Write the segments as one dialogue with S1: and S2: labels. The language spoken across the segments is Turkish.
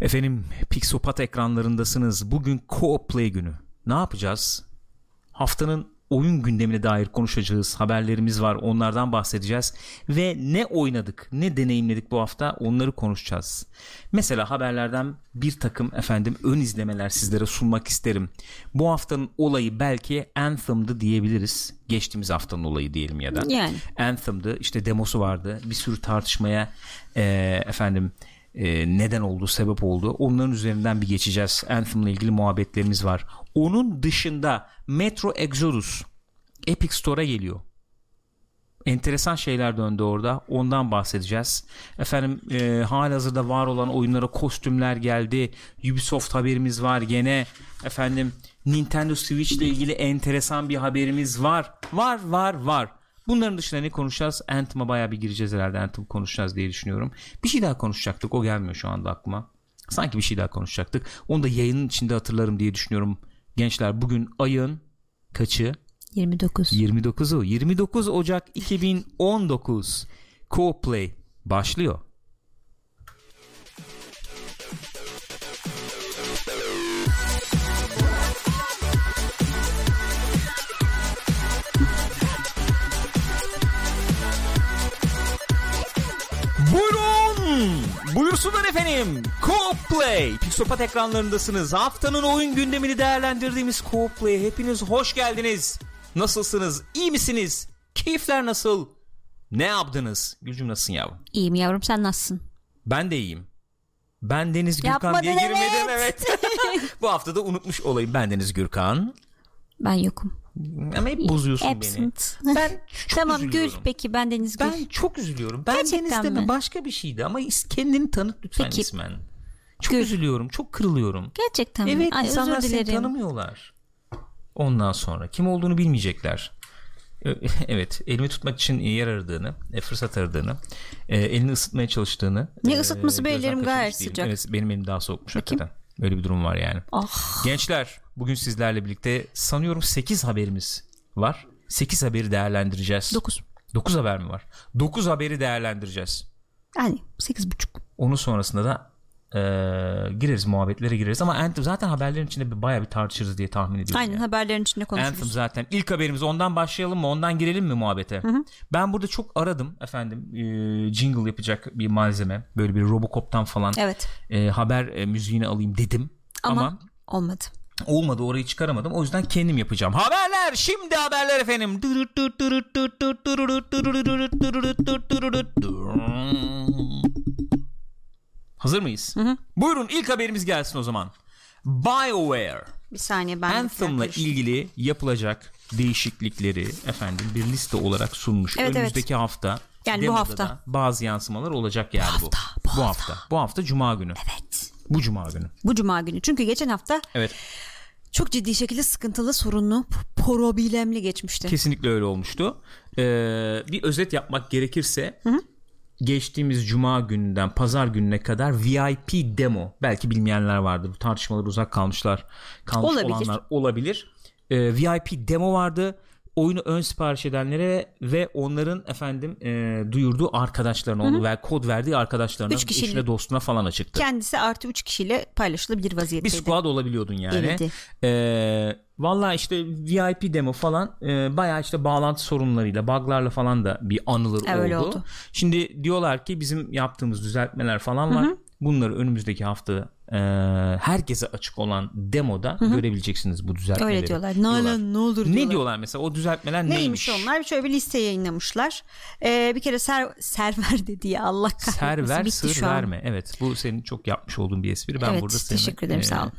S1: Efendim Pixopat ekranlarındasınız. Bugün Co-op Play günü. Ne yapacağız? Haftanın oyun gündemine dair konuşacağız. Haberlerimiz var. Onlardan bahsedeceğiz. Ve ne oynadık, ne deneyimledik bu hafta onları konuşacağız. Mesela haberlerden bir takım efendim ön izlemeler sizlere sunmak isterim. Bu haftanın olayı belki Anthem'dı diyebiliriz. Geçtiğimiz haftanın olayı diyelim ya da.
S2: Yani.
S1: Anthem'dı. İşte demosu vardı. Bir sürü tartışmaya e, efendim e, neden oldu, sebep oldu. Onların üzerinden bir geçeceğiz. Anthem'la ilgili muhabbetlerimiz var. Onun dışında Metro Exodus Epic Store'a geliyor. Enteresan şeyler döndü orada. Ondan bahsedeceğiz. Efendim e, halihazırda var olan oyunlara kostümler geldi. Ubisoft haberimiz var gene. Efendim Nintendo Switch ile ilgili enteresan bir haberimiz var. Var var var. Bunların dışında ne konuşacağız? Anthem'a bayağı bir gireceğiz herhalde. Anthem konuşacağız diye düşünüyorum. Bir şey daha konuşacaktık. O gelmiyor şu anda aklıma. Sanki bir şey daha konuşacaktık. Onu da yayının içinde hatırlarım diye düşünüyorum. Gençler bugün ayın kaçı?
S2: 29.
S1: 29'u. 29 Ocak 2019. Co-Play başlıyor. Buyursunlar efendim. Co-Play. Pixopat ekranlarındasınız. Haftanın oyun gündemini değerlendirdiğimiz Co-Play. Hepiniz hoş geldiniz. Nasılsınız? İyi misiniz? Keyifler nasıl? Ne yaptınız? Gülcüm nasılsın yavrum?
S2: İyiyim yavrum sen nasılsın?
S1: Ben de iyiyim. Ben Deniz Gürkan
S2: Yapmadın,
S1: diye girmedim
S2: evet.
S1: evet. Bu hafta da unutmuş olayım. Ben Deniz Gürkan.
S2: Ben yokum.
S1: Ama hep bozuyorsun beni.
S2: Absent.
S1: Ben çok
S2: tamam gül
S1: üzülüyorum.
S2: peki ben Deniz Gül.
S1: Ben çok üzülüyorum. Ben
S2: Gerçekten
S1: Deniz
S2: mi?
S1: başka bir şeydi ama kendini tanıt lütfen
S2: Peki.
S1: ismen. Çok
S2: Gül.
S1: üzülüyorum. Çok kırılıyorum.
S2: Gerçekten mi?
S1: Evet insanlar seni tanımıyorlar. Ondan sonra kim olduğunu bilmeyecekler. Evet elimi tutmak için yer aradığını, e, fırsat aradığını, e, elini ısıtmaya çalıştığını.
S2: Ne
S1: e,
S2: ısıtması be, ellerim gayet
S1: değilim.
S2: sıcak.
S1: Evet benim elim daha soğukmuş hakikaten. Böyle bir durum var yani.
S2: Ah.
S1: Gençler bugün sizlerle birlikte sanıyorum 8 haberimiz var. 8 haberi değerlendireceğiz.
S2: 9.
S1: 9 haber mi var? 9 haberi değerlendireceğiz.
S2: Yani 8.5.
S1: Onun sonrasında da e, gireriz muhabbetlere gireriz ama Anthem zaten haberlerin içinde bir, bayağı bir tartışırız diye tahmin ediyorum.
S2: Aynen
S1: yani.
S2: haberlerin içinde konuşuruz.
S1: Anthem zaten ilk haberimiz ondan başlayalım mı ondan girelim mi muhabbete ben burada çok aradım efendim e, jingle yapacak bir malzeme böyle bir Robocop'tan falan
S2: Evet
S1: e, haber e, müziğini alayım dedim
S2: ama,
S1: ama
S2: olmadı.
S1: Olmadı orayı çıkaramadım o yüzden kendim yapacağım haberler şimdi haberler efendim hazır mıyız buyurun ilk haberimiz gelsin o zaman BioWare
S2: Bir saniye ben
S1: Anthem'la ilgili yapılacak değişiklikleri efendim bir liste olarak sunmuş.
S2: Evet,
S1: Önümüzdeki hafta
S2: Yani bu hafta.
S1: bazı yansımalar olacak yani bu.
S2: hafta, bu
S1: bu
S2: hafta.
S1: hafta. Bu hafta cuma günü.
S2: Evet.
S1: Bu cuma günü.
S2: Bu cuma günü. Çünkü geçen hafta
S1: Evet.
S2: çok ciddi şekilde sıkıntılı, sorunlu, problemli geçmişti.
S1: Kesinlikle öyle olmuştu. Ee, bir özet yapmak gerekirse geçtiğimiz cuma gününden pazar gününe kadar VIP demo belki bilmeyenler vardır. Bu tartışmalar uzak kalmışlar. Kalmış
S2: Olabilir.
S1: olanlar olabilir. Ee, VIP demo vardı. Oyunu ön sipariş edenlere ve onların efendim e, duyurduğu arkadaşlarına onu ve kod verdiği arkadaşlarına,
S2: Üç
S1: eşine dostuna falan açıktı.
S2: Kendisi artı 3 kişiyle paylaşılabilir
S1: bir
S2: vaziyetteydi.
S1: squad olabiliyordun yani.
S2: Evet.
S1: Ee, Valla işte VIP demo falan e, bayağı işte bağlantı sorunlarıyla buglarla falan da bir anılır
S2: Evet,
S1: oldu.
S2: oldu.
S1: Şimdi diyorlar ki bizim yaptığımız düzeltmeler falan var. Bunları önümüzdeki hafta e, herkese açık olan demoda görebileceksiniz bu düzeltmeleri.
S2: Öyle diyorlar. Ne lan ne olur
S1: Ne
S2: diyorlar.
S1: diyorlar mesela o düzeltmeler
S2: Neymiş
S1: neymiş?
S2: onlar? Şöyle bir liste yayınlamışlar. Ee, bir kere ser, server dediği Allah kahretmesin.
S1: Server
S2: Bitti
S1: sır verme. Evet bu senin çok yapmış olduğun bir espri. Ben
S2: evet
S1: burada
S2: teşekkür ederim
S1: e,
S2: sağ olun.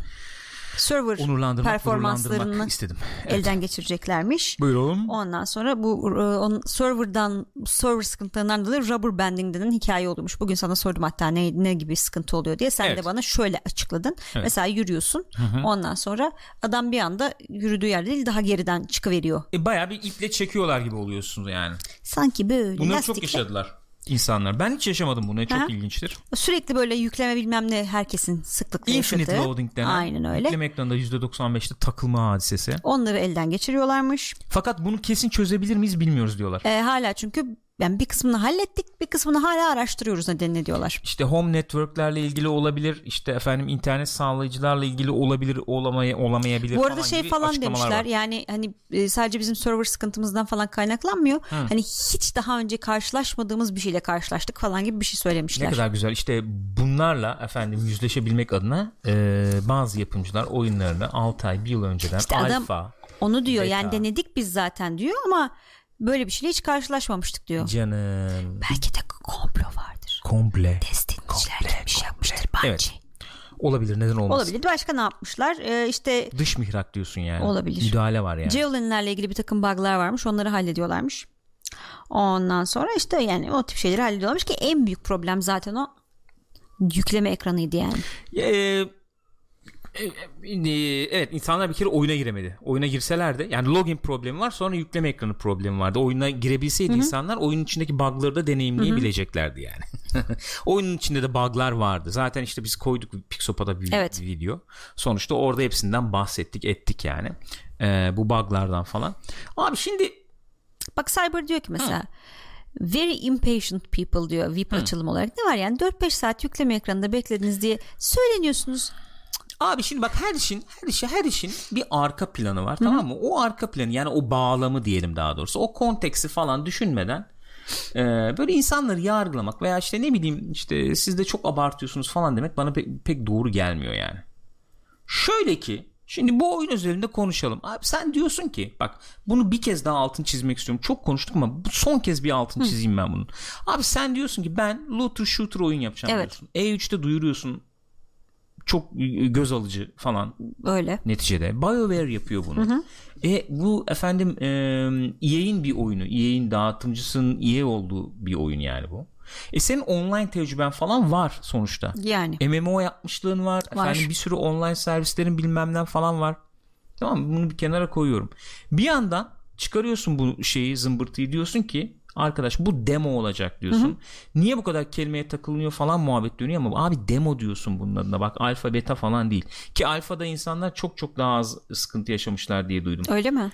S2: Server
S1: onurlandırmak,
S2: performanslarını
S1: istedim. Evet.
S2: elden geçireceklermiş.
S1: Buyurun.
S2: Ondan sonra bu e, on, serverdan server sıkıntılarından dolayı rubber banding denen hikaye oluyormuş. Bugün sana sordum hatta ne, ne gibi sıkıntı oluyor diye. Sen
S1: Evet.
S2: de bana şöyle açıkladın.
S1: Evet.
S2: Mesela yürüyorsun. Ondan sonra adam bir anda yürüdüğü yerde değil daha geriden çıkıveriyor.
S1: E, bayağı bir iple çekiyorlar gibi oluyorsunuz yani.
S2: Sanki böyle
S1: Bunları çok yaşadılar insanlar. Ben hiç yaşamadım bunu. Çok
S2: Aha.
S1: ilginçtir.
S2: Sürekli böyle yükleme bilmem ne herkesin sıklıkla
S1: Infinite
S2: yaşadığı.
S1: loading denen.
S2: Aynen öyle.
S1: Yükleme ekranında %95'te takılma hadisesi.
S2: Onları elden geçiriyorlarmış.
S1: Fakat bunu kesin çözebilir miyiz bilmiyoruz diyorlar.
S2: Ee, hala çünkü yani bir kısmını hallettik bir kısmını hala araştırıyoruz nedenini diyorlar.
S1: İşte home networklerle ilgili olabilir işte efendim internet sağlayıcılarla ilgili olabilir olamay olamayabilir
S2: Bu arada
S1: falan
S2: şey falan demişler
S1: var.
S2: yani hani e, sadece bizim server sıkıntımızdan falan kaynaklanmıyor. Hani hiç daha önce karşılaşmadığımız bir şeyle karşılaştık falan gibi bir şey söylemişler.
S1: Ne kadar güzel işte bunlarla efendim yüzleşebilmek adına e, bazı yapımcılar oyunlarını 6 ay bir yıl önceden
S2: İşte adam-
S1: alfa
S2: Onu diyor
S1: Beta.
S2: yani denedik biz zaten diyor ama böyle bir şeyle hiç karşılaşmamıştık diyor.
S1: canım
S2: Belki de komplo vardır.
S1: komple
S2: Destekçiler
S1: Komple,
S2: bir şey yapmıştır bence.
S1: Evet. olabilir neden olmasın.
S2: Olabilir. Başka ne yapmışlar? Ee, işte
S1: Dış mihrak diyorsun yani.
S2: Olabilir.
S1: Müdahale var yani.
S2: Javelin'lerle ilgili bir takım bug'lar varmış. Onları hallediyorlarmış. Ondan sonra işte yani o tip şeyleri hallediyorlarmış ki en büyük problem zaten o yükleme ekranıydı yani.
S1: Ee, evet insanlar bir kere oyuna giremedi. Oyuna girselerdi yani login problemi var sonra yükleme ekranı problemi vardı. Oyuna girebilseydi insanlar oyunun içindeki bug'ları da deneyimleyebileceklerdi yani. oyunun içinde de bug'lar vardı. Zaten işte biz koyduk Pixopa'da bir
S2: Evet.
S1: video. Sonuçta orada hepsinden bahsettik ettik yani. Ee, bu bug'lardan falan. Abi şimdi
S2: Bak Cyber diyor ki mesela very impatient people diyor VIP açılım olarak. Ne var yani 4-5 saat yükleme ekranında beklediniz diye söyleniyorsunuz.
S1: Abi şimdi bak her işin her işi her işin bir arka planı var tamam mı? O arka planı yani o bağlamı diyelim daha doğrusu. O konteksi falan düşünmeden e, böyle insanları yargılamak veya işte ne bileyim işte siz de çok abartıyorsunuz falan demek bana pek, pek doğru gelmiyor yani. Şöyle ki şimdi bu oyun üzerinde konuşalım. Abi sen diyorsun ki bak bunu bir kez daha altın çizmek istiyorum. Çok konuştuk ama son kez bir altın çizeyim ben bunun. Abi sen diyorsun ki ben looter shooter oyun yapacağım
S2: Evet.
S1: diyorsun. E3'te duyuruyorsun. Çok göz alıcı falan
S2: Öyle.
S1: neticede. BioWare yapıyor bunu. E bu efendim e, EA'in bir oyunu. EA'in dağıtımcısının EA olduğu bir oyun yani bu. E senin online tecrüben falan var sonuçta.
S2: Yani.
S1: MMO yapmışlığın var.
S2: Var.
S1: Efendim bir sürü online servislerin bilmemden falan var. Tamam mı? bunu bir kenara koyuyorum. Bir yandan çıkarıyorsun bu şeyi zımbırtıyı diyorsun ki arkadaş bu demo olacak diyorsun. Niye bu kadar kelimeye takılınıyor falan muhabbet dönüyor ama abi demo diyorsun bunun adına bak alfa beta falan değil. Ki alfada insanlar çok çok daha az sıkıntı yaşamışlar diye duydum.
S2: Öyle mi?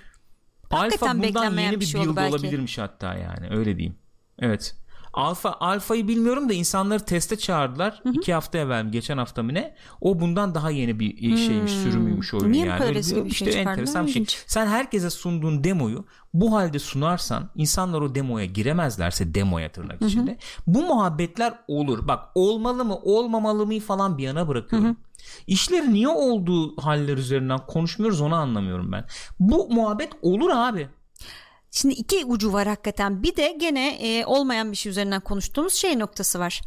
S2: Hakikaten
S1: Alfa bundan
S2: beklenmeyen
S1: yeni
S2: bir
S1: bir
S2: şey
S1: build olabilirmiş hatta yani öyle diyeyim. Evet. Alfa alfayı bilmiyorum da insanları teste çağırdılar. iki hafta evvel geçen hafta mı ne? O bundan daha yeni bir şeymiş, sürümüymüş oyun
S2: Hmm. Niye
S1: yani.
S2: bir
S1: işte
S2: şey
S1: enteresan bir şey. Sen herkese sunduğun demoyu bu halde sunarsan insanlar o demoya giremezlerse demoya tırnak içinde. Bu muhabbetler olur. Bak olmalı mı olmamalı mı falan bir yana bırakıyorum. İşleri niye olduğu haller üzerinden konuşmuyoruz onu anlamıyorum ben. Bu muhabbet olur abi.
S2: Şimdi iki ucu var hakikaten. Bir de gene e, olmayan bir şey üzerinden konuştuğumuz şey noktası var.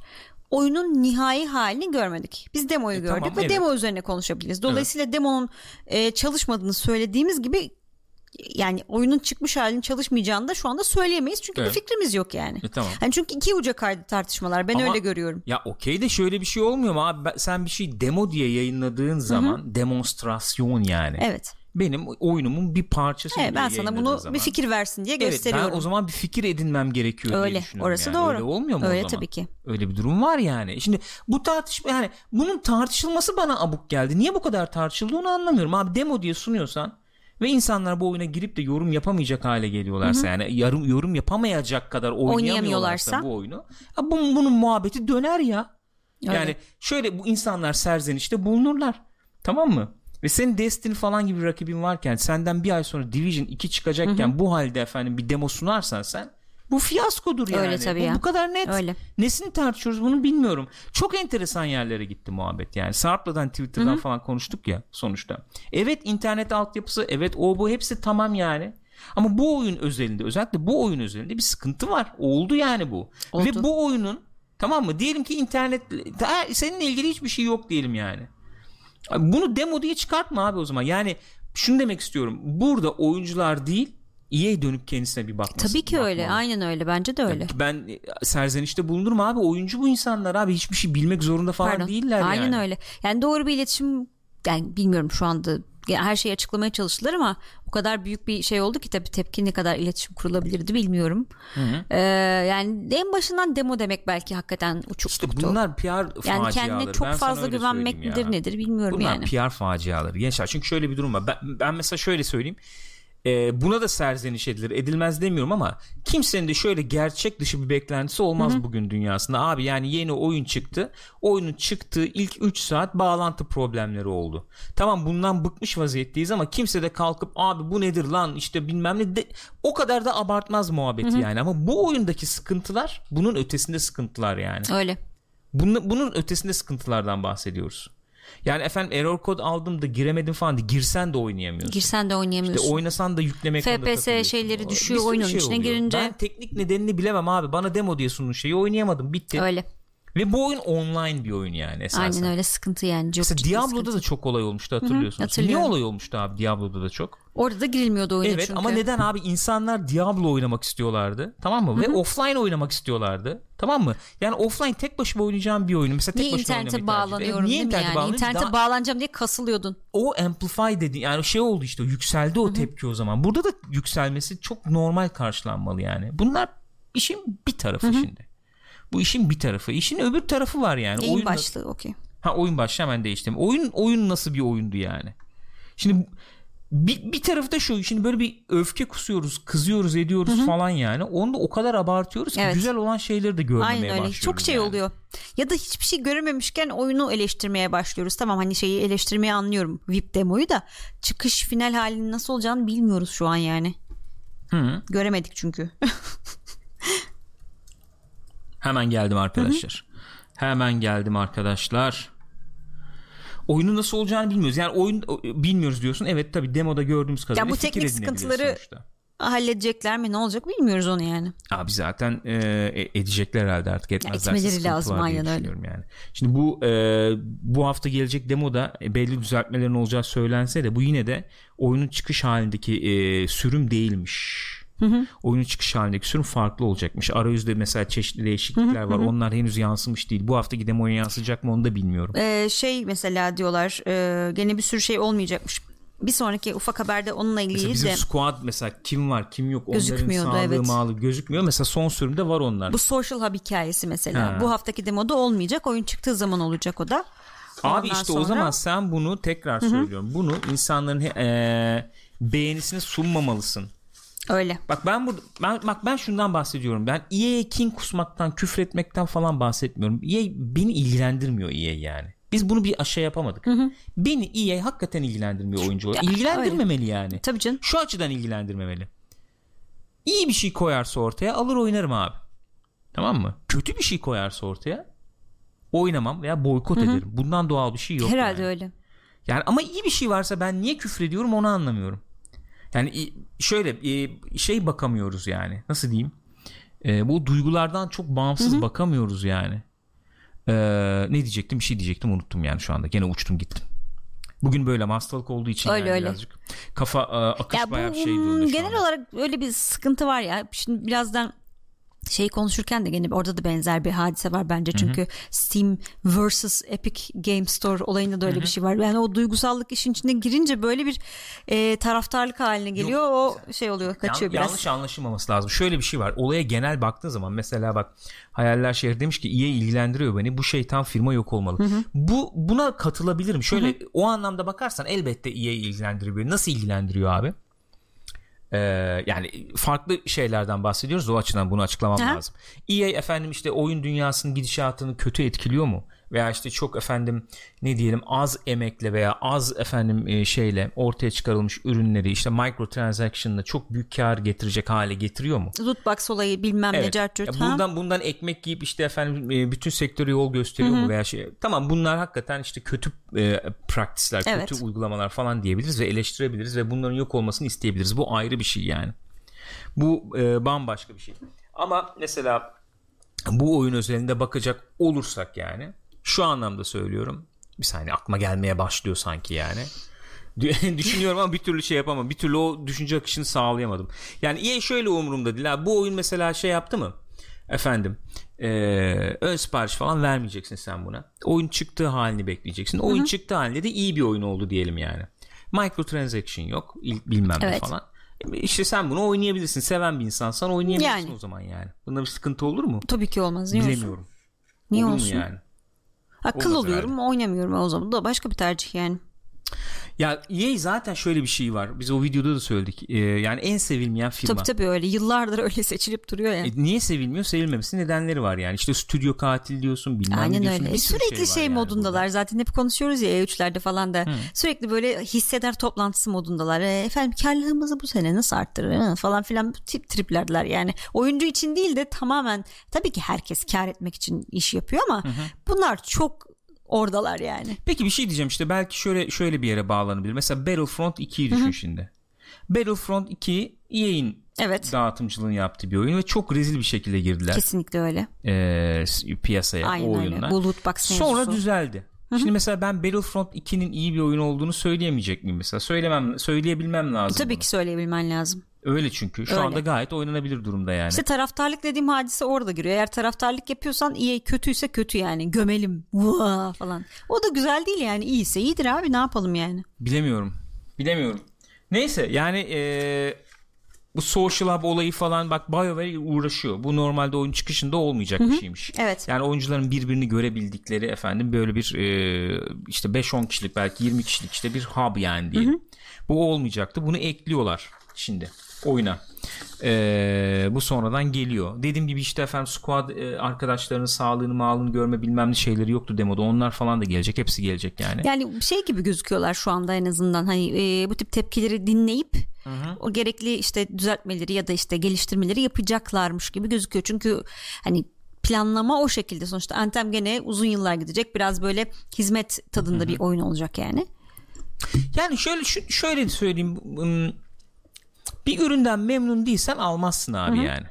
S2: Oyunun nihai halini görmedik. Biz demoyu gördük
S1: E, tamam,
S2: ve
S1: evet.
S2: demo üzerine konuşabiliriz. Dolayısıyla demonun e, çalışmadığını söylediğimiz gibi yani oyunun çıkmış halinin çalışmayacağını da şu anda söyleyemeyiz. Çünkü
S1: Evet.
S2: bir fikrimiz yok yani.
S1: E, tamam.
S2: Hani çünkü iki uca kaydı tartışmalar. Ben
S1: Ama-
S2: öyle görüyorum.
S1: Ya okey de şöyle bir şey olmuyor mu abi? Sen bir şey demo diye yayınladığın zaman demonstrasyon yani.
S2: Evet.
S1: Benim oyunumun bir parçası
S2: Evet
S1: diye
S2: ben sana bunu
S1: zaman.
S2: bir fikir versin diye
S1: Evet
S2: gösteriyorum.
S1: ben o zaman bir fikir edinmem gerekiyor diye
S2: Öyle,
S1: düşünüyorum
S2: orası
S1: yani.
S2: doğru.
S1: Öyle olmuyor mu
S2: Öyle
S1: o zaman?
S2: tabii ki.
S1: Öyle bir durum var yani. Şimdi bu tartışma yani bunun tartışılması bana abuk geldi. Niye bu kadar tartışıldı onu anlamıyorum. Abi demo diye sunuyorsan ve insanlar bu oyuna girip de yorum yapamayacak hale geliyorlarsa yani yarım, yorum yapamayacak kadar oynayamıyorlarsa
S2: Oynayamıyorlarsa.
S1: bu oyunu. Ya bunun, bunun muhabbeti döner ya.
S2: Öyle.
S1: Yani şöyle bu insanlar serzenişte bulunurlar. Tamam mı? Ve senin Destiny falan gibi rakibin varken senden bir ay sonra Division 2 çıkacakken bu halde efendim bir demo sunarsan sen bu fiyaskodur yani.
S2: Öyle tabii
S1: bu,
S2: ya.
S1: bu kadar net.
S2: Öyle.
S1: Nesini tartışıyoruz bunu bilmiyorum. Çok enteresan yerlere gitti muhabbet yani. Sarp'ladan Twitter'dan falan konuştuk ya sonuçta. Evet internet altyapısı evet o bu hepsi tamam yani. Ama bu oyun özelinde özellikle bu oyun özelinde bir sıkıntı var. Oldu yani bu.
S2: Oldu.
S1: Ve bu oyunun tamam mı? Diyelim ki internet seninle ilgili hiçbir şey yok diyelim yani. Bunu demo diye çıkartma abi o zaman. Yani şunu demek istiyorum. Burada oyuncular değil EA dönüp kendisine bir bakması.
S2: Tabii ki öyle.
S1: bakmalı.
S2: Aynen öyle. Bence de öyle.
S1: Ben e, serzenişte bulunurum abi. Oyuncu bu insanlar abi. Hiçbir şey bilmek zorunda falan
S2: Pardon.
S1: değiller
S2: Aynen
S1: yani.
S2: öyle. Yani doğru bir iletişim yani bilmiyorum şu anda her şeyi açıklamaya çalıştılar ama o kadar büyük bir şey oldu ki tabii tepki ne kadar iletişim kurulabilirdi bilmiyorum. Ee, yani en başından demo demek belki hakikaten
S1: İşte
S2: uçuktuktu.
S1: bunlar PR
S2: yani
S1: faciaları.
S2: kendine çok
S1: Ben
S2: fazla güvenmek midir
S1: ya.
S2: nedir bilmiyorum
S1: Bunlar
S2: yani.
S1: PR faciaları gençler. Çünkü şöyle bir durum var. Ben, ben mesela şöyle söyleyeyim. E, buna da serzeniş edilir. Edilmez demiyorum ama kimsenin de şöyle gerçek dışı bir beklentisi olmaz Hı-hı. bugün dünyasında. Abi yani yeni oyun çıktı. Oyunun çıktığı ilk 3 saat bağlantı problemleri oldu. Tamam bundan bıkmış vaziyetteyiz ama kimse de kalkıp abi bu nedir lan? işte bilmem ne de, o kadar da abartmaz muhabbeti Hı-hı. yani. Ama bu oyundaki sıkıntılar bunun ötesinde sıkıntılar yani.
S2: Öyle.
S1: Bunun, bunun ötesinde sıkıntılardan bahsediyoruz yani efendim error kod aldım da giremedim falan de girsen de oynayamıyorsun.
S2: Girsen de oynayamıyorsun.
S1: İşte oynasan da yüklemek
S2: FPS şeyleri düşüyor oyunun şey içine oluyor. girince.
S1: Ben teknik nedenini bilemem abi. Bana demo diye sunun şeyi oynayamadım. Bitti.
S2: Öyle.
S1: Ve bu oyun online bir oyun yani esasen.
S2: Aynen öyle sıkıntı yani.
S1: Çok Mesela Diablo'da sıkıntı. da çok olay olmuştu hatırlıyorsunuz. Niye olay olmuştu abi Diablo'da da çok?
S2: Orada da girilmiyordu oyuna
S1: evet,
S2: çünkü.
S1: ama neden abi insanlar Diablo oynamak istiyorlardı tamam mı? Hı-hı. Ve offline oynamak istiyorlardı tamam mı? Yani offline tek başıma oynayacağım bir oyunu. Mesela tek
S2: niye
S1: başıma
S2: internete bağlanıyorum evet, niye değil mi yani? İnternete Daha... bağlanacağım diye kasılıyordun.
S1: O amplify dedi yani şey oldu işte yükseldi o Hı-hı. tepki o zaman. Burada da yükselmesi çok normal karşılanmalı yani. Bunlar işin bir tarafı Hı-hı. şimdi. Bu işin bir tarafı. İşin öbür tarafı var yani.
S2: Oyun başlığı okey.
S1: Ha oyun başlığı hemen değiştim. Oyun oyun nasıl bir oyundu yani? Şimdi bir, bir tarafı da şu şimdi böyle bir öfke kusuyoruz kızıyoruz ediyoruz Hı-hı. falan yani onu da o kadar abartıyoruz ki evet. güzel olan şeyleri de görmeye Aynen öyle. başlıyoruz.
S2: Çok şey
S1: yani.
S2: oluyor ya da hiçbir şey görememişken oyunu eleştirmeye başlıyoruz tamam hani şeyi eleştirmeye anlıyorum VIP demoyu da çıkış final halinin nasıl olacağını bilmiyoruz şu an yani.
S1: Hı.
S2: Göremedik çünkü.
S1: Hemen geldim arkadaşlar. Hı-hı. Hemen geldim arkadaşlar. Oyunu nasıl olacağını bilmiyoruz. Yani oyun bilmiyoruz diyorsun. Evet tabi demoda gördüğümüz kadarıyla
S2: ya bu teknik sıkıntıları sonuçta. halledecekler mi ne olacak bilmiyoruz onu yani.
S1: Abi zaten e, e edecekler herhalde artık etmezler.
S2: Etmeleri lazım aynen öyle.
S1: Yani. Şimdi bu e, bu hafta gelecek demoda e, belli düzeltmelerin olacağı söylense de bu yine de oyunun çıkış halindeki e, sürüm değilmiş.
S2: Hı hı.
S1: Oyunun çıkış halindeki sürüm farklı olacakmış. Arayüzde mesela çeşitli değişiklikler hı hı. var. Onlar henüz yansımış değil. Bu hafta gidem oyun yansıyacak mı onu da bilmiyorum.
S2: Ee, şey mesela diyorlar e, gene bir sürü şey olmayacakmış. Bir sonraki ufak haberde onunla ilgili
S1: mesela bizim
S2: de
S1: squad mesela kim var kim yok onların sağlığı evet. mağlı gözükmüyor. Mesela son sürümde var onlar.
S2: Bu social hub hikayesi mesela. Ha. Bu haftaki demoda olmayacak. Oyun çıktığı zaman olacak o da.
S1: Ondan Abi işte sonra... o zaman sen bunu tekrar Hı-hı. söylüyorum. Bunu insanların e, beğenisini sunmamalısın.
S2: Öyle.
S1: Bak ben burada ben bak ben şundan bahsediyorum. Ben EA'ye kin kusmaktan, küfretmekten falan bahsetmiyorum. EA beni ilgilendirmiyor EA yani. Biz bunu bir aşağı yapamadık.
S2: Hı hı.
S1: Beni EA hakikaten ilgilendirmiyor oyuncu olarak. İlgilendirmemeli öyle. yani.
S2: Tabii canım.
S1: Şu açıdan ilgilendirmemeli. İyi bir şey koyarsa ortaya alır oynarım abi. Tamam mı? Kötü bir şey koyarsa ortaya oynamam veya boykot hı hı. ederim. Bundan doğal bir şey yok.
S2: Herhalde
S1: yani.
S2: öyle.
S1: Yani ama iyi bir şey varsa ben niye küfrediyorum onu anlamıyorum. Yani şöyle şey bakamıyoruz yani. Nasıl diyeyim? E, bu duygulardan çok bağımsız Hı-hı. bakamıyoruz yani. E, ne diyecektim? Bir şey diyecektim unuttum yani şu anda. Gene uçtum gittim. Bugün böyle hastalık olduğu için öyle, yani öyle. birazcık kafa akış ya bayağı bir şey durumda
S2: Genel olarak öyle bir sıkıntı var ya. Şimdi birazdan şey konuşurken de gene orada da benzer bir hadise var bence çünkü Hı-hı. Steam versus Epic Game Store olayında da öyle Hı-hı. bir şey var. Yani o duygusallık işin içine girince böyle bir e, taraftarlık haline geliyor. Yok, o şey oluyor, kaçıyor yan, biraz.
S1: Yanlış anlaşılmaması lazım. Şöyle bir şey var. Olaya genel baktığın zaman mesela bak Hayaller Şehri demiş ki EA ilgilendiriyor beni. Bu şeytan firma yok olmalı. Hı-hı. Bu buna katılabilirim. Şöyle Hı-hı. o anlamda bakarsan elbette EA ilgilendiriyor. Nasıl ilgilendiriyor abi? Ee, yani farklı şeylerden bahsediyoruz o açıdan bunu açıklamam Aha. lazım. EA efendim işte oyun dünyasının gidişatını kötü etkiliyor mu? Veya işte çok efendim ne diyelim az emekle veya az efendim e, şeyle ortaya çıkarılmış ürünleri işte microtransaction'la çok büyük kar getirecek hale getiriyor mu?
S2: Lootbox olayı bilmem evet. ne
S1: ya bundan bundan ekmek yiyip işte efendim e, bütün sektörü yol gösteriyor Hı-hı. mu veya şey tamam bunlar hakikaten işte kötü e, praktisler, evet. kötü uygulamalar falan diyebiliriz ve eleştirebiliriz ve bunların yok olmasını isteyebiliriz. Bu ayrı bir şey yani. Bu e, bambaşka bir şey. Ama mesela bu oyun özelinde bakacak olursak yani şu anlamda söylüyorum. Bir saniye aklıma gelmeye başlıyor sanki yani. Düşünüyorum ama bir türlü şey yapamam. Bir türlü o düşünce akışını sağlayamadım. Yani iyi şöyle umurumda değil. Bu oyun mesela şey yaptı mı? Efendim e, ön sipariş falan vermeyeceksin sen buna. Oyun çıktığı halini bekleyeceksin. Oyun Hı-hı. çıktığı halinde de iyi bir oyun oldu diyelim yani. Microtransaction yok. Bilmem evet. ne falan. İşte sen bunu oynayabilirsin. Seven bir insansan oynayabilirsin yani. o zaman yani. Bunda bir sıkıntı olur mu?
S2: Tabii ki olmaz.
S1: Niye Bilemiyorum. Olsun?
S2: Niye olur olsun? yani? Akıl oluyorum herhalde. oynamıyorum o zaman da başka bir tercih yani.
S1: Ya EA zaten şöyle bir şey var. Biz o videoda da söyledik. Ee, yani en sevilmeyen firma.
S2: Tabii tabii öyle yıllardır öyle seçilip duruyor ya.
S1: E, niye sevilmiyor? Sevilmemesi nedenleri var yani. İşte stüdyo katil diyorsun bilmem
S2: Aynen
S1: ne diyorsun.
S2: öyle.
S1: Bir
S2: E,
S1: sürü
S2: sürekli
S1: şey,
S2: şey,
S1: yani
S2: modundalar.
S1: burada.
S2: Zaten hep konuşuyoruz ya E3'lerde falan da. Sürekli böyle hisseder toplantısı modundalar. E, efendim karlılığımızı bu sene nasıl arttırır hı, falan filan tip triplerdiler yani. Oyuncu için değil de tamamen tabii ki herkes kar etmek için iş yapıyor ama bunlar çok oradalar yani.
S1: Peki bir şey diyeceğim işte belki şöyle şöyle bir yere bağlanabilir. Mesela Battlefront 2'yi düşün şimdi. Battlefront 2 EA'in
S2: Evet.
S1: dağıtımcılığını yaptığı bir oyun ve çok rezil bir şekilde girdiler
S2: Kesinlikle öyle.
S1: e, s- piyasaya
S2: Aynen
S1: o
S2: öyle.
S1: oyunla.
S2: Bu loot box
S1: Sonra
S2: mevzusu.
S1: Düzeldi. Şimdi mesela ben Battlefront 2'nin iyi bir oyun olduğunu söyleyemeyecek miyim mesela? Söylemem söyleyebilmem lazım.
S2: Tabii
S1: bunu.
S2: ki söyleyebilmen lazım.
S1: Öyle çünkü. Şu
S2: Öyle.
S1: anda gayet oynanabilir durumda yani.
S2: İşte taraftarlık dediğim hadise orada giriyor. Eğer taraftarlık yapıyorsan iyi kötüyse kötü yani. Gömelim Vaa falan. O da güzel değil yani. İyiyse iyidir abi ne yapalım yani.
S1: Bilemiyorum. Bilemiyorum. Neyse yani eee, bu social hub olayı falan bak BioWare uğraşıyor. Bu normalde oyun çıkışında olmayacak bir şeymiş.
S2: Evet.
S1: Yani oyuncuların birbirini görebildikleri efendim böyle bir eee, işte 5-10 kişilik belki 20 kişilik işte bir hub yani diyelim. Bu olmayacaktı. Bunu ekliyorlar şimdi oyuna. Eee, bu sonradan geliyor. Dediğim gibi işte efendim squad eee, arkadaşlarının sağlığını mağlığını görme bilmem ne şeyleri yoktu demoda. Onlar falan da gelecek. Hepsi gelecek yani.
S2: Yani şey gibi gözüküyorlar şu anda en azından hani e, bu tip tepkileri dinleyip o gerekli işte düzeltmeleri ya da işte geliştirmeleri yapacaklarmış gibi gözüküyor. Çünkü hani planlama o şekilde sonuçta Anthem gene uzun yıllar gidecek. Biraz böyle hizmet tadında bir oyun olacak yani.
S1: Yani şöyle şöyle söyleyeyim ım, bir üründen memnun değilsen almazsın abi yani.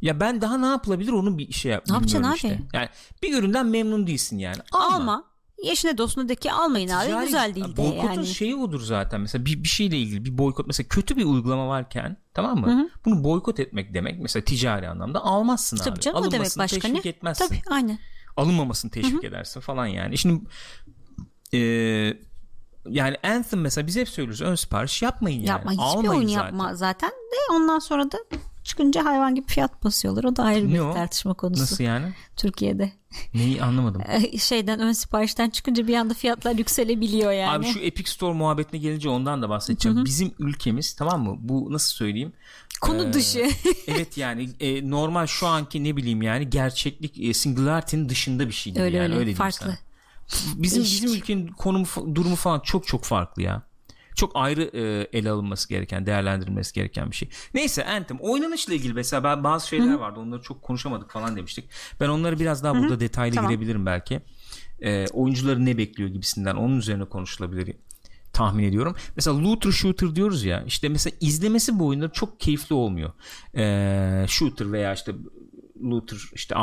S1: Ya ben daha ne yapılabilir onu bir şey yap.
S2: Ne yapacaksın
S1: bilmiyorum
S2: abi?
S1: Işte. Yani bir üründen memnun değilsin yani. Alma.
S2: Alma. Yeşine dostuna de ki almayın abi
S1: Ticari-
S2: güzel değil de
S1: Boykotun
S2: yani.
S1: şeyi odur zaten. Mesela bir, bir şeyle ilgili bir boykot mesela kötü bir uygulama varken tamam mı? Bunu boykot etmek demek mesela ticari anlamda almazsın abi.
S2: Tabii canım o demek
S1: Alınmasını
S2: başka
S1: teşvik
S2: ne?
S1: etmezsin.
S2: Tabii aynen.
S1: alınmamasını teşvik edersin falan yani. Şimdi e, yani Anthem mesela biz hep söylüyoruz ön sipariş yapmayın yani.
S2: Yapma hiçbir
S1: Almayın
S2: oyun
S1: zaten.
S2: yapma zaten de ondan sonra da çıkınca hayvan gibi fiyat basıyorlar. O da ayrı bir
S1: Ne o?
S2: tartışma konusu
S1: Nasıl yani?
S2: Türkiye'de.
S1: Neyi anlamadım.
S2: Eh, Şeyden ön siparişten çıkınca bir anda fiyatlar yükselebiliyor yani.
S1: Abi şu Epic Store muhabbetine gelince ondan da bahsedeceğim. Bizim ülkemiz tamam mı? Bu nasıl söyleyeyim?
S2: Konu
S1: Ee,
S2: dışı.
S1: evet yani e, normal şu anki ne bileyim yani gerçeklik e, singularity'nin dışında bir şey gibi
S2: öyle
S1: yani
S2: öyle
S1: öyle
S2: farklı.
S1: sana. Bizim
S2: Değişik.
S1: bizim ülkenin konumu durumu falan çok çok farklı ya. Çok ayrı e, ele alınması gereken, değerlendirilmesi gereken bir şey. Neyse Anthem oynanışla ilgili mesela ben bazı şeyler vardı. Onları çok konuşamadık falan demiştik. Ben onları biraz daha burada detaylı
S2: Tamam.
S1: girebilirim belki. E, oyuncuları ne bekliyor gibisinden onun üzerine konuşulabilir tahmin ediyorum. Mesela looter shooter diyoruz ya işte mesela izlemesi bu oyunları çok keyifli olmuyor. Ee, shooter veya işte looter işte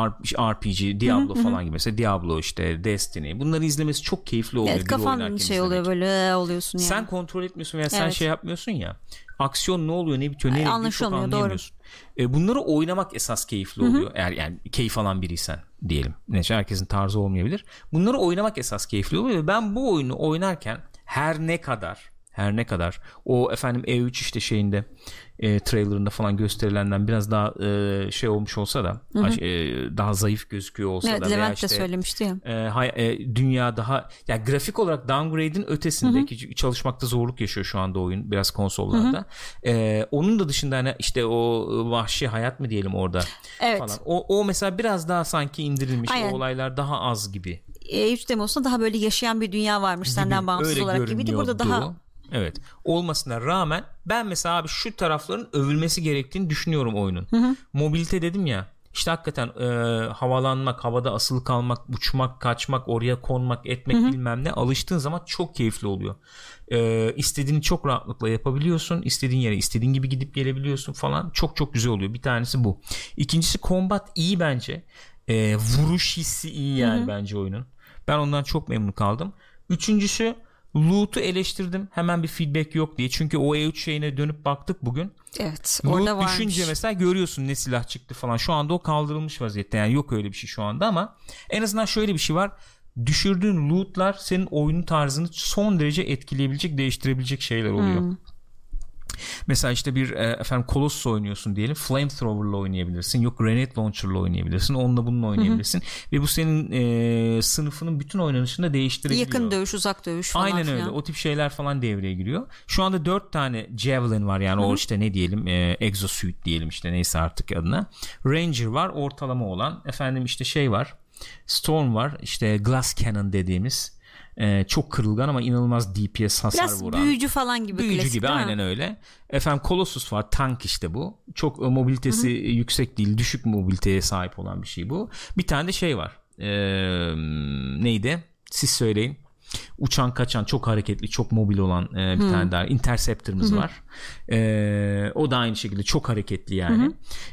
S1: RPG, Diablo falan gibi mesela Diablo işte Destiny bunları izlemesi çok keyifli oluyor.
S2: Evet kafan şey oluyor böyle "Ee" oluyorsun yani.
S1: Sen kontrol etmiyorsun veya sen
S2: Evet.
S1: şey yapmıyorsun ya. Aksiyon ne oluyor ne bitiyor
S2: Ay,
S1: nereye gidiyor çok
S2: anlaşılmıyor, doğru.
S1: anlayamıyorsun. E, bunları oynamak esas keyifli oluyor. Eğer yani keyif alan biriysen diyelim. Neyse herkesin tarzı olmayabilir. Bunları oynamak esas keyifli oluyor ve ben bu oyunu oynarken her ne kadar her ne kadar o efendim E3 işte şeyinde e, trailerında falan gösterilenden biraz daha e, şey olmuş olsa da e, daha zayıf gözüküyor olsa
S2: Evet
S1: da veya
S2: Levent
S1: işte
S2: de söylemişti ya.
S1: e, hay- e, dünya daha ya grafik olarak downgrade'in ötesindeki çalışmakta zorluk yaşıyor şu anda oyun biraz konsollarda. E, onun da dışında hani işte o vahşi hayat mı diyelim orada
S2: Evet.
S1: falan. O, o mesela biraz daha sanki indirilmiş.
S2: Aynen.
S1: O olaylar daha az gibi.
S2: E3 demosunda daha böyle yaşayan bir dünya varmış senden bağımsız olarak gibiydi. Burada daha.
S1: Evet. Olmasına rağmen ben mesela abi şu tarafların övülmesi gerektiğini düşünüyorum oyunun. Mobilite dedim ya. İşte hakikaten e, havalanmak, havada asılı kalmak, uçmak, kaçmak, oraya konmak, etmek bilmem ne alıştığın zaman çok keyifli oluyor. E, istediğini çok rahatlıkla yapabiliyorsun. İstediğin yere istediğin gibi gidip gelebiliyorsun falan. Çok çok güzel oluyor. Bir tanesi bu. İkincisi combat iyi bence. E, vuruş hissi iyi yani bence oyunun. Ben ondan çok memnun kaldım. Üçüncüsü Loot'u eleştirdim. Hemen bir feedback yok diye. Çünkü o E3 şeyine dönüp baktık bugün.
S2: evet orada
S1: Loot
S2: varmış.
S1: düşünce mesela görüyorsun ne silah çıktı falan. Şu anda o kaldırılmış vaziyette. Yani yok öyle bir şey şu anda ama en azından şöyle bir şey var. Düşürdüğün lootlar senin oyunun tarzını son derece etkileyebilecek, değiştirebilecek şeyler oluyor. Mesela işte bir e, efendim Colossus oynuyorsun diyelim. Flamethrower'la oynayabilirsin. Yok Grenade Launcher'la oynayabilirsin. Onunla bununla oynayabilirsin. Hı-hı. Ve bu senin e, sınıfının bütün oynanışını da değiştirebiliyor.
S2: Yakın dövüş, uzak dövüş falan
S1: Aynen öyle. O tip şeyler falan devreye giriyor. Şu anda dört tane Javelin var yani Hı-hı. o işte ne diyelim e, Exosuit diyelim işte neyse artık adına. Ranger var ortalama olan. Efendim işte şey var. Storm var. işte Glass Cannon dediğimiz ee, çok kırılgan ama inanılmaz DPS hasar
S2: Biraz
S1: vuran.
S2: büyücü falan gibi.
S1: Büyücü
S2: klasik,
S1: gibi aynen öyle. Efendim Colossus var tank işte bu. Çok e, mobilitesi Hı-hı. yüksek değil düşük mobiliteye sahip olan bir şey bu. Bir tane de şey var. Ee, neydi? Siz söyleyin. Uçan kaçan çok hareketli çok mobil olan e, bir hmm. tane daha Interceptor'ımız var. E, o da aynı şekilde çok hareketli yani.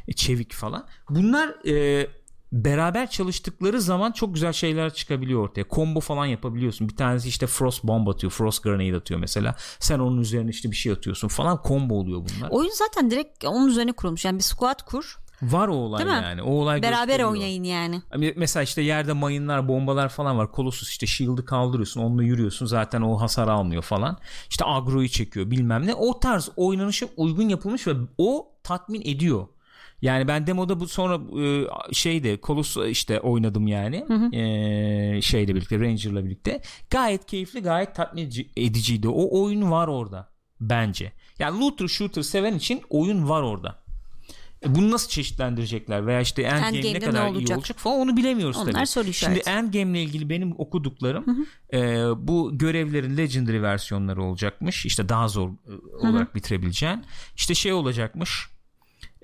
S1: E, çevik falan. Bunlar e, beraber çalıştıkları zaman çok güzel şeyler çıkabiliyor ortaya. Combo falan yapabiliyorsun. Bir tanesi işte Frost Bomb atıyor. Frost Grenade atıyor mesela. Sen onun üzerine işte bir şey atıyorsun falan. Combo oluyor bunlar.
S2: Oyun zaten direkt onun üzerine kurulmuş. Yani bir squad kur.
S1: Var o olay Değil yani. O olay
S2: Beraber oynayın yani.
S1: Mesela işte yerde mayınlar, bombalar falan var. Colossus işte shield'ı kaldırıyorsun. Onunla yürüyorsun. Zaten o hasar almıyor falan. İşte agroyu çekiyor bilmem ne. O tarz oynanışa uygun yapılmış ve o tatmin ediyor. Yani ben demoda bu sonra e, şeyde Colossus işte oynadım yani. Hı hı. E, şeyle birlikte Ranger'la birlikte. Gayet keyifli, gayet tatmin ediciydi. O oyun var orada bence. Yani looter shooter seven için oyun var orada. E bunu nasıl çeşitlendirecekler veya işte endgame ne kadar ne olacak? iyi olacak falan onu bilemiyoruz
S2: Onlar
S1: tabii.
S2: Soru
S1: Şimdi endgame ile ilgili benim okuduklarım hı hı. E, bu görevlerin legendary versiyonları olacakmış. İşte daha zor e, olarak hı hı. bitirebileceğin. İşte şey olacakmış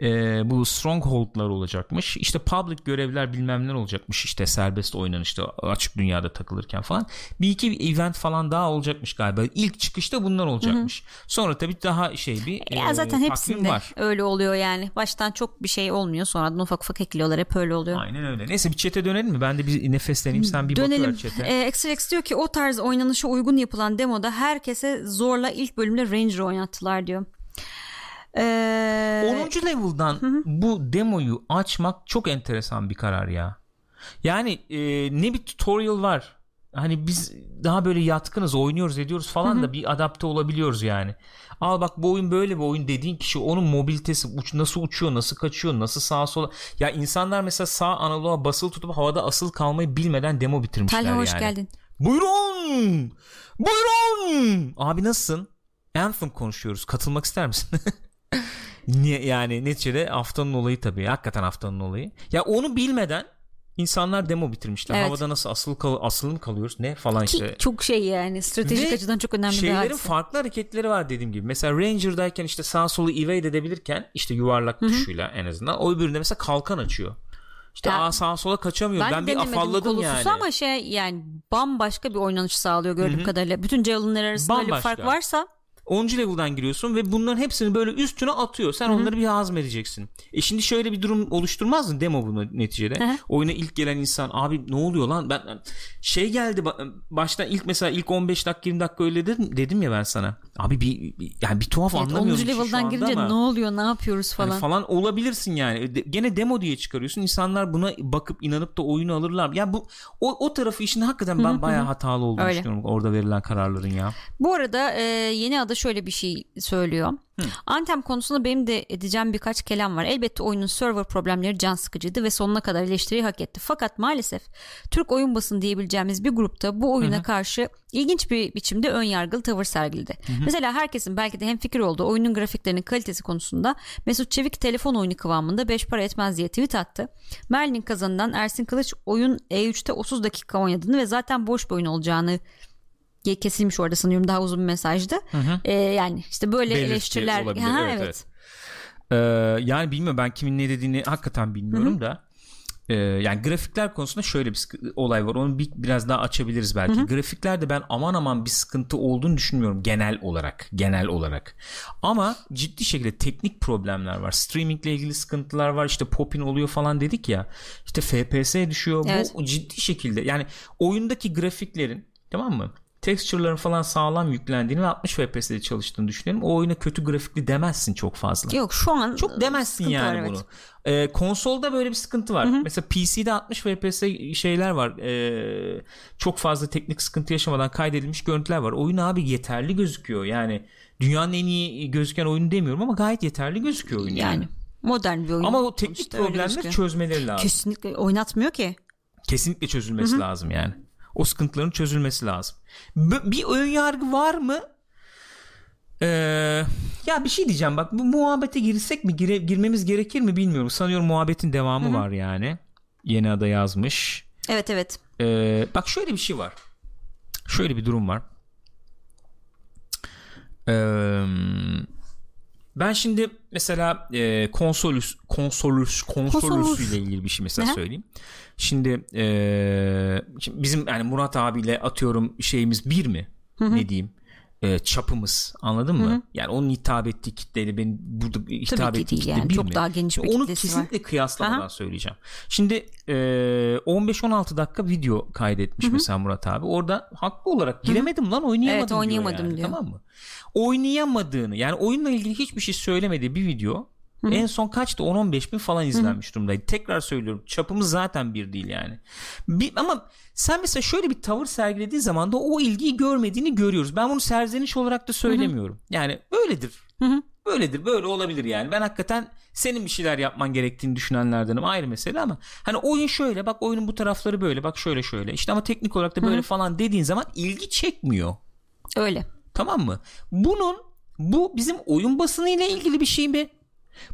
S1: e, bu stronghold'lar olacakmış. İşte public görevler bilmem ne olacakmış işte serbest oynanışta açık dünyada takılırken falan. Bir iki event falan daha olacakmış galiba. İlk çıkışta bunlar olacakmış. Hı hı. Sonra tabii daha şey bir
S2: ya e, zaten hepsinde var. öyle oluyor yani. Baştan çok bir şey olmuyor. Sonradan ufak ufak ekliyorlar. Hep öyle oluyor.
S1: Aynen öyle. Neyse bir çete dönelim mi? Ben de bir nefesleneyim. Sen bir dönelim. bakıver çete.
S2: XRX diyor ki o tarz oynanışa uygun yapılan demoda herkese zorla ilk bölümde Ranger oynattılar diyor.
S1: Ee... 10. level'dan hı hı. bu demoyu açmak çok enteresan bir karar ya. Yani e, ne bir tutorial var. Hani biz daha böyle yatkınız, oynuyoruz, ediyoruz falan hı hı. da bir adapte olabiliyoruz yani. Al bak bu oyun böyle bir oyun dediğin kişi onun mobilitesi uç, nasıl uçuyor, nasıl kaçıyor, nasıl sağa sola. Ya insanlar mesela sağ analoğa basılı tutup havada asıl kalmayı bilmeden demo bitirmişler Talha, yani.
S2: hoş geldin.
S1: Buyurun. Buyurun. Abi nasılsın? Anthem konuşuyoruz. Katılmak ister misin? Niye yani neticede haftanın olayı tabii. Hakikaten haftanın olayı. Ya onu bilmeden insanlar demo bitirmişler. Evet. Havada nasıl asıl kal asılı mı kalıyoruz ne falan Ki işte.
S2: çok şey yani stratejik Ve açıdan çok önemli bir
S1: Şeylerin farklı hareketleri var dediğim gibi. Mesela Ranger'dayken işte sağ solu evade edebilirken işte yuvarlak Hı-hı. tuşuyla en azından o öbüründe mesela kalkan açıyor. İşte ya, aa, sağa sola kaçamıyor. Ben, ben bir afalladım yani.
S2: ama şey yani bambaşka bir oynanış sağlıyor gördüğüm Hı-hı. kadarıyla. Bütün javelinler arasında bambaşka. bir fark varsa
S1: 10. level'dan giriyorsun ve bunların hepsini böyle üstüne atıyor. Sen Hı-hı. onları bir hazmedeceksin. E şimdi şöyle bir durum oluşturmaz mı demo bunu neticede? Hı-hı. Oyuna ilk gelen insan abi ne oluyor lan? Ben şey geldi baştan ilk mesela ilk 15 dakika 20 dakika öyle dedim, dedim ya ben sana. Abi bir, yani bir tuhaf evet, anlamıyorum.
S2: 10. level'dan girince ama. ne oluyor ne yapıyoruz falan.
S1: Yani falan olabilirsin yani. De, gene demo diye çıkarıyorsun. İnsanlar buna bakıp inanıp da oyunu alırlar. Ya yani bu o, o tarafı işinde hakikaten ben bayağı hatalı olduğunu Öyle. düşünüyorum orada verilen kararların ya.
S2: Bu arada e, yeni adı şöyle bir şey söylüyor. Hı. Anthem konusunda benim de edeceğim birkaç kelam var. Elbette oyunun server problemleri can sıkıcıydı ve sonuna kadar eleştiriyi hak etti. Fakat maalesef Türk oyun basın diyebileceğimiz bir grupta bu oyuna Hı-hı. karşı ilginç bir biçimde ön yargılı tavır sergiledi. Hı-hı. Mesela herkesin belki de hem fikir olduğu oyunun grafiklerinin kalitesi konusunda Mesut Çevik telefon oyunu kıvamında 5 para etmez diye tweet attı. Merlin kazanından Ersin Kılıç oyun E3'te 30 dakika oynadığını ve zaten boş bir oyun olacağını kesilmiş orada sanıyorum daha uzun bir mesajdı. Hı hı. E, yani işte böyle Belirti eleştiriler. Ha, evet. evet.
S1: Ee, yani bilmiyorum ben kimin ne dediğini hakikaten bilmiyorum hı hı. da. Ee, yani grafikler konusunda şöyle bir olay var. Onu bir, biraz daha açabiliriz belki. Hı hı. Grafiklerde ben aman aman bir sıkıntı olduğunu düşünmüyorum genel olarak. Genel olarak. Ama ciddi şekilde teknik problemler var. Streamingle ilgili sıkıntılar var. İşte popin oluyor falan dedik ya. İşte FPS düşüyor. Evet. Bu ciddi şekilde yani oyundaki grafiklerin tamam mı? Texture'ların falan sağlam yüklendiğini ve 60 FPS'de çalıştığını düşünelim. O oyuna kötü grafikli demezsin çok fazla.
S2: Yok şu an
S1: çok demezsin yani
S2: var,
S1: bunu.
S2: evet.
S1: Ee, konsolda böyle bir sıkıntı var. Mesela PC'de 60 FPS şeyler var. Ee, çok fazla teknik sıkıntı yaşamadan kaydedilmiş görüntüler var. Oyun abi yeterli gözüküyor. Yani dünyanın en iyi gözüken oyunu demiyorum ama gayet yeterli gözüküyor oyun yani.
S2: yani modern bir oyun.
S1: Ama o teknik
S2: öyle
S1: problemleri çözmeleri lazım.
S2: kesinlikle oynatmıyor ki.
S1: Kesinlikle çözülmesi lazım yani. O sıkıntıların çözülmesi lazım. B- bir ön yargı var mı? Ee, ya bir şey diyeceğim bak bu muhabbete girsek mi gire- girmemiz gerekir mi bilmiyorum. Sanıyorum muhabbetin devamı var yani. Yeni ada yazmış.
S2: Evet evet.
S1: Ee, bak şöyle bir şey var. Şöyle bir durum var. Ee, ben şimdi mesela e, konsolüs konsolüs Konsolüs. ile ilgili bir şey mesela
S2: Aha.
S1: söyleyeyim. Şimdi, e, şimdi bizim yani Murat abiyle atıyorum şeyimiz bir mi? Ne diyeyim? E, çapımız anladın mı? Yani onun hitap ettiği kitleyle benim burada hitap
S2: Tabii
S1: ettiği kitle
S2: yani.
S1: bir
S2: Çok
S1: mi?
S2: daha geniş bir
S1: Onu
S2: kitlesi var.
S1: kesinlikle kıyaslamadan
S2: Aha.
S1: söyleyeceğim. Şimdi e, 15-16 dakika video kaydetmiş mesela Murat abi. Orada haklı olarak giremedim lan oynayamadım
S2: Evet,
S1: diyor
S2: oynayamadım
S1: yani,
S2: diyor.
S1: Tamam mı? Oynayamadığını yani oyunla ilgili hiçbir şey söylemediği bir video en son kaçtı 10-15 bin falan izlenmiş durumdaydı. Tekrar söylüyorum çapımız zaten bir değil yani. Bir, ama sen mesela şöyle bir tavır sergilediği zaman da o ilgiyi görmediğini görüyoruz. Ben bunu serzeniş olarak da söylemiyorum. Yani böyledir. Böyledir böyle olabilir yani. Ben hakikaten senin bir şeyler yapman gerektiğini düşünenlerdenim ayrı mesele ama hani oyun şöyle bak oyunun bu tarafları böyle bak şöyle şöyle işte ama teknik olarak da böyle falan dediğin zaman ilgi çekmiyor.
S2: Öyle.
S1: Tamam mı? Bunun bu bizim oyun basını ile ilgili bir şey mi?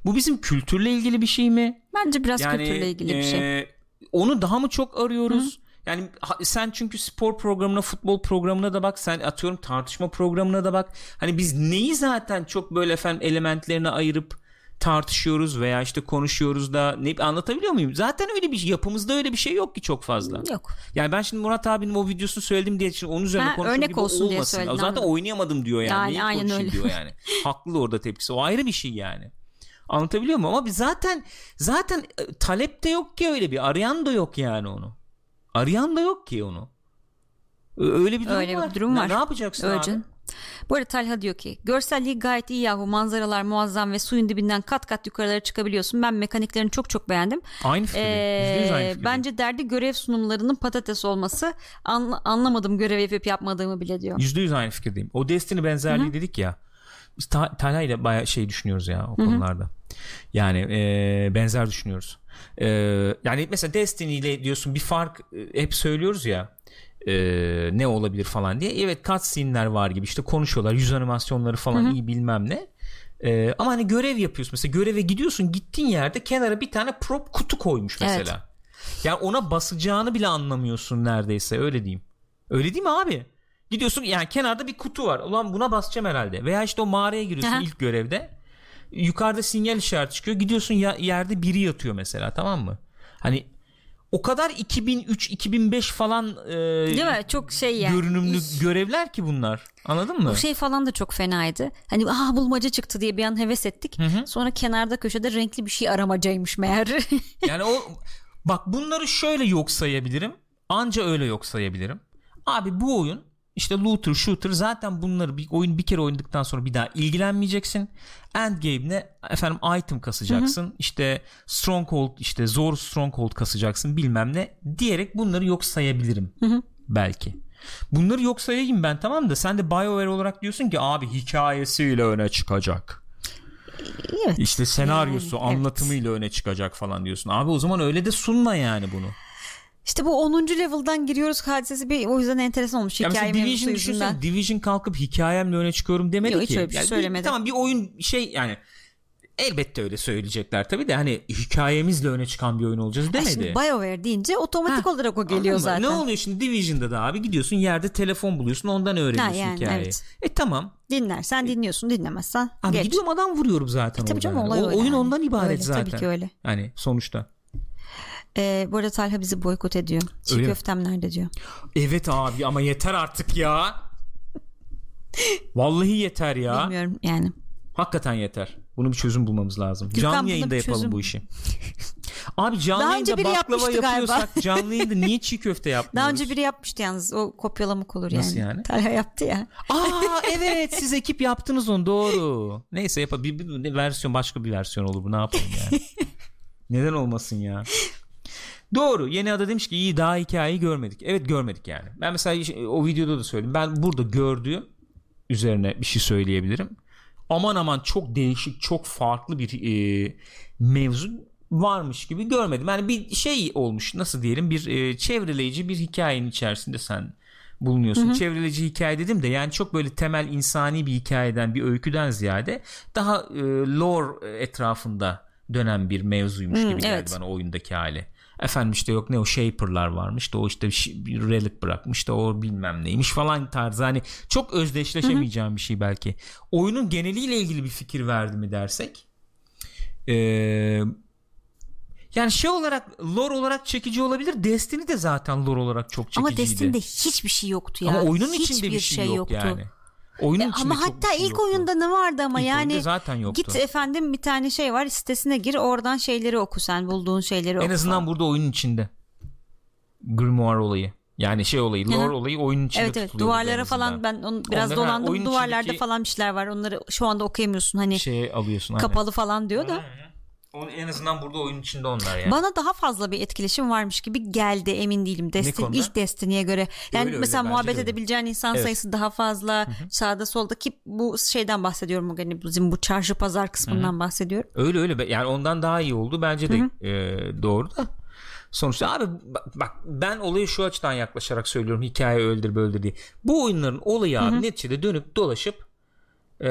S1: Bu bizim kültürle ilgili bir şey mi?
S2: Bence biraz
S1: Yani
S2: kültürle ilgili bir şey.
S1: e, Onu daha mı çok arıyoruz? Yani ha- sen çünkü spor programına, futbol programına da bak, sen atıyorum tartışma programına da bak. Hani biz neyi zaten çok böyle efendim elementlerine ayırıp tartışıyoruz veya işte konuşuyoruz da ne anlatabiliyor muyum? Zaten öyle bir yapımızda öyle bir şey yok ki çok fazla.
S2: Yok.
S1: Yani ben şimdi Murat abinin o videosunu söyledim diye şimdi onun üzerine
S2: örnek
S1: gibi
S2: olsun diye
S1: olmasın.
S2: söyledin,
S1: O zaten
S2: anladım.
S1: oynayamadım diyor yani.
S2: Yani
S1: Neyi
S2: aynen öyle.
S1: diyor yani. Haklı da orada tepkisi. O ayrı bir şey yani. Anlatabiliyor muyum? Ama biz zaten zaten e, talep de yok ki öyle bir. Arayan da yok yani onu. Arayan da yok ki onu. Öyle bir durum
S2: Öyle bir
S1: var.
S2: durum
S1: Ne-
S2: var.
S1: Ne, yapacaksın
S2: Öyle
S1: abi?
S2: Bu arada Talha diyor ki görselliği gayet iyi yahu manzaralar muazzam ve suyun dibinden kat kat yukarılara çıkabiliyorsun. Ben mekaniklerini çok çok beğendim.
S1: Aynı. Yüzde yüz aynı
S2: Ee,
S1: fikirdeyim.
S2: bence derdi görev sunumlarının patates olması. Anla- anlamadım görev yapıp yapmadığımı bile diyor.
S1: Yüzde yüz aynı fikirdeyim. O Destiny benzerliği dedik ya. Biz Ta- Talha ile bayağı şey düşünüyoruz ya o konularda. Yani e, benzer düşünüyoruz. E, yani mesela Destiny ile diyorsun bir fark e, hep söylüyoruz ya. E, ne olabilir falan diye. Evet cutscene'ler var gibi işte konuşuyorlar. Yüz animasyonları falan iyi bilmem ne. E, ama hani görev yapıyorsun. Mesela göreve gidiyorsun gittiğin yerde kenara bir tane prop kutu koymuş mesela. Yani ona basacağını bile anlamıyorsun neredeyse öyle diyeyim. Öyle değil mi abi? Gidiyorsun yani kenarda bir kutu var. Ulan buna basacağım herhalde. Veya işte o mağaraya giriyorsun
S2: Aha.
S1: ilk görevde. Yukarıda sinyal işareti çıkıyor. Gidiyorsun ya, yerde biri yatıyor mesela tamam mı? Hani o kadar 2003 2005 falan e,
S2: Değil mi? Çok şey yani.
S1: görünümlü görevler ki bunlar. Anladın mı?
S2: Bu şey falan da çok fenaydı. Hani aha bulmaca çıktı diye bir an heves ettik. Sonra kenarda köşede renkli bir şey aramacaymış meğer.
S1: Yani o bak bunları şöyle yok sayabilirim. Anca öyle yok sayabilirim. Abi bu oyun işte looter shooter zaten bunları bir oyun bir kere oynadıktan sonra bir daha ilgilenmeyeceksin. Endgame'ne efendim item kasacaksın. İşte stronghold işte zor stronghold kasacaksın bilmem ne diyerek bunları yok sayabilirim. Belki. Bunları yok sayayım ben tamam da sen de BioWare olarak diyorsun ki abi hikayesiyle öne çıkacak.
S2: evet.
S1: İşte senaryosu,
S2: Yani, evet.
S1: anlatımıyla öne çıkacak falan diyorsun. Abi o zaman öyle de sunma yani bunu.
S2: İşte bu 10. level'dan giriyoruz hadisesi bir o yüzden enteresan olmuş.
S1: Ya mesela
S2: Hikaye
S1: Division düşünsene. Division kalkıp hikayemle öne çıkıyorum demedi
S2: Yok,
S1: ki.
S2: hiç öyle bir şey
S1: Yani
S2: söylemedi.
S1: Tamam bir oyun şey yani elbette öyle söyleyecekler tabii de hani hikayemizle öne çıkan bir oyun olacağız demedi.
S2: Şimdi BioWare deyince otomatik
S1: Ha,
S2: olarak o geliyor zaten.
S1: Ne oluyor şimdi Division'da da abi gidiyorsun yerde telefon buluyorsun ondan öğreniyorsun
S2: Ha, yani,
S1: hikayeyi.
S2: evet.
S1: E tamam.
S2: Dinlersen dinliyorsun dinlemezsen
S1: Abi
S2: geç.
S1: gidiyorum adam vuruyorum zaten
S2: Tabii
S1: orada.
S2: canım
S1: yani.
S2: olay
S1: O- oyun
S2: yani.
S1: ondan ibaret
S2: Öyle,
S1: zaten.
S2: Tabii ki öyle.
S1: Yani sonuçta.
S2: Ee, bu arada Talha bizi boykot ediyor. Çiğ
S1: Öyle mi?
S2: köftem nerede diyor.
S1: Evet abi ama yeter artık ya. Vallahi yeter ya.
S2: Bilmiyorum yani.
S1: Hakikaten yeter. Bunun bir çözüm bulmamız lazım.
S2: Gürkan,
S1: Canlı yayında yapalım
S2: çözüm-
S1: bu işi. Abi canlı
S2: Daha
S1: yayında baklava
S2: yapmıştı galiba.
S1: yapıyorsak canlı yayında niye çiğ köfte yapmıyoruz?
S2: Daha önce biri yapmıştı yalnız o kopyalamak olur yani.
S1: Nasıl yani?
S2: Talha yaptı ya.
S1: Aa evet siz ekip yaptınız onu doğru. Neyse yap bir, bir, bir versiyon başka bir versiyon olur bu ne yapalım yani. Neden olmasın ya? Doğru. Yeni ada demiş ki iyi daha hikayeyi görmedik. Evet görmedik yani. Ben mesela o videoda da söyledim. Ben burada gördüğüm üzerine bir şey söyleyebilirim. Aman aman çok değişik, çok farklı bir e, mevzu varmış gibi görmedim. Yani bir şey olmuş nasıl diyelim bir e, çevreleyici bir hikayenin içerisinde sen bulunuyorsun. Hı hı. Çevreleyici hikaye dedim de yani çok böyle temel insani bir hikayeden bir öyküden ziyade daha e, lore etrafında dönen bir mevzuymuş
S2: Hmm,
S1: gibi geldi
S2: evet.
S1: bana oyundaki hali. Efendim işte yok ne o Shaper'lar varmış da o işte bir, şey- relic bırakmış da o bilmem neymiş falan tarzı hani çok özdeşleşemeyeceğim bir şey belki. Oyunun geneliyle ilgili bir fikir verdi mi dersek eee yani şey olarak lore olarak çekici olabilir. Destiny de zaten lore olarak çok çekiciydi.
S2: Ama Destiny'de hiçbir şey yoktu ya.
S1: Ama oyunun
S2: Hiçbir
S1: içinde bir şey, yok
S2: yoktu.
S1: yani. Oyunun
S2: E, ama hatta
S1: şey
S2: ilk
S1: yoktu.
S2: oyunda ne vardı ama
S1: İlk
S2: yani
S1: zaten yoktu.
S2: git efendim bir tane şey var sitesine gir oradan şeyleri oku sen bulduğun şeyleri oku.
S1: En azından burada oyunun içinde. Grimoire olayı. Yani şey olayı,
S2: Hı hı.
S1: lore olayı oyunun içinde
S2: Evet evet
S1: en
S2: duvarlara falan ben onu biraz
S1: ha,
S2: dolandım duvarlarda
S1: içindeki-
S2: falan bir şeyler var onları şu anda okuyamıyorsun hani
S1: Şey alıyorsun. aynen.
S2: kapalı falan diyor da.
S1: Onu en azından burada oyunun içinde onlar yani.
S2: Bana daha fazla bir etkileşim varmış gibi geldi emin değilim.
S1: Konuda?
S2: ilk Destiny'ye göre. Yani
S1: Öyle öyle,
S2: mesela
S1: bence
S2: muhabbet
S1: de öyle.
S2: edebileceğin insan
S1: Evet.
S2: sayısı daha fazla. Sağda solda ki bu şeyden bahsediyorum. Hani bizim bu çarşı pazar kısmından bahsediyorum.
S1: Öyle öyle yani ondan daha iyi oldu bence de e, doğru da. Sonuçta abi bak, ben olayı şu açıdan yaklaşarak söylüyorum hikaye öldür böldür diye. Bu oyunların olayı abi neticede dönüp dolaşıp e,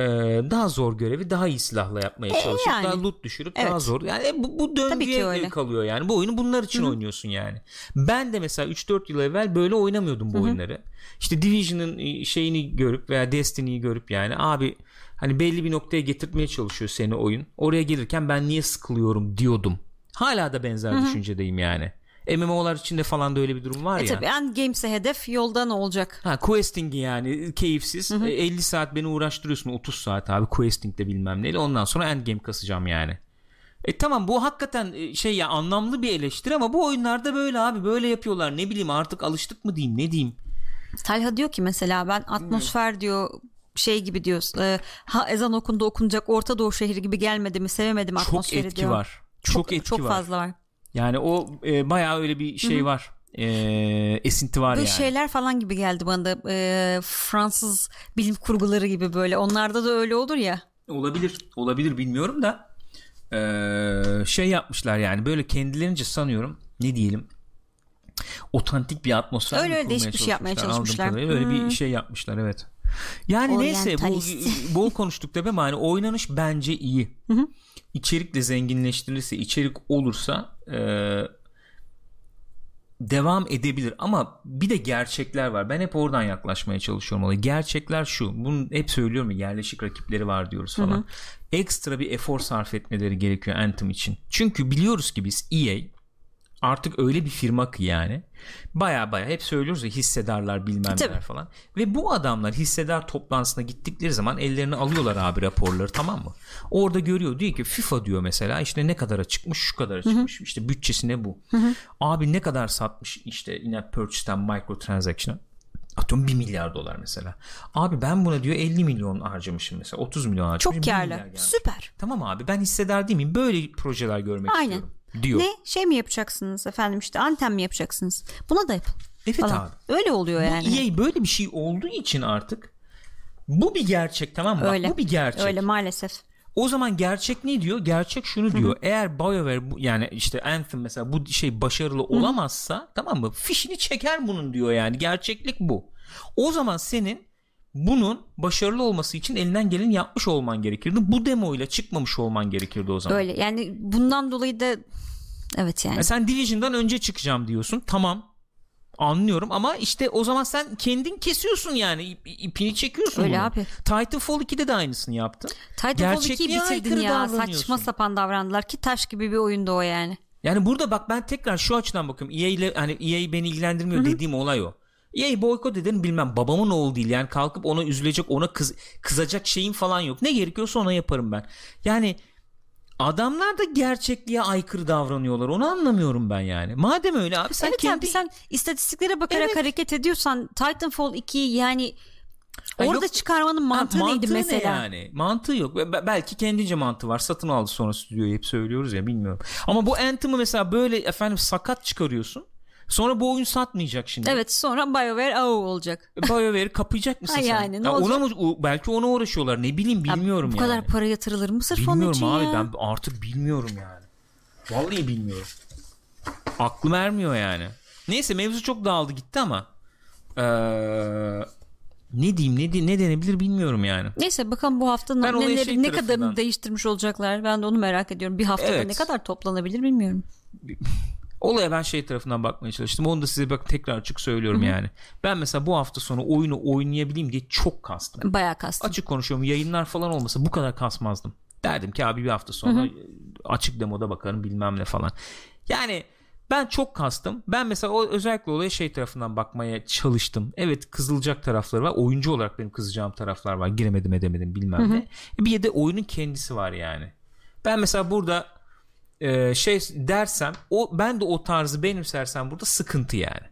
S1: daha zor görevi daha iyi silahla yapmaya çalışıp
S2: E, yani.
S1: daha loot düşürüp
S2: Evet.
S1: daha zor. Yani e, bu, bu döngüye kalıyor yani. Bu oyunu bunlar için oynuyorsun yani. Ben de mesela 3-4 yıl evvel böyle oynamıyordum bu oyunları. İşte Division'ın e, şeyini görüp veya Destiny'yi görüp yani abi hani belli bir noktaya getirtmeye çalışıyor seni oyun. Oraya gelirken ben niye sıkılıyorum diyordum. Hala da benzer düşüncedeyim yani. MMO'lar içinde falan da öyle bir durum var
S2: E
S1: ya.
S2: tabi endgames'e hedef yolda ne olacak?
S1: Ha questing'i yani keyifsiz. E, 50 saat beni uğraştırıyorsun 30 saat abi questing'de bilmem neyle. Ondan sonra endgame kasacağım yani. E tamam bu hakikaten e, şey ya anlamlı bir eleştiri ama bu oyunlarda böyle abi böyle yapıyorlar. Ne bileyim artık alıştık mı diyeyim ne diyeyim.
S2: Talha diyor ki mesela ben atmosfer diyor şey gibi diyor. e, ha ezan okundu okunacak Orta Doğu şehri gibi gelmedi mi sevemedim
S1: Çok
S2: atmosferi
S1: etki
S2: diyor.
S1: var. Çok, etki
S2: çok
S1: var.
S2: fazla var.
S1: Yani o e, bayağı öyle bir şey var. E, esinti var
S2: Böyle
S1: yani.
S2: şeyler falan gibi geldi bana da e, Fransız bilim kurguları gibi böyle. Onlarda da öyle olur ya.
S1: Olabilir. Olabilir bilmiyorum da Ee, şey yapmışlar yani böyle kendilerince sanıyorum ne diyelim otantik bir atmosfer
S2: Öyle öyle değişik bir şey yapmaya
S1: çalışmışlar. Öyle
S2: Hmm.
S1: bir şey yapmışlar evet. Yani neyse bu
S2: Oryantalist.
S1: bol konuştuk tabii ama hani oynanış bence iyi. İçerik de zenginleştirilirse, içerik olursa e, devam edebilir ama bir de gerçekler var. Ben hep oradan yaklaşmaya çalışıyorum olaya. Gerçekler şu. Bunu hep söylüyorum ya yerleşik rakipleri var diyoruz falan. Ekstra bir efor sarf etmeleri gerekiyor Anthem için. Çünkü biliyoruz ki biz EA artık öyle bir firma ki yani. Baya baya hep söylüyoruz ya hissedarlar bilmem
S2: Tabii.
S1: neler falan. Ve bu adamlar hissedar toplantısına gittikleri zaman ellerine alıyorlar abi raporları tamam mı? Orada görüyor diyor ki FIFA diyor mesela işte ne kadara çıkmış şu kadara çıkmış işte bütçesi ne bu? Abi ne kadar satmış işte in-app purchase'ten microtransaction'a atıyorum 1 milyar dolar mesela. Abi ben buna diyor 50 milyon harcamışım mesela 30 milyon harcamışım
S2: Çok
S1: 1 milyar
S2: karlı. Süper.
S1: tamam abi ben hissedar değil miyim? Böyle projeler görmek
S2: Aynen.
S1: istiyorum diyor
S2: Ne şey mi yapacaksınız efendim işte anten mi yapacaksınız? Buna da yapın.
S1: evet
S2: Falan.
S1: abi
S2: Öyle oluyor yani.
S1: Bu EA böyle bir şey olduğu için artık bu bir gerçek tamam mı? Bak,
S2: Öyle.
S1: bu bir gerçek.
S2: Öyle maalesef.
S1: O zaman gerçek ne diyor? Gerçek şunu diyor. Eğer BioWare bu, yani işte Anthem mesela bu şey başarılı olamazsa tamam mı? Fişini çeker bunun diyor yani. Gerçeklik bu. O zaman senin bunun başarılı olması için elinden geleni yapmış olman gerekirdi. Bu demo ile çıkmamış olman gerekirdi o zaman.
S2: Öyle yani bundan dolayı da evet yani.
S1: Ya sen Division'dan önce çıkacağım diyorsun. Tamam. Anlıyorum ama işte o zaman sen kendin kesiyorsun yani İp- ipini çekiyorsun
S2: Öyle
S1: bunu.
S2: abi.
S1: Titanfall 2'de de aynısını yaptın.
S2: Titanfall 2'yi
S1: Gerçekliğe
S2: bitirdin ya. Saçma sapan davrandılar ki taş gibi bir oyundu o yani.
S1: Yani burada bak ben tekrar şu açıdan bakıyorum. EA ile hani EA beni ilgilendirmiyor dediğim olay o. EA boykot ederim bilmem babamın oğlu değil yani kalkıp ona üzülecek ona kız, kızacak şeyim falan yok. Ne gerekiyorsa ona yaparım ben. Yani adamlar da gerçekliğe aykırı davranıyorlar. Onu anlamıyorum ben yani. Madem öyle abi sen
S2: evet
S1: kendi
S2: abi sen istatistiklere bakarak
S1: Evet.
S2: hareket ediyorsan Titanfall 2 yani orada
S1: yok.
S2: çıkarmanın mantığı
S1: Ha,
S2: neydi
S1: mantığı ne
S2: mesela?
S1: yani? Mantığı yok. Be- be- belki kendince mantığı var. Satın aldı sonra stüdyoyu hep söylüyoruz ya bilmiyorum. Ama bu Anthem'ı mesela böyle efendim sakat çıkarıyorsun. Sonra bu oyun satmayacak şimdi.
S2: Evet sonra BioWare AO olacak.
S1: BioWare'i kapayacak mısın
S2: Ha
S1: sen?
S2: yani, ne
S1: Ya
S2: olacak?
S1: ona mı belki ona uğraşıyorlar. Ne bileyim bilmiyorum
S2: Bu
S1: yani.
S2: kadar para yatırılır mı sırf onun
S1: Bilmiyorum
S2: için
S1: abi
S2: ya?
S1: ben artık bilmiyorum yani. Vallahi bilmiyorum. Aklım ermiyor yani. Neyse mevzu çok dağıldı gitti ama eee, ne diyeyim ne, ne denebilir bilmiyorum yani.
S2: Neyse bakalım bu hafta
S1: Ben
S2: ne,
S1: olayı
S2: ne,
S1: şey
S2: ne
S1: tarafından-
S2: kadarını değiştirmiş olacaklar. Ben de onu merak ediyorum. Bir haftada
S1: Evet.
S2: ne kadar toplanabilir bilmiyorum.
S1: Olaya ben şey tarafından bakmaya çalıştım. Onu da size bak tekrar açık söylüyorum yani. Ben mesela bu hafta sonu oyunu oynayabileyim diye çok kastım.
S2: Bayağı kastım.
S1: Açık konuşuyorum. Yayınlar falan olmasa bu kadar kasmazdım. Derdim ki abi bir hafta sonra açık demoda bakarım bilmem ne falan. Yani ben çok kastım. Ben mesela o özellikle olaya şey tarafından bakmaya çalıştım. Evet kızılacak tarafları var. Oyuncu olarak benim kızacağım taraflar var. Giremedim edemedim bilmem ne. Bir de oyunun kendisi var yani. Ben mesela burada e, şey dersem o ben de o tarzı benimsersem burada sıkıntı yani.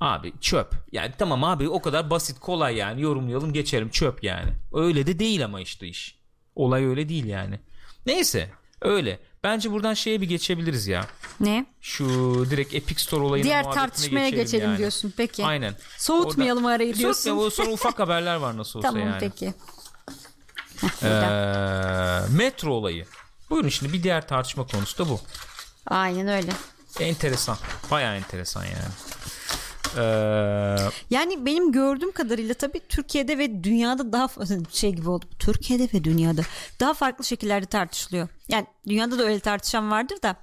S1: Abi çöp. Yani tamam abi o kadar basit kolay yani yorumlayalım geçerim çöp yani. Öyle de değil ama işte iş. Olay öyle değil yani. Neyse öyle. Bence buradan şeye bir geçebiliriz ya.
S2: Ne?
S1: Şu direkt Epic Store olayının
S2: Diğer tartışmaya geçelim,
S1: yani.
S2: diyorsun. Peki.
S1: Aynen.
S2: Soğutmayalım
S1: Orada-
S2: arayı diyorsun.
S1: Soğutmayalım. Sonra ufak haberler var nasıl olsa
S2: Tamam
S1: yani.
S2: peki.
S1: Ee, metro olayı. Buyurun şimdi bir diğer tartışma konusu da bu.
S2: Aynen öyle.
S1: Enteresan. Bayağı enteresan yani. Ee,
S2: Yani benim gördüğüm kadarıyla tabii Türkiye'de ve dünyada daha şey gibi oldu. Türkiye'de ve dünyada daha farklı şekillerde tartışılıyor. Yani dünyada da öyle tartışan vardır da.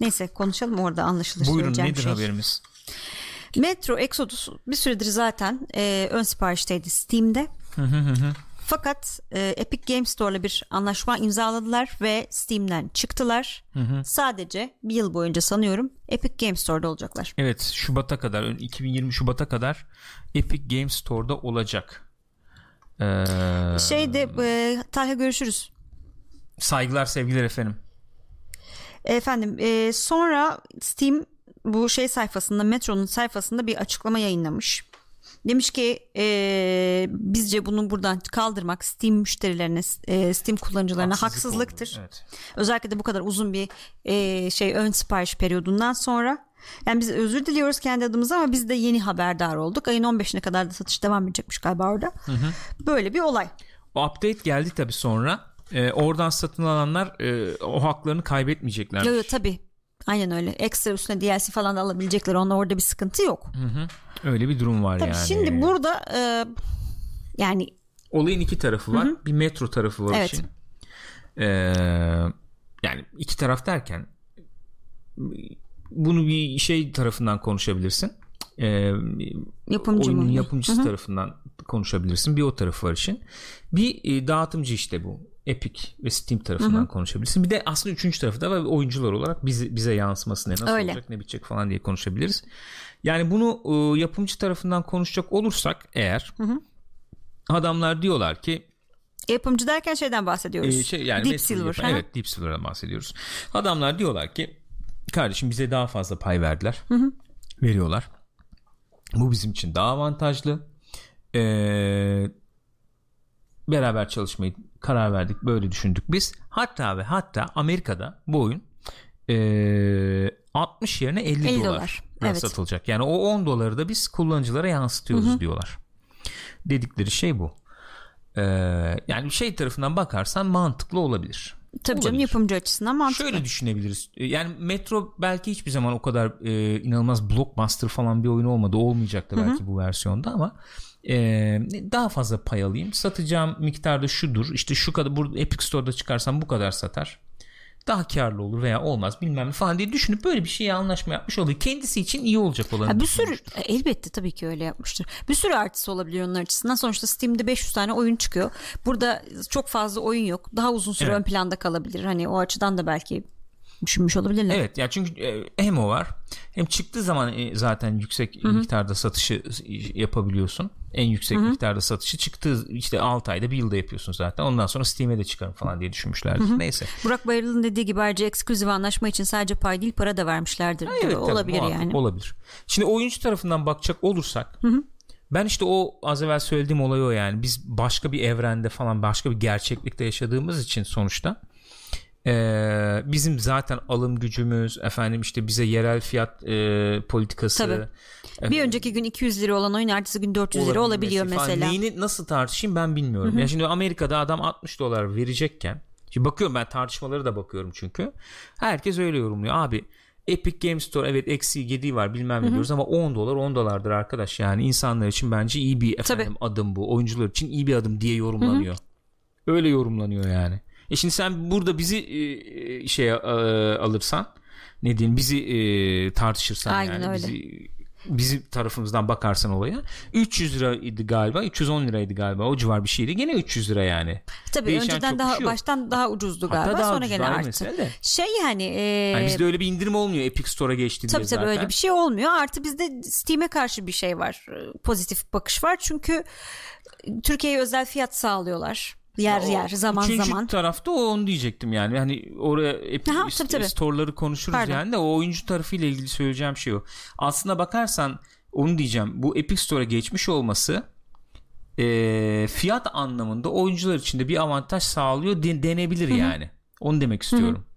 S2: Neyse konuşalım orada anlaşılır.
S1: buyurun nedir
S2: şey.
S1: haberimiz?
S2: Metro Exodus bir süredir zaten e, ön siparişteydi Steam'de. Fakat e, Epic Games Store'la bir anlaşma imzaladılar ve Steam'den çıktılar. Sadece bir yıl boyunca sanıyorum Epic Games Store'da olacaklar.
S1: Evet Şubat'a kadar 2020 Şubat'a kadar Epic Games Store'da olacak. Ee,
S2: Şeyde e, Talha görüşürüz.
S1: saygılar sevgiler efendim.
S2: Efendim e, sonra Steam bu şey sayfasında Metro'nun sayfasında bir açıklama yayınlamış. Demiş ki e, bizce bunu buradan kaldırmak Steam müşterilerine e, Steam kullanıcılarına
S1: Haksızlık
S2: haksızlıktır.
S1: oldu, Evet.
S2: Özellikle de bu kadar uzun bir e, şey ön sipariş periyodundan sonra. Yani biz özür diliyoruz kendi adımıza ama biz de yeni haberdar olduk. Ayın 15'ine kadar da satış devam edecekmiş galiba orada. Böyle bir olay.
S1: O update geldi tabii sonra. Ee, oradan satın alanlar e, o haklarını kaybetmeyecekler.
S2: Yo, yo, tabii. Aynen öyle. Ekstra üstüne DLC falan da alabilecekler. Onda orada bir sıkıntı yok.
S1: Öyle bir durum var
S2: Tabii
S1: yani.
S2: şimdi burada e, yani
S1: Olayın iki tarafı var. Bir metro tarafı var
S2: Evet.
S1: işin. Ee, yani iki taraf derken bunu bir şey tarafından konuşabilirsin. Ee,
S2: Yapımcı
S1: oyunun
S2: mı?
S1: yapımcısı tarafından konuşabilirsin. Bir o tarafı var işin. Bir e, dağıtımcı işte bu. Epic ve Steam tarafından konuşabilirsin. Bir de aslında üçüncü tarafı da var. Oyuncular olarak bize, bize yansıması ne nasıl
S2: Öyle.
S1: olacak ne bitecek falan diye konuşabiliriz. Yani bunu e, yapımcı tarafından konuşacak olursak eğer adamlar diyorlar ki
S2: yapımcı derken şeyden bahsediyoruz.
S1: ee, şey yani
S2: Deep Silver.
S1: yapan- evet Deep Silver'dan bahsediyoruz. Adamlar diyorlar ki kardeşim bize daha fazla pay verdiler. Veriyorlar. Bu bizim için daha avantajlı. Ee, beraber çalışmayı karar verdik. Böyle düşündük biz. Hatta ve hatta Amerika'da bu oyun ee, 60 yerine 50,
S2: 50
S1: dolar,
S2: dolar. Evet.
S1: satılacak. Yani o 10 doları da biz kullanıcılara yansıtıyoruz diyorlar. Dedikleri şey bu. Ee, yani şey tarafından bakarsan mantıklı olabilir.
S2: Tabii canım
S1: Olabilir.
S2: yapımcı açısından mantıklı.
S1: Şöyle düşünebiliriz. Ee, Yani Metro belki hiçbir zaman o kadar e, inanılmaz blockbuster falan bir oyun olmadı. Olmayacak da belki bu versiyonda ama e, daha fazla pay alayım. Satacağım miktarda şudur. İşte şu kadar burada Epic Store'da çıkarsam bu kadar satar. Daha karlı olur veya olmaz bilmem ne falan diye düşünüp böyle bir şeye anlaşma yapmış oluyor. Kendisi için iyi olacak olan.
S2: Ha, bir sürü e, elbette tabii ki öyle yapmıştır. Bir sürü artısı olabiliyor onlar açısından. Sonuçta Steam'de 500 tane oyun çıkıyor. Burada çok fazla oyun yok. Daha uzun süre
S1: Evet.
S2: ön planda kalabilir. Hani o açıdan da belki düşünmüş olabilirler.
S1: Evet yani çünkü e, hem o var hem çıktığı zaman e, zaten yüksek Hı-hı. miktarda satışı yapabiliyorsun. En yüksek Hı-hı. miktarda satışı çıktığı işte 6 ayda bir yılda yapıyorsun zaten. Ondan sonra Steam'e de çıkarım falan diye düşünmüşlerdir. Hı-hı. Neyse.
S2: Burak Bayırlı'nın dediği gibi ayrıca eksklusif anlaşma için sadece pay değil para da vermişlerdir. Ha, evet, olabilir tabii, yani.
S1: Olabilir. Şimdi oyuncu tarafından bakacak olursak Hı-hı. Ben işte o az evvel söylediğim olay o yani. Biz başka bir evrende falan başka bir gerçeklikte yaşadığımız için sonuçta ee, bizim zaten alım gücümüz efendim işte bize yerel fiyat e, politikası
S2: Tabii. bir önceki gün 200 lira olan oyun ertesi gün 400 lira olabiliyor mesela. Falan.
S1: Neyini nasıl tartışayım ben bilmiyorum. Ya şimdi Amerika'da adam 60 dolar verecekken şimdi bakıyorum ben tartışmaları da bakıyorum çünkü. Herkes öyle yorumluyor. Abi Epic Game Store evet eksi 7 var bilmem ne diyoruz ama 10 dolar 10 dolardır arkadaş yani insanlar için bence iyi bir efendim Tabii. adım bu oyuncular için iyi bir adım diye yorumlanıyor. Hı hı. Öyle yorumlanıyor yani. E şimdi sen burada bizi e, şey e, alırsan ne diyeyim bizi e, tartışırsan Aynen yani öyle. bizi bizim tarafımızdan bakarsan olaya 300 liraydı galiba 310 liraydı galiba o civar bir şeydi. Gene 300 lira yani.
S2: Tabii Değişen önceden daha şey baştan daha ucuzdu galiba Hatta daha sonra gene arttı. şey yani, e... yani
S1: bizde öyle bir indirim olmuyor Epic Store'a geçti
S2: tabii,
S1: diye
S2: tabii zaten öyle bir şey olmuyor. Artı bizde Steam'e karşı bir şey var pozitif bakış var. Çünkü Türkiye'ye özel fiyat sağlıyorlar yer ya yer zaman
S1: üçüncü
S2: zaman.
S1: tarafta o onu diyecektim yani. Hani oraya Epic Aha, tabii, tabii. store'ları konuşuruz Pardon. yani de o oyuncu tarafıyla ilgili söyleyeceğim şey o. Aslına bakarsan onu diyeceğim. Bu Epic Store'a geçmiş olması e, fiyat anlamında oyuncular için de bir avantaj sağlıyor de, denebilir Hı-hı. yani. Onu demek istiyorum. Hı-hı.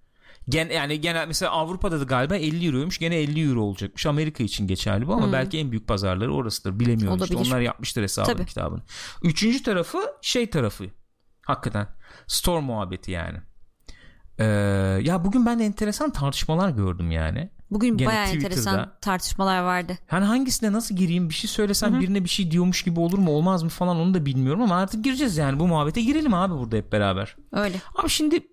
S1: Gen, yani genel mesela Avrupa'da da galiba 50 euroymuş gene 50 euro olacakmış Amerika için geçerli bu ama hmm. belki en büyük pazarları orasıdır bilemiyorum işte onlar yapmıştır hesabını Tabii. kitabını. Üçüncü tarafı şey tarafı Hakikaten. Store muhabbeti yani. Ee, ya bugün ben de enteresan tartışmalar gördüm yani.
S2: Bugün Gene bayağı Twitter'da. enteresan tartışmalar vardı.
S1: Yani hangisine nasıl gireyim bir şey söylesem Hı-hı. birine bir şey diyormuş gibi olur mu olmaz mı falan onu da bilmiyorum ama artık gireceğiz yani bu muhabbete girelim abi burada hep beraber.
S2: Öyle.
S1: Abi şimdi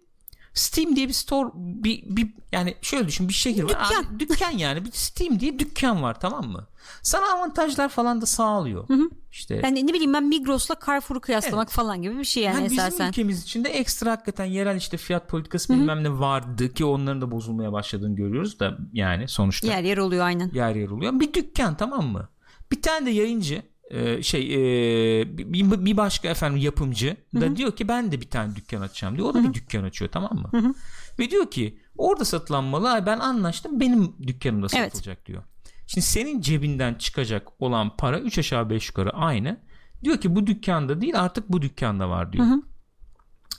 S1: Steam diye bir store bir, bir yani şöyle düşün bir şehir var. Dükkan. Abi, dükkan yani bir Steam diye dükkan var tamam mı? Sana avantajlar falan da sağlıyor. Hı hı. İşte
S2: yani ne bileyim ben Migros'la Carrefour'u kıyaslamak evet. falan gibi bir şey yani, yani esasen.
S1: Bizim ülkemiz içinde ekstra hakikaten yerel işte fiyat politikası Hı-hı. bilmem ne vardı ki onların da bozulmaya başladığını görüyoruz da yani sonuçta.
S2: Yer yer oluyor aynen.
S1: Yer yer oluyor. Bir dükkan tamam mı? Bir tane de yayıncı e, şey e, bir, bir başka efendim yapımcı da Hı-hı. diyor ki ben de bir tane dükkan açacağım diyor. O da Hı-hı. bir dükkan açıyor tamam mı? Hı-hı. Ve diyor ki orada satılan malı ben anlaştım benim dükkanımda satılacak evet. diyor. Şimdi senin cebinden çıkacak olan para 3 aşağı 5 yukarı aynı. Diyor ki bu dükkanda değil artık bu dükkanda var diyor. Hı hı.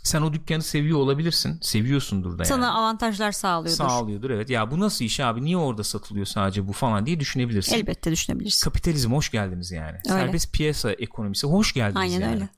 S1: Sen o dükkanı seviyor olabilirsin. Seviyorsundur da
S2: Sana
S1: yani.
S2: avantajlar sağlıyordur.
S1: Sağlıyordur evet. Ya bu nasıl iş abi? Niye orada satılıyor sadece bu falan diye düşünebilirsin.
S2: Elbette düşünebilirsin.
S1: Kapitalizm hoş geldiniz yani. Öyle. Serbest piyasa ekonomisi hoş geldiniz Aynen yani. öyle.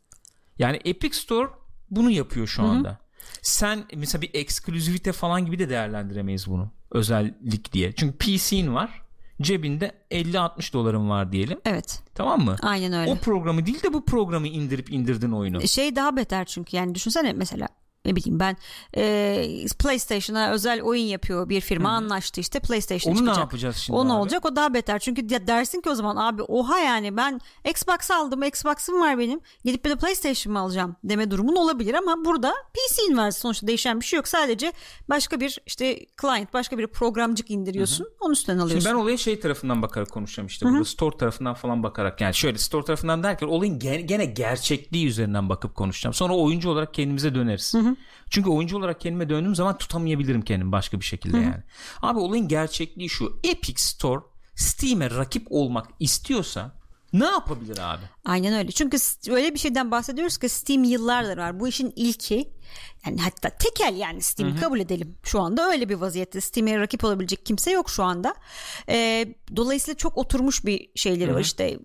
S1: Yani Epic Store bunu yapıyor şu anda. Hı-hı. Sen mesela bir ekskluzivite falan gibi de değerlendiremeyiz bunu. Özellik diye. Çünkü PC'in var cebinde 50-60 doların var diyelim.
S2: Evet.
S1: Tamam mı?
S2: Aynen öyle.
S1: O programı değil de bu programı indirip indirdin oyunu.
S2: Şey daha beter çünkü yani düşünsene mesela ne bileyim ben e, PlayStation'a özel oyun yapıyor bir firma Hı. anlaştı işte PlayStation
S1: Onu
S2: çıkacak.
S1: ne yapacağız şimdi?
S2: O
S1: ne
S2: olacak? O daha beter. Çünkü dersin ki o zaman abi oha yani ben Xbox aldım. Xbox'ım var benim. Gidip bir de PlayStation mı alacağım deme durumun olabilir ama burada PC'in var sonuçta değişen bir şey yok. Sadece başka bir işte client, başka bir programcık indiriyorsun. Hı-hı. Onun üstünden alıyorsun.
S1: Şimdi ben olaya şey tarafından bakarak konuşacağım işte. Hı-hı. Burada store tarafından falan bakarak yani şöyle store tarafından derken olayın gene gerçekliği üzerinden bakıp konuşacağım. Sonra oyuncu olarak kendimize döneriz. Hı-hı. Çünkü oyuncu olarak kendime döndüğüm zaman tutamayabilirim kendimi başka bir şekilde Hı-hı. yani. Abi olayın gerçekliği şu. Epic Store Steam'e rakip olmak istiyorsa ne yapabilir abi?
S2: Aynen öyle. Çünkü öyle bir şeyden bahsediyoruz ki Steam yıllardır var. Bu işin ilki yani hatta tekel yani Steam Hı-hı. kabul edelim. Şu anda öyle bir vaziyette. Steam'e rakip olabilecek kimse yok şu anda. Ee, dolayısıyla çok oturmuş bir şeyleri Hı-hı. var işte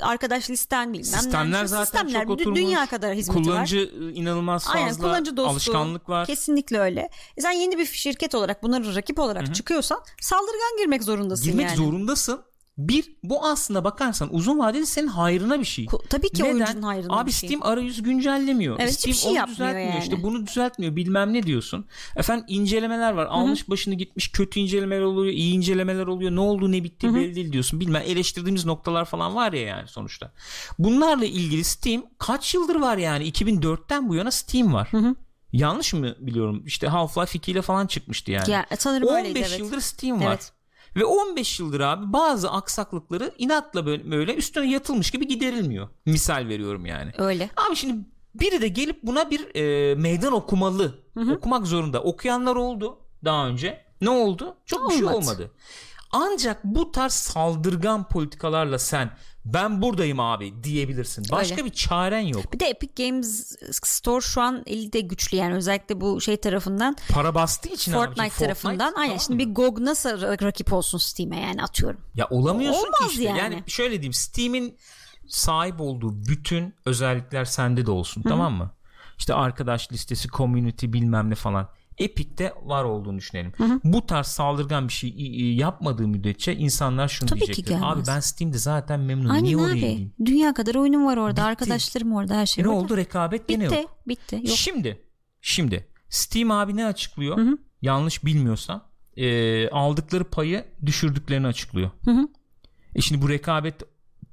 S2: arkadaş listen bilmem
S1: sistemler ne. zaten sistemler, çok oturmuş
S2: dünya kadar hizmeti
S1: kullanıcı
S2: var.
S1: Kullanıcı inanılmaz fazla Aynen, kullanıcı dostu, alışkanlık var
S2: kesinlikle öyle e sen yeni bir şirket olarak bunları rakip olarak Hı-hı. çıkıyorsan saldırgan girmek zorundasın
S1: girmek
S2: yani.
S1: zorundasın bir bu aslında bakarsan uzun vadede senin hayrına bir şey.
S2: Tabii ki Neden? oyuncunun hayrına
S1: Abi
S2: bir şey.
S1: Steam arayüz güncellemiyor.
S2: Evet,
S1: Steam
S2: şey
S1: onu düzeltmiyor
S2: yani.
S1: işte bunu düzeltmiyor bilmem ne diyorsun. Efendim incelemeler var. Hı-hı. Almış başını gitmiş kötü incelemeler oluyor, iyi incelemeler oluyor. Ne oldu ne bitti Hı-hı. belli değil diyorsun. Bilmem eleştirdiğimiz noktalar falan var ya yani sonuçta. Bunlarla ilgili Steam kaç yıldır var yani 2004'ten bu yana Steam var. Hı-hı. Yanlış mı biliyorum? İşte Half-Life 2 ile falan çıkmıştı yani.
S2: Ya, sanırım
S1: 15
S2: öyleydi, evet.
S1: yıldır Steam var.
S2: Evet.
S1: Ve 15 yıldır abi bazı aksaklıkları inatla böyle, üstüne yatılmış gibi giderilmiyor. Misal veriyorum yani.
S2: Öyle.
S1: Abi şimdi biri de gelip buna bir e, meydan okumalı. Okumak zorunda. Okuyanlar oldu daha önce. Ne oldu? Çok bir şey
S2: Olmadı.
S1: olmadı. Ancak bu tarz saldırgan politikalarla sen ben buradayım abi diyebilirsin. Başka
S2: Öyle.
S1: bir çaren yok.
S2: Bir de Epic Games Store şu an elde güçlü yani özellikle bu şey tarafından
S1: Para bastığı için
S2: Fortnite
S1: abicim,
S2: tarafından aynen
S1: tamam
S2: şimdi
S1: mı?
S2: bir GOG nasıl ra- rakip olsun Steam'e yani atıyorum.
S1: Ya olamıyorsun
S2: Olmaz
S1: ki işte. Yani.
S2: yani.
S1: şöyle diyeyim Steam'in sahip olduğu bütün özellikler sende de olsun tamam mı? İşte arkadaş listesi, community bilmem ne falan. Epic'te var olduğunu düşünelim. Bu tarz saldırgan bir şey yapmadığı müddetçe insanlar şunu
S2: Tabii ki
S1: diyecektir. Abi ben Steam'de zaten memnunum.
S2: Aynen
S1: Niye oraya
S2: abi.
S1: gideyim?
S2: Dünya kadar oyunum var orada.
S1: Bitti.
S2: Arkadaşlarım orada her şey
S1: E ne
S2: orada.
S1: oldu? Rekabet gene
S2: Bitti.
S1: yok.
S2: Bitti. Yok.
S1: Şimdi şimdi Steam abi ne açıklıyor? Yanlış bilmiyorsam e, aldıkları payı düşürdüklerini açıklıyor.
S2: hı.
S1: E şimdi bu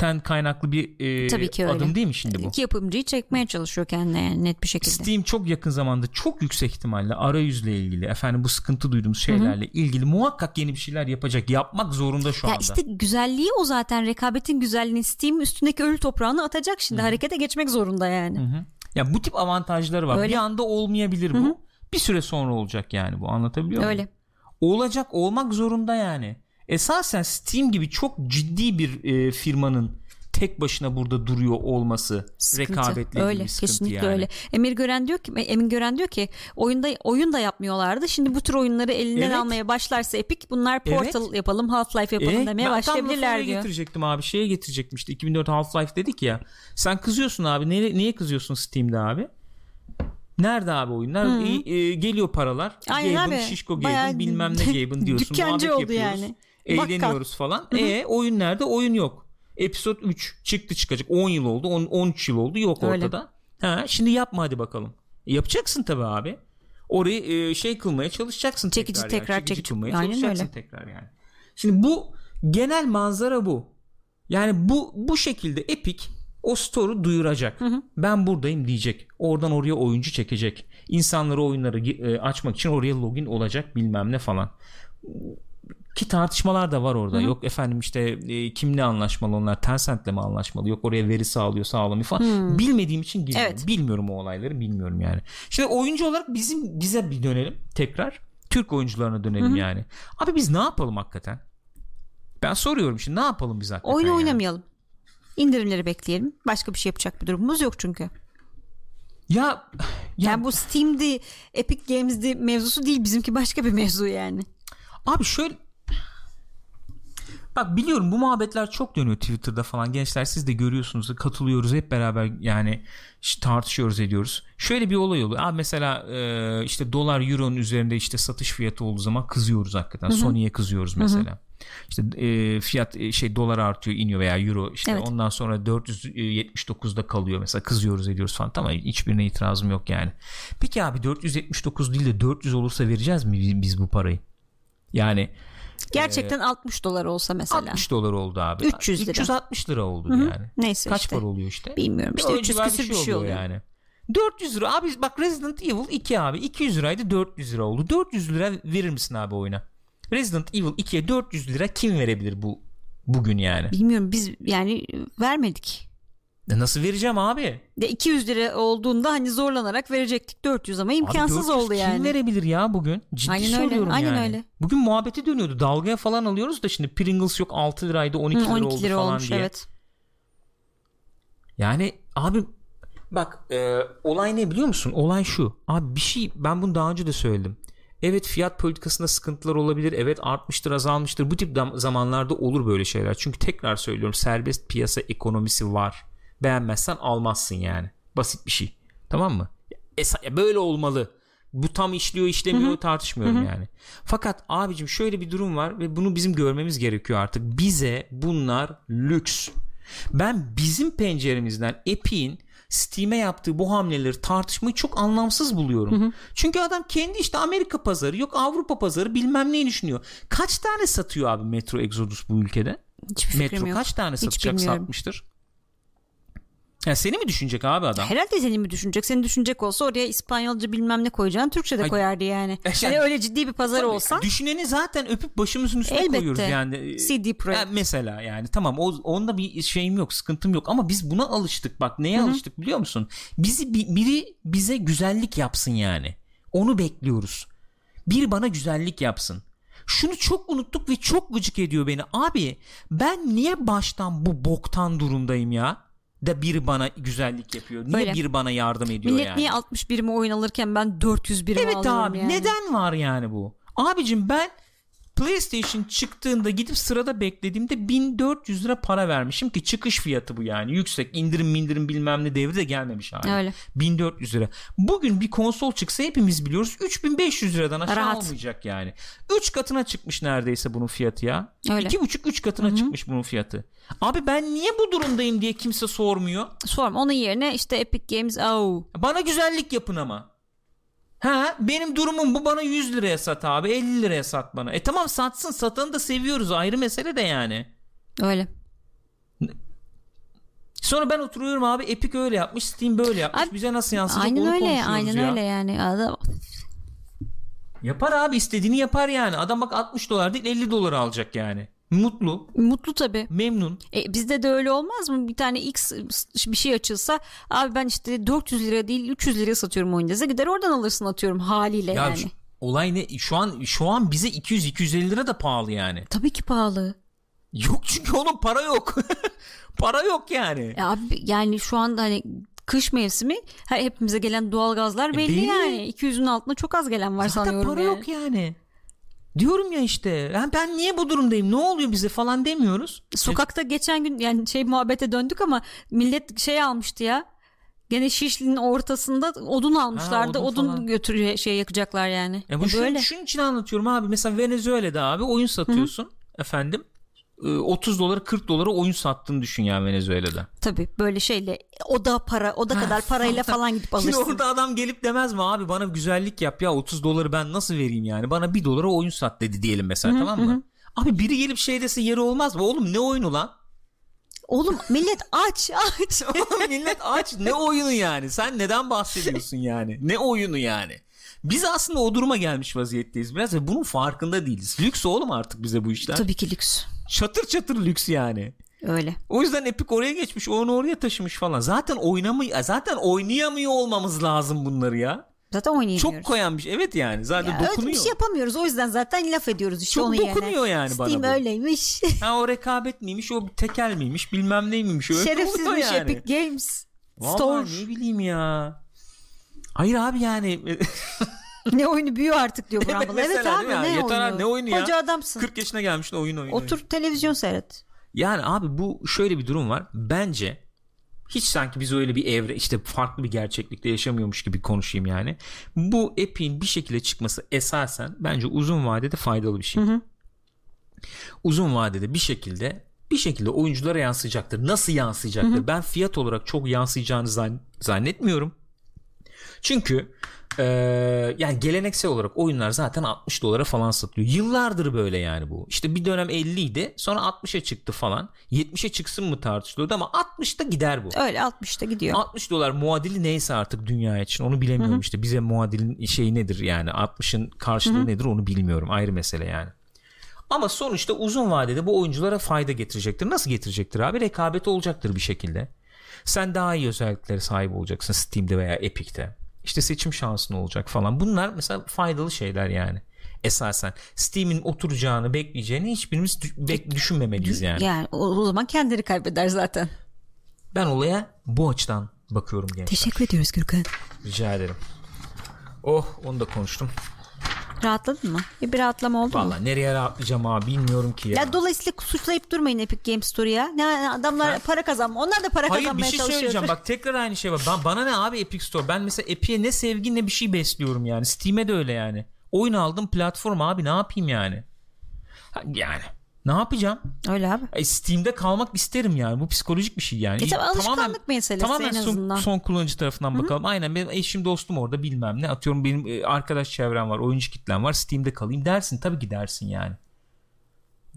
S1: rekabetten kaynaklı bir e,
S2: Tabii ki öyle.
S1: adım değil mi şimdi bu?
S2: İki yapımcıyı çekmeye çalışıyor kendine yani net bir şekilde.
S1: Steam çok yakın zamanda çok yüksek ihtimalle arayüzle ilgili efendim bu sıkıntı duyduğumuz şeylerle ilgili muhakkak yeni bir şeyler yapacak. Yapmak zorunda şu
S2: Ya
S1: anda.
S2: işte güzelliği o zaten rekabetin güzelliğini Steam üstündeki ölü toprağını atacak şimdi harekete geçmek zorunda yani.
S1: Hı. Ya bu tip avantajları var.
S2: Öyle.
S1: Bir anda olmayabilir bu. Bir süre sonra olacak yani bu. Anlatabiliyor muyum?
S2: Öyle.
S1: olacak olmak zorunda yani. Esasen Steam gibi çok ciddi bir e, firmanın tek başına burada duruyor olması
S2: Sıkıntı.
S1: rekabetle
S2: öyle
S1: sıkıntı
S2: kesinlikle
S1: yani.
S2: öyle. Emir Gören diyor ki Emin Gören diyor ki oyunda oyun da yapmıyorlardı. Şimdi bu tür oyunları elinden
S1: Evet.
S2: almaya başlarsa Epic bunlar Portal yapalım, Half-Life yapalım
S1: E,
S2: demeye
S1: ben
S2: başlayabilirler diyor.
S1: getirecektim abi. Şeye getirecektim işte 2004 Half-Life dedik ya. Sen kızıyorsun abi. Niye, niye kızıyorsun Steam'de abi? Nerede abi oyunlar? E, e, geliyor paralar.
S2: Aynen
S1: Gaben,
S2: abi.
S1: Şişko Gaben bilmem ne Gaben diyorsun.
S2: dükkancı oldu
S1: yapıyoruz.
S2: yani.
S1: Eğleniyoruz falan. E oyun nerede? Oyun yok. Episode 3 çıktı çıkacak. 10 yıl oldu. 10, 13 yıl oldu. Yok
S2: Öyle.
S1: ortada. Ha, şimdi yapma hadi bakalım. Yapacaksın tabii abi. Orayı e, şey kılmaya çalışacaksın
S2: Çekici
S1: tekrar.
S2: tekrar
S1: yani. Çekici
S2: çekici.
S1: kılmaya
S2: Aynen
S1: çalışacaksın
S2: öyle.
S1: tekrar yani. Şimdi bu genel manzara bu. Yani bu bu şekilde Epic o store'u duyuracak. Ben buradayım diyecek. Oradan oraya oyuncu çekecek. İnsanları oyunları e, açmak için oraya login olacak bilmem ne falan. Ki tartışmalar da var orada. Yok efendim işte e, kimle anlaşmalı onlar? Tencent'le mi anlaşmalı? Yok oraya veri sağlıyor, sağlamıyor falan. Bilmediğim için girmiyorum.
S2: Evet.
S1: Bilmiyorum o olayları, bilmiyorum yani. Şimdi oyuncu olarak bizim bize bir dönelim tekrar. Türk oyuncularına dönelim yani. Abi biz ne yapalım hakikaten? Ben soruyorum şimdi ne yapalım biz hakikaten?
S2: Oyun
S1: yani?
S2: oynamayalım. İndirimleri bekleyelim. Başka bir şey yapacak bir durumumuz yok çünkü.
S1: Ya ya
S2: Yani bu Steam'di, Epic Games'di mevzusu değil. Bizimki başka bir mevzu yani.
S1: Abi şöyle Bak biliyorum bu muhabbetler çok dönüyor Twitter'da falan gençler siz de görüyorsunuz katılıyoruz hep beraber yani tartışıyoruz ediyoruz. Şöyle bir olay oluyor. Abi mesela e, işte dolar euronun üzerinde işte satış fiyatı olduğu zaman kızıyoruz hakikaten. Sony'ye kızıyoruz mesela. İşte e, fiyat e, şey dolar artıyor iniyor veya euro işte
S2: Evet.
S1: ondan sonra 479'da kalıyor mesela kızıyoruz ediyoruz falan tamam hiçbirine itirazım yok yani. Peki abi 479 değil de 400 olursa vereceğiz mi biz bu parayı? Yani
S2: Gerçekten 60 dolar olsa mesela.
S1: 60 dolar oldu abi.
S2: 300 lira.
S1: 360 lira oldu yani.
S2: Neyse
S1: Kaç
S2: işte.
S1: para oluyor işte?
S2: Bilmiyorum işte
S1: O
S2: 300
S1: civar
S2: küsür bir şey oluyor.
S1: yani. 400 lira abi bak Resident Evil 2 abi 200 liraydı 400 lira oldu. 400 lira verir misin abi oyuna? Resident Evil 2'ye 400 lira kim verebilir bu bugün yani?
S2: Bilmiyorum biz yani vermedik.
S1: E Nasıl vereceğim abi?
S2: De 200 lira olduğunda hani zorlanarak verecektik 400 ama
S1: Abi
S2: imkansız
S1: 400
S2: oldu
S1: Kim
S2: yani.
S1: verebilir ya bugün? Ciddi
S2: Aynen öyle,
S1: söylüyorum
S2: aynen
S1: yani.
S2: öyle.
S1: Bugün muhabbeti dönüyordu. Dalgaya falan alıyoruz da şimdi Pringles yok 6 liraydı 12
S2: Hı,
S1: lira
S2: 12
S1: oldu
S2: lira
S1: falan
S2: olmuş
S1: diye.
S2: evet.
S1: Yani abi bak e, olay ne biliyor musun? Olay şu. Abi bir şey ben bunu daha önce de söyledim. Evet fiyat politikasında sıkıntılar olabilir. Evet artmıştır azalmıştır. Bu tip zamanlarda olur böyle şeyler. Çünkü tekrar söylüyorum serbest piyasa ekonomisi var. Beğenmezsen almazsın yani. Basit bir şey. Tamam mı? Ya böyle olmalı. Bu tam işliyor işlemiyor tartışmıyorum yani. Fakat abicim şöyle bir durum var ve bunu bizim görmemiz gerekiyor artık. Bize bunlar lüks. Ben bizim penceremizden Epic'in Steam'e yaptığı bu hamleleri tartışmayı çok anlamsız buluyorum. Çünkü adam kendi işte Amerika pazarı yok Avrupa pazarı bilmem neyi düşünüyor. Kaç tane satıyor abi Metro Exodus bu ülkede?
S2: Hiçbir
S1: Metro kaç tane
S2: Hiç
S1: satacak
S2: bilmiyorum.
S1: satmıştır? Ya seni mi düşünecek abi adam?
S2: Herhalde seni mi düşünecek? Seni düşünecek olsa oraya İspanyolca bilmem ne koyacaksın. Türkçe de
S1: Ay-
S2: koyardı yani.
S1: E şey-
S2: hani öyle ciddi bir pazar olsa
S1: Düşüneni zaten öpüp başımızın üstüne
S2: Elbette.
S1: koyuyoruz yani.
S2: CD Projekt.
S1: Ya mesela yani tamam o, onda bir şeyim yok sıkıntım yok ama biz buna alıştık bak neye alıştık biliyor musun? Bizi bi- biri bize güzellik yapsın yani. Onu bekliyoruz. Biri bana güzellik yapsın. Şunu çok unuttuk ve çok gıcık ediyor beni. Abi ben niye baştan bu boktan durumdayım ya? Da biri bana güzellik yapıyor. Niye
S2: Öyle.
S1: biri bana yardım ediyor
S2: millet
S1: yani?
S2: niye 60 birimi oyun alırken ben 400 birim
S1: Evet
S2: alıyorum
S1: abi
S2: yani.
S1: neden var yani bu? Abicim ben PlayStation çıktığında gidip sırada beklediğimde 1400 lira para vermişim ki çıkış fiyatı bu yani yüksek indirim mindirim bilmem ne devri de gelmemiş hali.
S2: Öyle.
S1: 1400 lira. Bugün bir konsol çıksa hepimiz biliyoruz 3500 liradan aşağı
S2: Rahat.
S1: olmayacak yani. 3 katına çıkmış neredeyse bunun fiyatı ya.
S2: Öyle.
S1: 2,5-3 katına çıkmış bunun fiyatı. Abi ben niye bu durumdayım diye kimse sormuyor.
S2: Sorma onun yerine işte Epic Games oh.
S1: Bana güzellik yapın ama. Ha benim durumum bu bana 100 liraya sat abi 50 liraya sat bana. E tamam satsın satanı da seviyoruz ayrı mesele de yani.
S2: Öyle.
S1: Sonra ben oturuyorum abi Epic öyle yapmış Steam böyle yapmış
S2: Abi,
S1: bize nasıl yansıyacak
S2: Aynen
S1: onu
S2: öyle
S1: konuşuyoruz
S2: aynen
S1: ya.
S2: öyle yani. Adam,
S1: Yapar abi istediğini yapar yani. Adam bak 60 dolar değil 50 dolar alacak yani. Mutlu,
S2: mutlu tabii.
S1: memnun.
S2: E, bizde de öyle olmaz mı? Bir tane X bir şey açılsa abi ben işte 400 lira değil 300 liraya satıyorum oyun dese gider oradan alırsın atıyorum haliyle
S1: Ya
S2: yani.
S1: şu- olay ne? Şu an şu an bize 200 250 lira da pahalı yani.
S2: Tabii ki pahalı.
S1: Yok çünkü onun para yok. para yok yani.
S2: E abi yani şu anda hani kış mevsimi her hepimize gelen doğalgazlar belli,
S1: E, belli.
S2: yani. 200'ün altında çok az gelen var
S1: Zaten
S2: sanıyorum
S1: para
S2: yani.
S1: yok yani. Diyorum ya işte. Ben niye bu durumdayım? Ne oluyor bize falan demiyoruz.
S2: Sokakta geçen gün yani şey muhabbete döndük ama millet şey almıştı ya. Gene Şişli'nin ortasında odun almışlardı.
S1: Ha, odun
S2: odun götürüyor şey yakacaklar yani.
S1: Ya bu
S2: E
S1: şunun,
S2: böyle.
S1: şunun için anlatıyorum abi. Mesela Venezuela'da abi oyun satıyorsun. Efendim. Ee, 30 dolara 40 dolara oyun sattığını düşün ya Venezuela'da.
S2: Tabii böyle şeyle oda para oda kadar parayla falan gidip
S1: Şimdi
S2: alırsın.
S1: orada adam gelip demez mi abi bana güzellik yap ya 30 doları ben nasıl vereyim yani bana 1 dolara oyun sat dedi diyelim mesela tamam mı? Abi biri gelip şey dese yeri olmaz mı? Oğlum ne oyunu lan?
S2: Oğlum millet aç aç.
S1: Oğlum millet aç ne oyunu yani? Sen neden bahsediyorsun yani? Ne oyunu yani? Biz aslında o duruma gelmiş vaziyetteyiz biraz ve bunun farkında değiliz. Lüks oğlum artık bize bu işler.
S2: Tabii ki lüks.
S1: Çatır çatır lüks yani.
S2: Öyle.
S1: O yüzden Epic oraya geçmiş, onu oraya taşımış falan. Zaten oynamıyor, zaten oynayamıyor olmamız lazım bunları ya.
S2: Zaten oynayamıyoruz.
S1: Çok koyan bir şey. Evet yani zaten
S2: Ya öyle
S1: dokunuyor.
S2: bir şey yapamıyoruz. O yüzden zaten laf ediyoruz işte
S1: Çok
S2: onun yerine.
S1: dokunuyor yani bana
S2: Steam
S1: bu.
S2: öyleymiş.
S1: Ha o rekabet miymiş, o tekel miymiş, bilmem neymiş. Öyle
S2: Şerefsizmiş
S1: yani.
S2: Epic Games.
S1: Vallahi
S2: Store.
S1: ne bileyim ya. Hayır abi yani
S2: ne oyunu büyüyor artık diyor Bramble. evet
S1: Mesela
S2: abi
S1: mi?
S2: ne
S1: Yeter
S2: oyunu?
S1: ne oyunu ya?
S2: Koca adamsın.
S1: 40 yaşına gelmişsin oyun oyun.
S2: Otur televizyon seyret.
S1: Yani abi bu şöyle bir durum var. Bence hiç sanki biz öyle bir evre işte farklı bir gerçeklikte yaşamıyormuş gibi konuşayım yani. Bu Epic'in bir şekilde çıkması esasen bence uzun vadede faydalı bir şey. Uzun vadede bir şekilde bir şekilde oyunculara yansıyacaktır. Nasıl yansıyacaktır? Ben fiyat olarak çok yansıyacağını zann- zannetmiyorum. Çünkü e, yani geleneksel olarak oyunlar zaten 60 dolara falan satılıyor. Yıllardır böyle yani bu. İşte bir dönem 50 idi sonra 60'a çıktı falan. 70'e çıksın mı tartışılıyordu ama 60'ta gider bu.
S2: Öyle 60'ta gidiyor.
S1: 60 dolar muadili neyse artık dünya için onu bilemiyorum işte. Bize muadilin şeyi nedir yani 60'ın karşılığı nedir onu bilmiyorum ayrı mesele yani. Ama sonuçta uzun vadede bu oyunculara fayda getirecektir. Nasıl getirecektir abi? Rekabet olacaktır bir şekilde. Sen daha iyi özelliklere sahip olacaksın Steam'de veya Epic'te. İşte seçim şansın olacak falan. Bunlar mesela faydalı şeyler yani. Esasen Steam'in oturacağını bekleyeceğini hiçbirimiz bek- düşünmemeliyiz yani.
S2: Yani o, o zaman kendileri kaybeder zaten.
S1: Ben olaya bu açıdan bakıyorum gençler.
S2: Teşekkür ediyoruz Gürkan.
S1: Rica ederim. Oh onu da konuştum.
S2: Rahatladın mı? Bir, bir rahatlama oldu mu?
S1: Valla nereye rahatlayacağım abi bilmiyorum ki ya.
S2: Ya dolayısıyla suçlayıp durmayın Epic Games Store'u ya. Ne adamlar para kazanma. Onlar da para
S1: Hayır bir
S2: kazanmaya
S1: şey
S2: çalışıyor.
S1: söyleyeceğim bak tekrar aynı şey var. Ben, bana ne abi Epic Store? Ben mesela Epic'e ne sevgi ne bir şey besliyorum yani. Steam'e de öyle yani. Oyun aldım platform abi ne yapayım yani. Ha, Yani ne yapacağım?
S2: Öyle abi.
S1: E, Steam'de kalmak isterim yani. Bu psikolojik bir şey yani.
S2: E tabii alışkanlık
S1: Tamamen-
S2: meselesi
S1: Tamamen
S2: en
S1: son,
S2: azından.
S1: son kullanıcı tarafından bakalım. Aynen benim eşim dostum orada bilmem ne. Atıyorum benim e, arkadaş çevrem var. Oyuncu kitlem var. Steam'de kalayım dersin. Tabii ki dersin yani.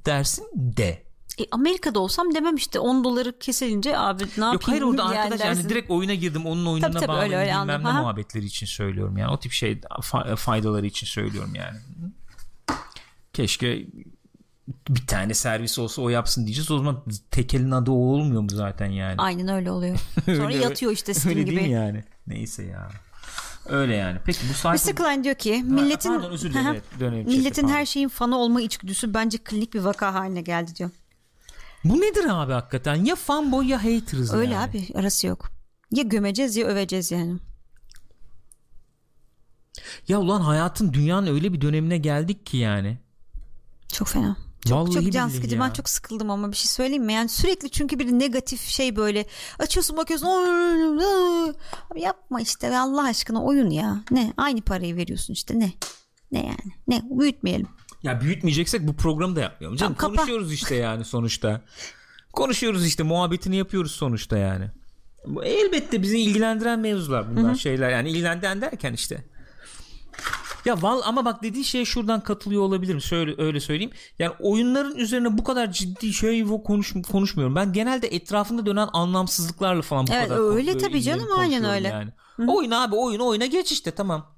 S1: Dersin de.
S2: E, Amerika'da olsam demem işte 10 doları kesilince abi ne yapayım?
S1: Yok hayır orada
S2: yani
S1: arkadaş yani
S2: dersin.
S1: direkt oyuna girdim onun oyununa
S2: Tabii, tabii,
S1: bağlı
S2: öyle, öyle
S1: bilmem
S2: anladım.
S1: ne
S2: Aha.
S1: muhabbetleri için söylüyorum yani o tip şey fa- faydaları için söylüyorum yani. Keşke bir tane servis olsa o yapsın diyeceğiz o zaman tekelin adı o olmuyor mu zaten yani.
S2: Aynen öyle oluyor. Sonra
S1: Öyle-
S2: yatıyor işte Steam
S1: Öyle değil
S2: gibi.
S1: yani? Neyse ya. Öyle yani. Peki bu sayfa...
S2: Mr. Klein diyor ki milletin
S1: Pardon özür dilerim. Dönelim
S2: milletin
S1: pardon.
S2: her şeyin fanı olma içgüdüsü bence klinik bir vaka haline geldi diyor.
S1: Bu nedir abi hakikaten? Ya fanboy ya haterız
S2: Öyle
S1: yani.
S2: abi arası yok. Ya gömeceğiz ya öveceğiz yani.
S1: Ya ulan hayatın dünyanın öyle bir dönemine geldik ki yani.
S2: Çok fena. Çok,
S1: Vallahi
S2: çok can sıkıcı.
S1: ya.
S2: Ben çok sıkıldım ama bir şey söyleyeyim mi? Yani sürekli çünkü bir negatif şey böyle açıyorsun bakıyorsun abi yapma işte Allah aşkına oyun ya. Ne? Aynı parayı veriyorsun işte ne? Ne yani? Ne? Büyütmeyelim.
S1: Ya büyütmeyeceksek bu programı da yapmayalım. Canım
S2: Tamam, kapa.
S1: konuşuyoruz işte yani sonuçta. konuşuyoruz işte muhabbetini yapıyoruz sonuçta yani. Elbette bizi ilgilendiren mevzular bunlar şeyler yani ilgilendiren derken işte. Ya val ama bak dediği şeye şuradan katılıyor olabilirim. Şöyle öyle söyleyeyim. Yani oyunların üzerine bu kadar ciddi şey konuş, konuşmuyorum. Ben genelde etrafında dönen anlamsızlıklarla falan bu
S2: Evet,
S1: kadar
S2: öyle tabii canım, aynen öyle.
S1: Yani. Oyun abi oyun oyuna geç işte tamam.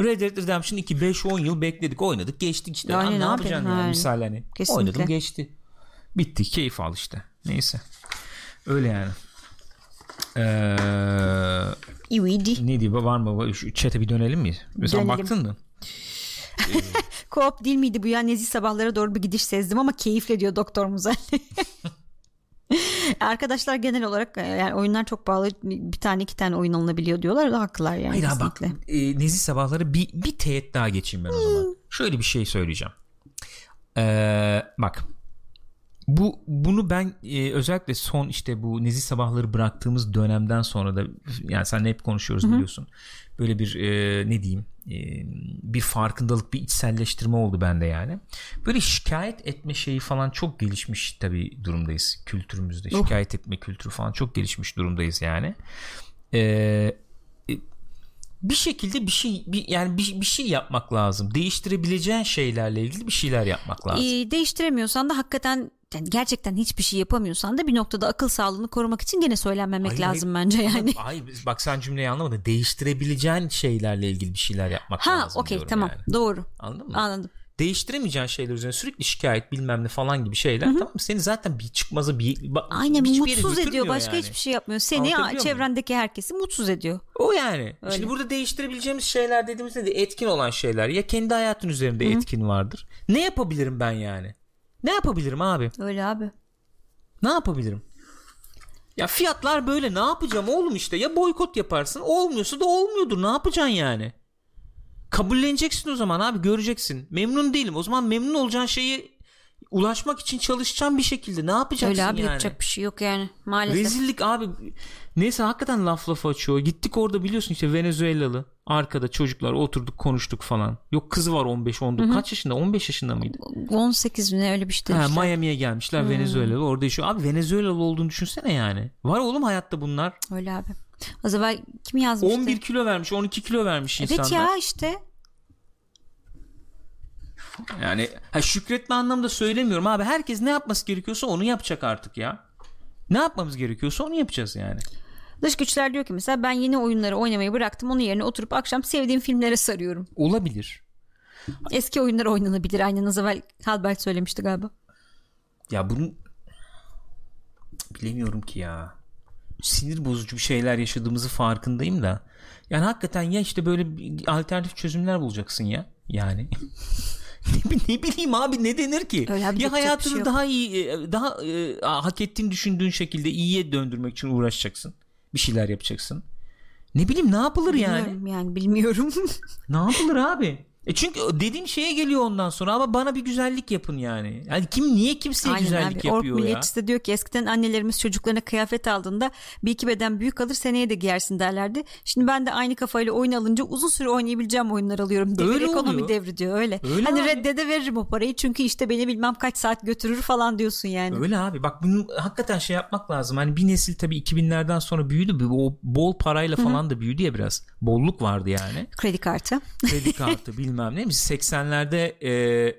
S1: Red Dead Redemption 2 5-10 yıl bekledik oynadık geçtik işte.
S2: Yani ne
S1: ne yapacaksın yani misal hani.
S2: Kesinlikle.
S1: Oynadım geçti. Bitti keyif al işte. Neyse. Öyle yani. Ee,
S2: İvidi.
S1: ne diyor var mı? Chat'e bir dönelim mi? Mesela
S2: Dönelim.
S1: baktın mı?
S2: Koop değil miydi bu ya? Nezih sabahlara doğru bir gidiş sezdim ama keyifle diyor Doktor Muzel. Arkadaşlar genel olarak e, yani oyunlar çok pahalı bir tane iki tane oyun alınabiliyor diyorlar da haklılar yani
S1: Hayır bak e, Nezih sabahları bir, bir teğet daha geçeyim ben o zaman. Şöyle bir şey söyleyeceğim. Ee, bak bu bunu ben e, özellikle son işte bu Nezih sabahları bıraktığımız dönemden sonra da yani seninle hep konuşuyoruz biliyorsun. Böyle bir e, ne diyeyim e, bir farkındalık bir içselleştirme oldu bende yani. Böyle şikayet etme şeyi falan çok gelişmiş tabii durumdayız kültürümüzde.
S2: Oh.
S1: Şikayet etme kültürü falan çok gelişmiş durumdayız yani. E, bir şekilde bir şey bir, yani bir, bir şey yapmak lazım. Değiştirebileceğin şeylerle ilgili bir şeyler yapmak lazım.
S2: Ee, değiştiremiyorsan da hakikaten yani gerçekten hiçbir şey yapamıyorsan da bir noktada akıl sağlığını korumak için gene söylenmemek
S1: Hayır,
S2: lazım
S1: hayır.
S2: bence yani.
S1: Hayır bak sen cümleyi anlamadın. Değiştirebileceğin şeylerle ilgili bir şeyler yapmak
S2: Ha
S1: lazım
S2: okey
S1: diyorum
S2: tamam
S1: yani.
S2: doğru
S1: Anladın mı?
S2: anladım.
S1: Değiştiremeyeceğin şeyler üzerine sürekli şikayet bilmem ne falan gibi şeyler tamam mı? Seni zaten bir çıkmaza bir
S2: Aynen mutsuz ediyor başka
S1: yani.
S2: hiçbir şey yapmıyor. Seni çevrendeki herkesi mutsuz ediyor.
S1: O yani.
S2: Öyle.
S1: Şimdi burada değiştirebileceğimiz şeyler dediğimizde de etkin olan şeyler ya kendi hayatın üzerinde etkin vardır. Ne yapabilirim ben yani? Ne yapabilirim abi?
S2: Öyle abi.
S1: Ne yapabilirim? Ya fiyatlar böyle ne yapacağım oğlum işte ya boykot yaparsın olmuyorsa da olmuyordur ne yapacaksın yani? Kabulleneceksin o zaman abi göreceksin. Memnun değilim o zaman memnun olacağın şeyi ulaşmak için çalışacağım bir şekilde ne yapacaksın
S2: Öyle abi
S1: yani?
S2: yapacak bir şey yok yani maalesef.
S1: Rezillik abi. Neyse hakikaten laf laf açıyor. Gittik orada biliyorsun işte Venezuelalı. Arkada çocuklar oturduk konuştuk falan. Yok kızı var 15-19. Kaç yaşında? 15 yaşında mıydı?
S2: 18 mi ne öyle bir şey
S1: Ha,
S2: demişler.
S1: Miami'ye gelmişler Venezuelalı. Orada yaşıyor. Abi Venezuelalı olduğunu düşünsene yani. Var oğlum hayatta bunlar.
S2: Öyle abi. Az evvel kim yazmıştı?
S1: 11 kilo vermiş 12 kilo vermiş
S2: Evet
S1: insanlar.
S2: ya işte.
S1: Yani ha, şükretme anlamda söylemiyorum abi. Herkes ne yapması gerekiyorsa onu yapacak artık ya. Ne yapmamız gerekiyorsa onu yapacağız yani.
S2: Dış güçler diyor ki mesela ben yeni oyunları oynamayı bıraktım. Onun yerine oturup akşam sevdiğim filmlere sarıyorum.
S1: Olabilir.
S2: Eski oyunlar oynanabilir. Aynen az evvel Halbert söylemişti galiba.
S1: Ya bunun bilemiyorum ki ya. Sinir bozucu bir şeyler yaşadığımızı farkındayım da. Yani hakikaten ya işte böyle alternatif çözümler bulacaksın ya. Yani. ne, bi- ne bileyim abi ne denir ki?
S2: Öyle
S1: ya
S2: bir
S1: hayatını
S2: şey yok.
S1: daha iyi e, daha e, hak ettiğini düşündüğün şekilde iyiye döndürmek için uğraşacaksın. Bir şeyler yapacaksın. Ne bileyim ne yapılır yani?
S2: Bilmiyorum yani bilmiyorum.
S1: Ne yapılır abi? E çünkü dediğim şeye geliyor ondan sonra ama bana bir güzellik yapın yani. Yani kim niye kimseye
S2: Aynen
S1: güzellik
S2: abi. Ork
S1: yapıyor ya?
S2: milliyetçisi de diyor ki eskiden annelerimiz çocuklarına kıyafet aldığında bir iki beden büyük alır seneye de giyersin derlerdi. Şimdi ben de aynı kafayla oyun alınca uzun süre oynayabileceğim oyunlar alıyorum. Devir
S1: Öyle
S2: ekonomi
S1: oluyor.
S2: devri diyor öyle.
S1: Öyle
S2: hani
S1: abi.
S2: reddede veririm o parayı çünkü işte beni bilmem kaç saat götürür falan diyorsun yani.
S1: Öyle abi bak bunu hakikaten şey yapmak lazım. Hani bir nesil tabii 2000'lerden sonra büyüdü. O bol parayla falan da büyüdü ya biraz. Bolluk vardı yani.
S2: Kredi kartı.
S1: Kredi kartı bilmem bilmem ne. Biz 80'lerde e,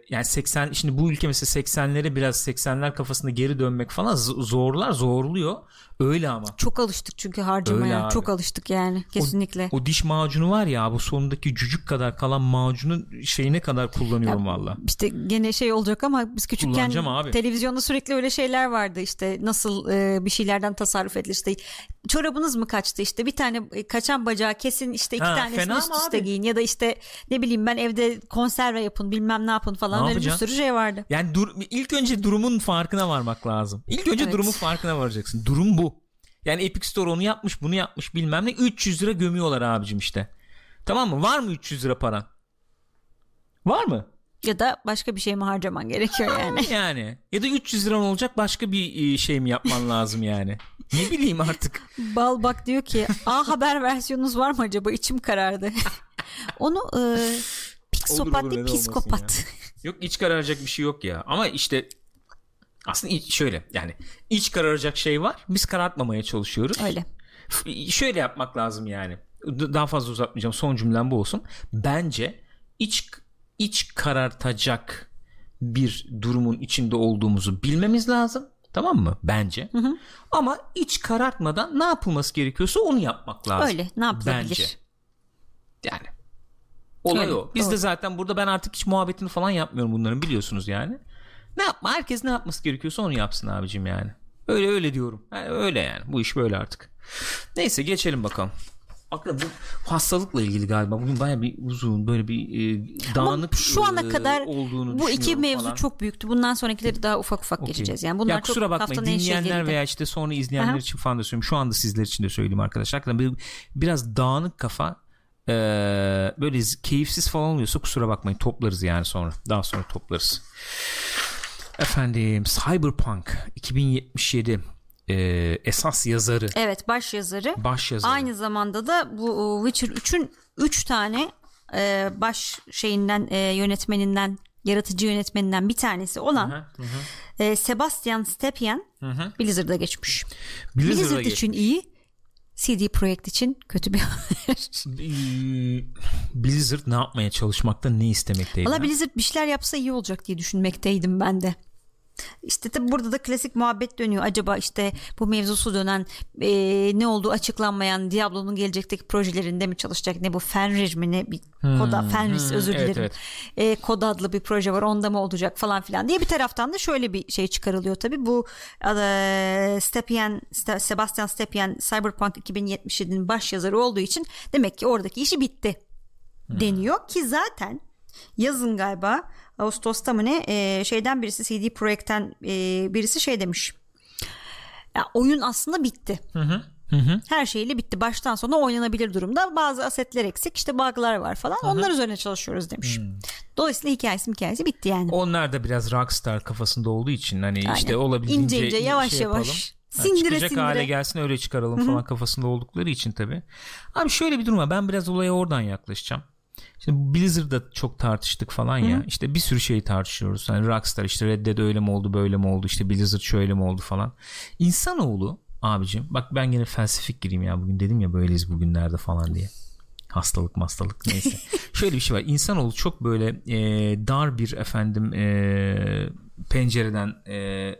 S1: yani 80 şimdi bu ülke mesela 80'lere biraz 80'ler kafasında geri dönmek falan zorlar zorluyor. Öyle ama.
S2: Çok alıştık çünkü harcamaya. Çok alıştık yani kesinlikle.
S1: O, o diş macunu var ya bu sonundaki cücük kadar kalan macunun şeyine kadar kullanıyorum valla.
S2: İşte gene şey olacak ama biz küçükken televizyonda sürekli öyle şeyler vardı işte nasıl e, bir şeylerden tasarruf edilir işte çorabınız mı kaçtı işte bir tane e, kaçan bacağı kesin işte iki ha, tanesini üst üste giyin ya da işte ne bileyim ben evde konserve yapın bilmem ne yapın falan ne öyle bir sürü şey vardı.
S1: Yani dur, ilk önce durumun farkına varmak lazım. İlk önce evet. durumun farkına varacaksın. Durum bu. Yani Epic Store onu yapmış bunu yapmış bilmem ne 300 lira gömüyorlar abicim işte. Tamam mı? Var mı 300 lira paran? Var mı?
S2: Ya da başka bir şey mi harcaman gerekiyor yani?
S1: yani. Ya da 300 liran olacak başka bir e, şey mi yapman lazım yani? ne bileyim artık.
S2: Bal bak diyor ki A Haber versiyonunuz var mı acaba? İçim karardı. Onu e, olur, değil psikopat.
S1: Yok iç kararacak bir şey yok ya. Ama işte aslında şöyle yani iç kararacak şey var. Biz karartmamaya çalışıyoruz.
S2: Öyle.
S1: Şöyle yapmak lazım yani. Daha fazla uzatmayacağım. Son cümlem bu olsun. Bence iç iç karartacak bir durumun içinde olduğumuzu bilmemiz lazım. Tamam mı? Bence. Hı hı. Ama iç karartmadan ne yapılması gerekiyorsa onu yapmak lazım.
S2: Öyle. Ne yapılabilir? Bence.
S1: Yani. Olay Öyle, o. Biz doğru. de zaten burada ben artık hiç muhabbetini falan yapmıyorum bunların biliyorsunuz yani. Ne yapma? Herkes ne yapması gerekiyorsa onu yapsın abicim yani. Öyle öyle diyorum. Yani öyle yani. Bu iş böyle artık. Neyse geçelim bakalım. Aklım bu hastalıkla ilgili galiba. Bugün baya bir uzun böyle bir e, dağınık Ama
S2: şu ana e, kadar olduğunu bu iki mevzu falan. çok büyüktü. Bundan sonrakileri daha ufak ufak okay. geçeceğiz. Yani bunlar ya kusura çok bakmayın dinleyenler
S1: veya işte sonra izleyenler Aha. için falan da söylüyorum. Şu anda sizler için de söyleyeyim arkadaşlar. Bir, biraz dağınık kafa e, böyle keyifsiz falan oluyorsa kusura bakmayın toplarız yani sonra. Daha sonra toplarız. Efendim Cyberpunk 2077 e, esas yazarı.
S2: Evet baş yazarı.
S1: Baş yazarı.
S2: Aynı zamanda da bu Witcher 3'ün 3 tane e, baş şeyinden e, yönetmeninden yaratıcı yönetmeninden bir tanesi olan hı hı. E, Sebastian Stepien Blizzard'a geçmiş. Blizzard'a Blizzard için iyi CD Projekt için kötü bir haber.
S1: Blizzard ne yapmaya çalışmakta ne istemekteydi?
S2: Valla Blizzard bir şeyler yapsa iyi olacak diye düşünmekteydim ben de. İşte tabi burada da klasik muhabbet dönüyor. Acaba işte bu mevzusu dönen e, ne olduğu açıklanmayan Diablo'nun gelecekteki projelerinde mi çalışacak? Ne bu Fenrir mi ne bir hmm, Koda Fenris hmm, özür dilerim. Evet, evet. E, Kod adlı bir proje var onda mı olacak falan filan diye bir taraftan da şöyle bir şey çıkarılıyor tabi. Bu e, Stepien, Sebastian Stepien Cyberpunk 2077'nin baş yazarı olduğu için demek ki oradaki işi bitti hmm. deniyor ki zaten yazın galiba Ağustos'ta mı ne e, şeyden birisi CD Projekt'ten e, birisi şey demiş. Ya, oyun aslında bitti. Hı hı. Hı hı. Her şeyle bitti. Baştan sona oynanabilir durumda. Bazı asetler eksik. işte bug'lar var falan. Hı hı. Onlar üzerine çalışıyoruz demiş. Hı. Dolayısıyla hikayesi hikayesi bitti yani.
S1: Onlar da biraz rockstar kafasında olduğu için hani Aynen. işte olabildiğince İnce ince yavaş şey yavaş. Yapalım. Sindire çıkacak sindire. hale gelsin öyle çıkaralım Hı-hı. falan kafasında oldukları için tabi. Abi şöyle bir durum var. Ben biraz olaya oradan yaklaşacağım. Şimdi Blizzard'da çok tartıştık falan ya. Hı. İşte bir sürü şey tartışıyoruz. Hani Rockstar işte Red Dead öyle mi oldu böyle mi oldu işte Blizzard şöyle mi oldu falan. İnsanoğlu abicim bak ben gene felsefik gireyim ya bugün dedim ya böyleyiz bugünlerde falan diye. Hastalık hastalık neyse. Şöyle bir şey var. İnsanoğlu çok böyle e, dar bir efendim e, pencereden e,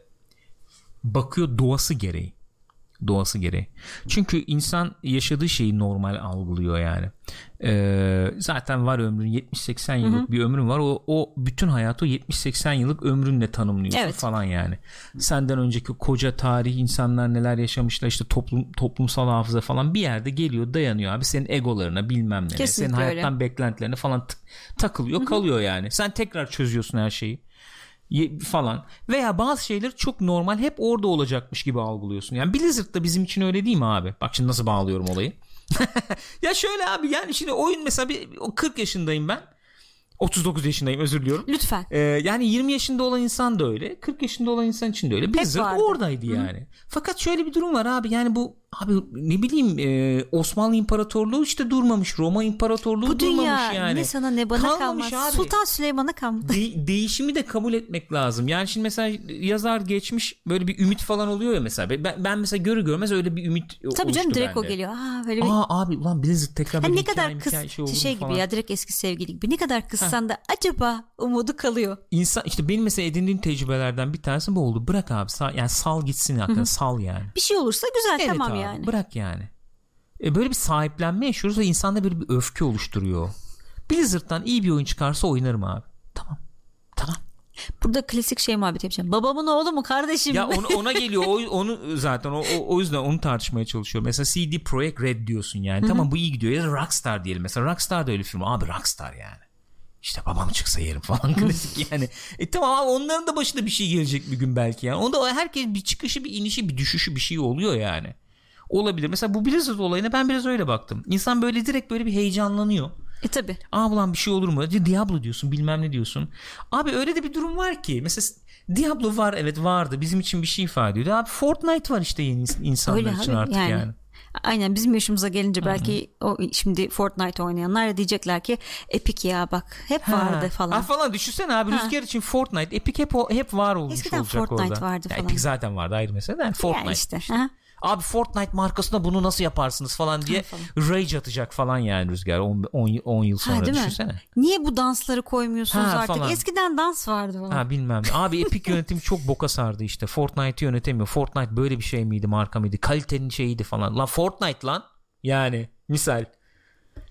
S1: bakıyor doğası gereği doğası gereği. Çünkü insan yaşadığı şeyi normal algılıyor yani. Ee, zaten var ömrün 70-80 yıllık Hı-hı. bir ömrün var. O, o bütün hayatı 70-80 yıllık ömrünle tanımlıyorsun evet. falan yani. Senden önceki koca tarih insanlar neler yaşamışlar işte toplum toplumsal hafıza falan bir yerde geliyor dayanıyor abi senin egolarına bilmem ne. Senin hayattan öyle. beklentilerine falan t- takılıyor Hı-hı. kalıyor yani. Sen tekrar çözüyorsun her şeyi falan veya bazı şeyler çok normal hep orada olacakmış gibi algılıyorsun. Yani Blizzard da bizim için öyle değil mi abi? Bak şimdi nasıl bağlıyorum olayı. ya şöyle abi yani şimdi oyun mesela bir 40 yaşındayım ben. 39 yaşındayım özür diliyorum.
S2: Lütfen.
S1: Ee, yani 20 yaşında olan insan da öyle. 40 yaşında olan insan için de öyle. Blizzard oradaydı yani. Hı. Fakat şöyle bir durum var abi. Yani bu Abi ne bileyim e, Osmanlı İmparatorluğu işte durmamış. Roma İmparatorluğu
S2: Bu
S1: durmamış
S2: dünya
S1: yani.
S2: ne sana ne bana
S1: Kalmamış
S2: kalmaz.
S1: abi.
S2: Sultan Süleyman'a kalmadı.
S1: De- değişimi de kabul etmek lazım. Yani şimdi mesela yazar geçmiş böyle bir ümit falan oluyor ya mesela. Ben, ben mesela görür görmez öyle bir ümit
S2: Tabii canım direkt o
S1: bende.
S2: geliyor. Aa, böyle bir...
S1: Aa abi ulan Blizzard tekrar
S2: Ha,
S1: böyle
S2: ne kadar
S1: hikaye,
S2: kız
S1: hikaye
S2: şey,
S1: mu
S2: gibi
S1: falan.
S2: ya direkt eski sevgili gibi. Ne kadar kızsan da acaba umudu kalıyor.
S1: İnsan işte benim mesela edindiğim tecrübelerden bir tanesi bu oldu. Bırak abi sal, yani sal gitsin hakikaten sal yani.
S2: Bir şey olursa güzel
S1: Evet
S2: tamam
S1: abi,
S2: yani.
S1: Bırak yani. E böyle bir sahiplenme yaşıyoruz ve insanda böyle bir öfke oluşturuyor. Blizzard'dan iyi bir oyun çıkarsa oynarım abi. Tamam. Tamam.
S2: Burada klasik şey muhabbet yapacağım. Babamın oğlu mu kardeşim?
S1: Ya onu, ona geliyor. O, onu zaten o, o, yüzden onu tartışmaya çalışıyorum. Mesela CD Projekt Red diyorsun yani. Tamam bu iyi gidiyor. Ya da Rockstar diyelim. Mesela Rockstar da öyle film. Abi Rockstar yani. İşte babam çıksa yerim falan klasik yani. E tamam abi onların da başına bir şey gelecek bir gün belki yani. Onda herkes bir çıkışı bir inişi bir düşüşü bir şey oluyor yani. Olabilir. Mesela bu Blizzard olayına ben biraz öyle baktım. İnsan böyle direkt böyle bir heyecanlanıyor.
S2: E tabi.
S1: Aa ulan bir şey olur mu? Diablo diyorsun bilmem ne diyorsun. Abi öyle de bir durum var ki. Mesela Diablo var evet vardı. Bizim için bir şey ifade ediyor. Abi Fortnite var işte yeni ins- insanlar
S2: Öyle
S1: için
S2: abi,
S1: artık
S2: yani.
S1: yani.
S2: Aynen bizim yaşımıza gelince belki o şimdi Fortnite oynayanlar diyecekler ki Epic ya bak hep vardı
S1: Ha.
S2: falan.
S1: Ha falan düşünsene abi
S2: Ha.
S1: Rüzgar için Fortnite Epic hep hep var olmuş
S2: Eskiden
S1: olacak
S2: Fortnite
S1: orada.
S2: vardı
S1: Ya
S2: falan.
S1: Epic zaten vardı ayrı mesele. Yani Fortnite
S2: Ya işte.
S1: işte.
S2: ha.
S1: Abi Fortnite markasında bunu nasıl yaparsınız falan diye rage atacak falan yani Rüzgar 10 yıl sonra
S2: Ha, değil mi?
S1: düşünsene.
S2: Niye bu dansları koymuyorsunuz
S1: Ha,
S2: artık?
S1: falan.
S2: Eskiden dans vardı falan.
S1: Ha bilmem. Abi Epic yönetimi çok boka sardı işte. Fortnite'ı yönetemiyor. Fortnite böyle bir şey miydi marka mıydı? Kalitenin şeyiydi falan. Lan Fortnite lan. Yani misal.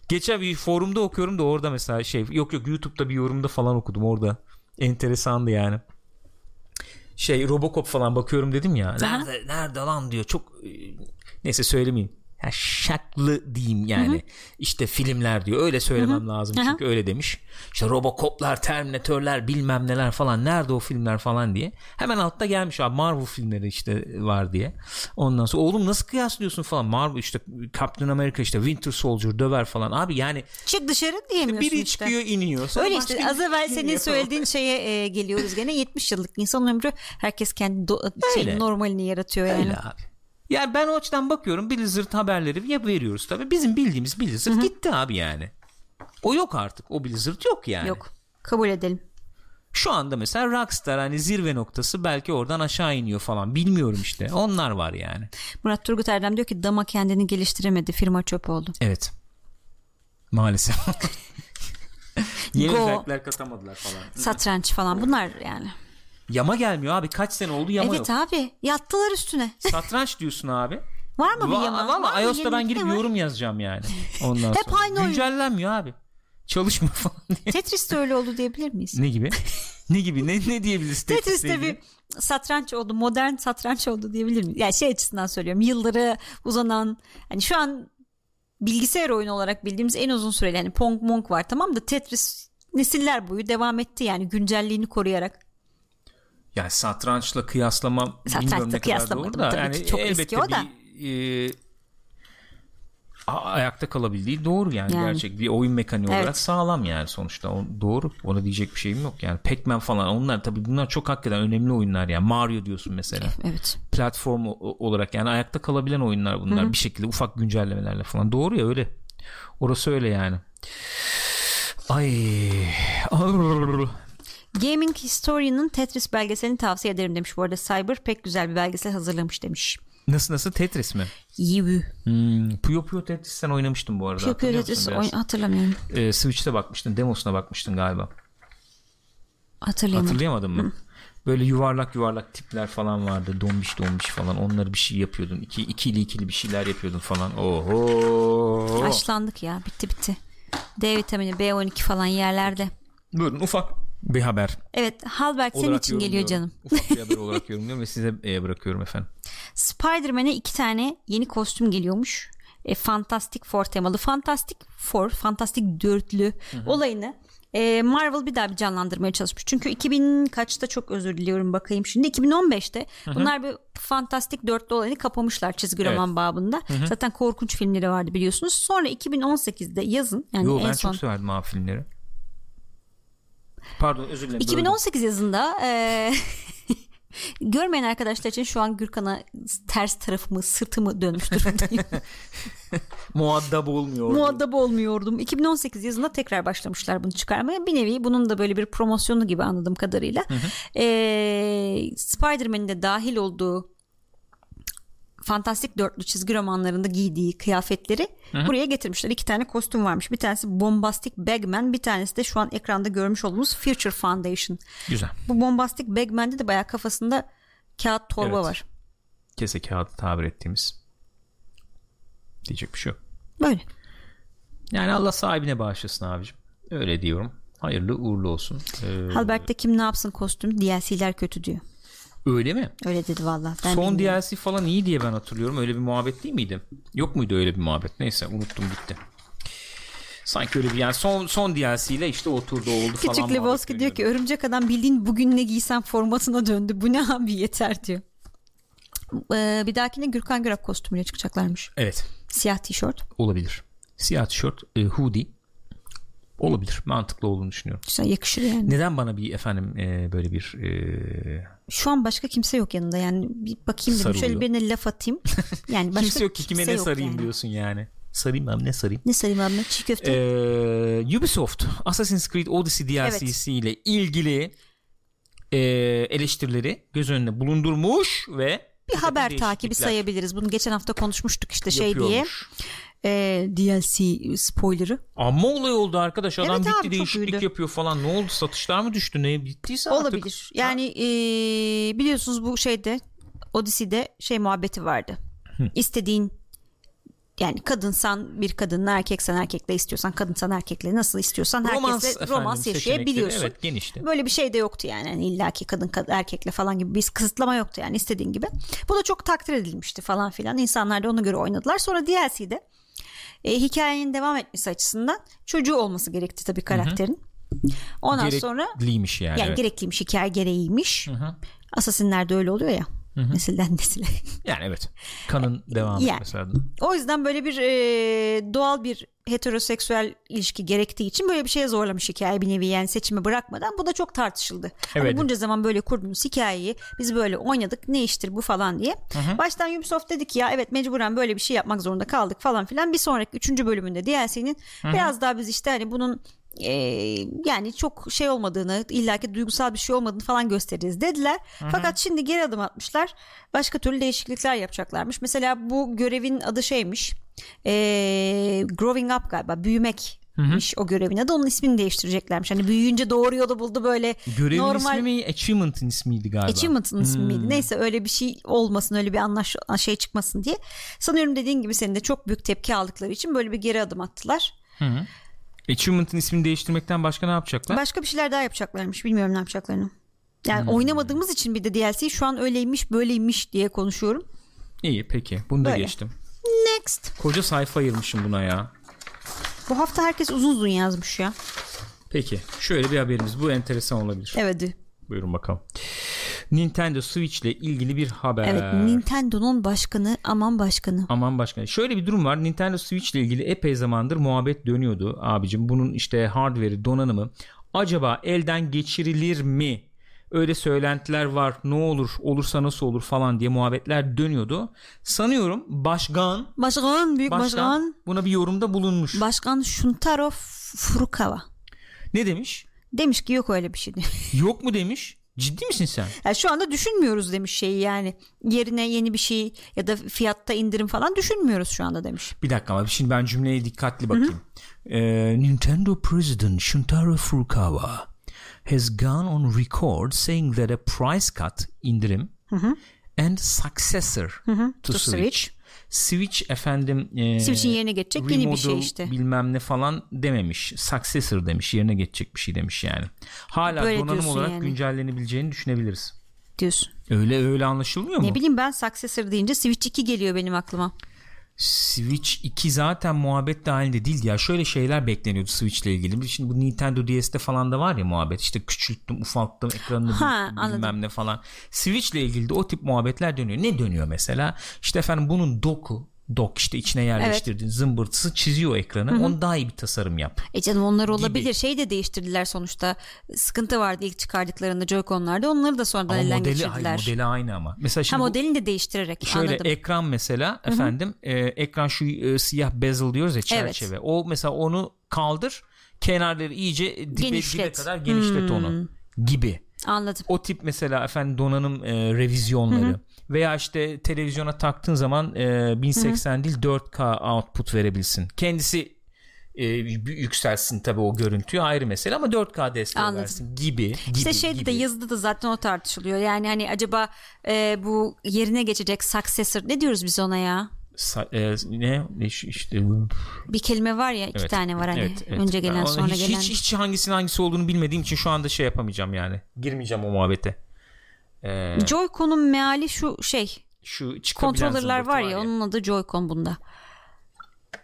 S1: Geçen bir forumda okuyorum da orada mesela şey yok yok YouTube'da bir yorumda falan okudum orada. Enteresandı yani. Şey Robocop falan bakıyorum dedim ya. Nerede nerede lan diyor. Çok e, neyse söylemeyeyim. Ya şaklı diyeyim yani. İşte filmler diyor. Öyle söylemem lazım
S2: Aha.
S1: çünkü öyle demiş. İşte Robocop'lar, Terminatörler, bilmem neler falan. Nerede o filmler falan diye. Hemen altta gelmiş abi Marvel filmleri işte var diye. Ondan sonra oğlum nasıl kıyaslıyorsun falan. Marvel işte Captain America işte Winter Soldier döver falan. Abi yani
S2: Çık dışarı diyemiyorsun
S1: biri
S2: işte.
S1: çıkıyor iniyor. Sonra
S2: Öyle işte az
S1: biri
S2: evvel senin söylediğin şeye e, geliyoruz gene 70 yıllık insan ömrü herkes kendi do- şeyin normalini yaratıyor yani.
S1: Öyle abi. Yani ben o açıdan bakıyorum Blizzard haberleri ya veriyoruz tabii. Bizim bildiğimiz Blizzard gitti abi yani. O yok artık. O Blizzard yok yani.
S2: Yok kabul edelim.
S1: Şu anda mesela Rockstar hani zirve noktası belki oradan aşağı iniyor falan. Bilmiyorum işte. Onlar var yani.
S2: Murat Turgut Erdem diyor ki Dama kendini geliştiremedi firma çöp oldu.
S1: Evet. Maalesef. Yeni
S2: Go.
S1: özellikler katamadılar falan.
S2: Satranç falan bunlar yani.
S1: Yama gelmiyor abi. Kaç sene oldu yama
S2: evet
S1: yok.
S2: abi yattılar üstüne.
S1: Satranç diyorsun abi.
S2: Var mı bir yama?
S1: Valla iOS'ta ben girip
S2: var?
S1: yorum yazacağım yani. Ondan
S2: Hep
S1: sonra.
S2: aynı oyun.
S1: Güncellenmiyor abi. Çalışmıyor falan diye.
S2: Tetris de öyle oldu diyebilir miyiz?
S1: Ne gibi? ne gibi? Ne ne diyebiliriz?
S2: Tetris'te
S1: Tetris'le
S2: bir satranç oldu, modern satranç oldu diyebilir miyiz? Yani şey açısından söylüyorum. Yılları uzanan hani şu an bilgisayar oyunu olarak bildiğimiz en uzun süreli hani Pong Monk var tamam da Tetris nesiller boyu devam etti yani güncelliğini koruyarak.
S1: Yani satrançla kıyaslamam
S2: Satrançla
S1: ne kadar doğru da. Yani
S2: ki, çok
S1: elbette
S2: eski o da.
S1: bir e, ayakta kalabildiği doğru yani,
S2: Yani.
S1: gerçek bir oyun mekaniği
S2: Evet.
S1: olarak sağlam yani sonuçta o, doğru ona diyecek bir şeyim yok yani Pac-Man falan onlar tabii bunlar çok hakikaten önemli oyunlar yani Mario diyorsun mesela
S2: Evet.
S1: platform olarak yani ayakta kalabilen oyunlar bunlar bir şekilde ufak güncellemelerle falan doğru ya öyle orası öyle yani ay Arr.
S2: Gaming Historian'ın Tetris belgeselini tavsiye ederim demiş. Bu arada Cyber pek güzel bir belgesel hazırlamış demiş.
S1: nasıl nasıl Tetris mi
S2: Yivu.
S1: Hmm, Puyo Puyo Tetris'ten oynamıştım bu arada.
S2: Puyo Puyo Tetris
S1: biraz?
S2: hatırlamıyorum.
S1: Ee, Switch'te bakmıştın. Demosuna bakmıştın galiba.
S2: Hatırlayamadım.
S1: Hatırlayamadın mı? Böyle yuvarlak yuvarlak tipler falan vardı. Dombiş dombiş falan. Onları bir şey yapıyordun. İki, ikili ikili bir şeyler yapıyordun falan. Oho.
S2: Haşlandık ya bitti bitti. D vitamini B12 falan yerlerde.
S1: Buyurun ufak bir haber.
S2: Evet Halberg senin için geliyor canım.
S1: Ufak bir haber olarak yorumluyorum ve size e, bırakıyorum efendim.
S2: Spider-Man'e iki tane yeni kostüm geliyormuş. E, Fantastic Four temalı. Fantastic Four, Fantastic Dörtlü olayını e, Marvel bir daha bir canlandırmaya çalışmış. Çünkü 2000 kaçta çok özür diliyorum bakayım şimdi. 2015'te bunlar bir Fantastic Dörtlü olayını kapamışlar çizgi
S1: Evet.
S2: roman babında. Zaten korkunç filmleri vardı biliyorsunuz. Sonra 2018'de yazın yani
S1: Yo
S2: en
S1: ben
S2: son
S1: çok severdim abi filmleri. Pardon özür dilerim. böldüm.
S2: 2018 yazında e, Görmeyen arkadaşlar için şu an Gürkan'a ters tarafımı sırtımı dönmüş durumdayım.
S1: Muaddab olmuyor.
S2: Muaddab olmuyordum. 2018 yazında tekrar başlamışlar bunu çıkarmaya. Bir nevi bunun da böyle bir promosyonu gibi anladığım kadarıyla. Ee, Spider-Man'in de dahil olduğu fantastik dörtlü çizgi romanlarında giydiği kıyafetleri Hı-hı. buraya getirmişler. İki tane kostüm varmış. Bir tanesi Bombastic Bagman, bir tanesi de şu an ekranda görmüş olduğumuz Future Foundation.
S1: Güzel.
S2: Bu Bombastic Bagman'de de bayağı kafasında kağıt torba evet. var.
S1: Kese kağıdı tabir ettiğimiz. Diyecek bir şey yok.
S2: Böyle.
S1: Yani Allah sahibine bağışlasın abicim. Öyle diyorum. Hayırlı uğurlu olsun.
S2: Ee... Halberg'de kim ne yapsın kostüm DLC'ler kötü diyor.
S1: Öyle mi?
S2: Öyle dedi valla.
S1: Son bilmiyorum. DLC falan iyi diye ben hatırlıyorum. Öyle bir muhabbet değil miydi? Yok muydu öyle bir muhabbet? Neyse unuttum gitti. Sanki öyle bir yani son son DLC ile işte oturdu oldu
S2: Küçük falan. Küçük Lebowski diyor ki örümcek adam bildiğin bugün ne giysen formatına döndü. Bu ne abi yeter diyor. Ee, bir dahakine Gürkan Gürak kostümüyle çıkacaklarmış.
S1: Evet.
S2: Siyah tişört.
S1: Olabilir. Siyah tişört, e, hoodie Olabilir. Mantıklı olduğunu düşünüyorum.
S2: Güzel yakışır yani.
S1: Neden bana bir efendim e, böyle bir e...
S2: şu an başka kimse yok yanında yani bir bakayım dedim şöyle birine laf atayım. Yani
S1: başka kimse yok ki kime ne sarayım yani. diyorsun yani. Sarayım abi ne sarayım?
S2: Ne sarayım abi çiğ köfte?
S1: Ee, Ubisoft Assassin's Creed Odyssey DLC'si evet. ile ilgili e, eleştirileri göz önüne bulundurmuş ve
S2: bir haber takibi sayabiliriz. Bunu geçen hafta konuşmuştuk işte şey diye e, DLC spoilerı.
S1: Ama olay oldu arkadaş. Adam evet gitti abi, değişiklik yapıyor falan. Ne oldu? Satışlar mı düştü? Ne bittiyse
S2: artık. Olabilir. Yani e, biliyorsunuz bu şeyde Odyssey'de şey muhabbeti vardı. Hı. İstediğin yani kadınsan bir kadınla erkeksen erkekle istiyorsan kadınsan erkekle nasıl istiyorsan romans herkesle efendim, romans yaşayabiliyorsun. Evet, genişti. Böyle bir şey de yoktu yani. yani illaki kadın erkekle falan gibi bir kısıtlama yoktu yani istediğin gibi. Bu da çok takdir edilmişti falan filan. İnsanlar da ona göre oynadılar. Sonra DLC'de e, hikayenin devam etmesi açısından çocuğu olması gerekti tabii karakterin. Hı hı. Ondan sonra
S1: gerekliymiş yani.
S2: Yani evet. gerekliymiş hikaye gereğiymiş. Hı hı. Asasinlerde öyle oluyor ya. Hı-hı. Nesilden nesile.
S1: Yani evet. Kanın devam yani, mesela.
S2: O yüzden böyle bir e, doğal bir heteroseksüel ilişki gerektiği için böyle bir şeye zorlamış hikaye bir nevi yani seçimi bırakmadan. Bu da çok tartışıldı. Hani evet. Hani bunca zaman böyle kurduğumuz hikayeyi biz böyle oynadık ne iştir bu falan diye. Hı-hı. Baştan Ubisoft dedi ki ya evet mecburen böyle bir şey yapmak zorunda kaldık falan filan. Bir sonraki üçüncü bölümünde DLC'nin biraz daha biz işte hani bunun e, yani çok şey olmadığını illaki duygusal bir şey olmadığını falan gösteririz dediler. Hı-hı. Fakat şimdi geri adım atmışlar. Başka türlü değişiklikler yapacaklarmış. Mesela bu görevin adı şeymiş. E, growing up galiba büyümek Hı-hı. o görevin adı onun ismini değiştireceklermiş. Hani büyüyünce doğru yolu buldu böyle
S1: Görevin normal... ismi mi? Achievement'ın ismiydi galiba.
S2: Achievement'ın ismi miydi? Hmm. Neyse öyle bir şey olmasın öyle bir anlaş şey çıkmasın diye. Sanıyorum dediğin gibi senin de çok büyük tepki aldıkları için böyle bir geri adım attılar. Hı-hı.
S1: Achievement'ın ismini değiştirmekten başka ne yapacaklar?
S2: Başka bir şeyler daha yapacaklarmış. Bilmiyorum ne yapacaklarını. Yani hmm. oynamadığımız için bir de DLC şu an öyleymiş böyleymiş diye konuşuyorum.
S1: İyi peki. Bunu da Böyle. geçtim.
S2: Next.
S1: Koca sayfa ayırmışım buna ya.
S2: Bu hafta herkes uzun uzun yazmış ya.
S1: Peki. Şöyle bir haberimiz. Bu enteresan olabilir.
S2: Evet.
S1: Buyurun bakalım. Nintendo Switch ile ilgili bir haber.
S2: Evet Nintendo'nun başkanı aman başkanı.
S1: Aman başkanı. Şöyle bir durum var. Nintendo Switch ile ilgili epey zamandır muhabbet dönüyordu abicim. Bunun işte hardware'i donanımı acaba elden geçirilir mi? Öyle söylentiler var. Ne olur? Olursa nasıl olur falan diye muhabbetler dönüyordu. Sanıyorum başkan
S2: Başkan büyük başkan, başkan
S1: buna bir yorumda bulunmuş.
S2: Başkan Shuntaro Furukawa.
S1: Ne demiş?
S2: Demiş ki yok öyle bir şey.
S1: yok mu demiş? Ciddi misin sen?
S2: Yani şu anda düşünmüyoruz demiş şeyi yani. Yerine yeni bir şey ya da fiyatta indirim falan düşünmüyoruz şu anda demiş.
S1: Bir dakika ama şimdi ben cümleye dikkatli bakayım. Ee, Nintendo President Shuntaro Furukawa has gone on record saying that a price cut indirim Hı-hı. and successor Hı-hı. to, to Switch, Switch Switch efendim
S2: e, Switch'in yerine geçecek yeni bir şey işte.
S1: bilmem ne falan dememiş. Successor demiş. Yerine geçecek bir şey demiş yani. Hala Böyle donanım olarak yani. güncellenebileceğini düşünebiliriz.
S2: Diyorsun.
S1: Öyle öyle anlaşılmıyor mu?
S2: Ne bileyim ben Successor deyince Switch 2 geliyor benim aklıma.
S1: Switch 2 zaten muhabbet dahilinde değildi ya. Şöyle şeyler bekleniyordu Switch ile ilgili. Şimdi bu Nintendo DS'de falan da var ya muhabbet. İşte küçülttüm, ufalttım ekranını ha, bilmem anladım. ne falan. Switch ile ilgili de o tip muhabbetler dönüyor. Ne dönüyor mesela? İşte efendim bunun doku dock işte içine yerleştirdiğin zımbırtısı çiziyor ekranı. Onu daha iyi bir tasarım yap.
S2: E canım onlar olabilir. Şey de değiştirdiler sonuçta. Sıkıntı vardı ilk çıkardıklarında Joy-Con'larda. Onları da sonradan
S1: Ama
S2: elden
S1: modeli,
S2: geçirdiler.
S1: hayır, modeli aynı ama. Mesela
S2: ha
S1: şimdi bu-
S2: modelini de değiştirerek
S1: Şöyle
S2: anladım.
S1: ekran mesela efendim e, ekran şu e, siyah bezel diyoruz ya çerçeve. O mesela onu kaldır kenarları iyice dibe, dibe kadar genişlet onu gibi.
S2: Anladım.
S1: O tip mesela efendim donanım e, revizyonları veya işte televizyona taktığın zaman e, 1080 değil 4K output verebilsin. Kendisi e, yükselsin tabii o görüntüyü ayrı mesele ama 4K desteği
S2: Anladım.
S1: versin gibi gibi
S2: İşte şeyde
S1: gibi.
S2: de yazıda da zaten o tartışılıyor. Yani hani acaba e, bu yerine geçecek successor ne diyoruz biz ona ya?
S1: Sa- e, ne işte
S2: Bir kelime var ya iki
S1: Evet.
S2: tane var hani
S1: Evet, evet.
S2: önce gelen sonra
S1: hiç,
S2: gelen.
S1: hiç, hiç hangisinin hangisi olduğunu bilmediğim için şu anda şey yapamayacağım yani. Girmeyeceğim o muhabbete. Ee,
S2: Joy-Con'un meali şu şey
S1: şu zımbırtı
S2: var ya onun adı Joy-Con bunda.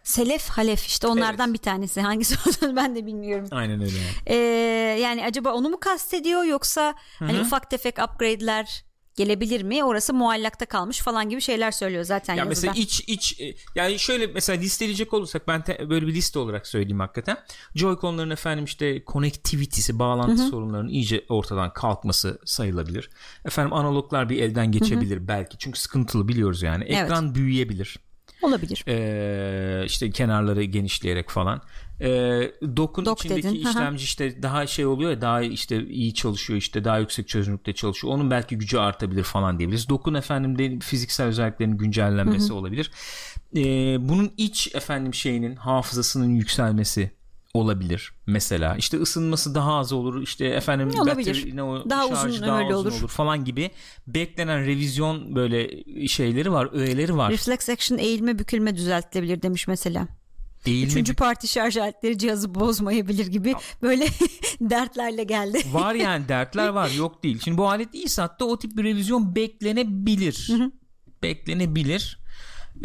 S2: Selef Halef işte onlardan bir tanesi hangisi olduğunu ben de bilmiyorum.
S1: Aynen öyle.
S2: Ee, yani acaba onu mu kastediyor yoksa hani ufak tefek upgrade'ler gelebilir mi? Orası muallakta kalmış falan gibi şeyler söylüyor zaten
S1: Ya
S2: yazıda.
S1: mesela iç iç e, yani şöyle mesela listeleyecek olursak ben te- böyle bir liste olarak söyleyeyim hakikaten. Joy-Con'ların efendim işte connectivity'si, bağlantı sorunlarının iyice ortadan kalkması sayılabilir. Efendim analoglar bir elden geçebilir belki. Çünkü sıkıntılı biliyoruz yani.
S2: Evet.
S1: Ekran büyüyebilir.
S2: Olabilir.
S1: Ee, işte kenarları genişleyerek falan. Ee, dokun
S2: Dok
S1: içindeki
S2: dedin,
S1: işlemci işte daha şey oluyor ya daha işte iyi çalışıyor işte daha yüksek çözünürlükte çalışıyor. Onun belki gücü artabilir falan diyebiliriz. Dokun efendim de fiziksel özelliklerinin güncellenmesi olabilir. Ee, bunun iç efendim şeyinin hafızasının yükselmesi olabilir mesela. İşte ısınması daha az olur. İşte efendim
S2: Olabilir.
S1: batarya- ne o,
S2: Daha
S1: şarjı
S2: uzun
S1: daha
S2: ömürlü
S1: uzun
S2: olur.
S1: olur falan gibi beklenen revizyon böyle şeyleri var, öğeleri var.
S2: Reflex action eğilme bükülme düzeltilebilir demiş mesela.
S1: Eğilme
S2: Üçüncü parti şarj aletleri cihazı bozmayabilir gibi böyle dertlerle geldi.
S1: Var yani dertler var yok değil. Şimdi bu alet iyi sattı o tip bir revizyon beklenebilir. Beklenebilir.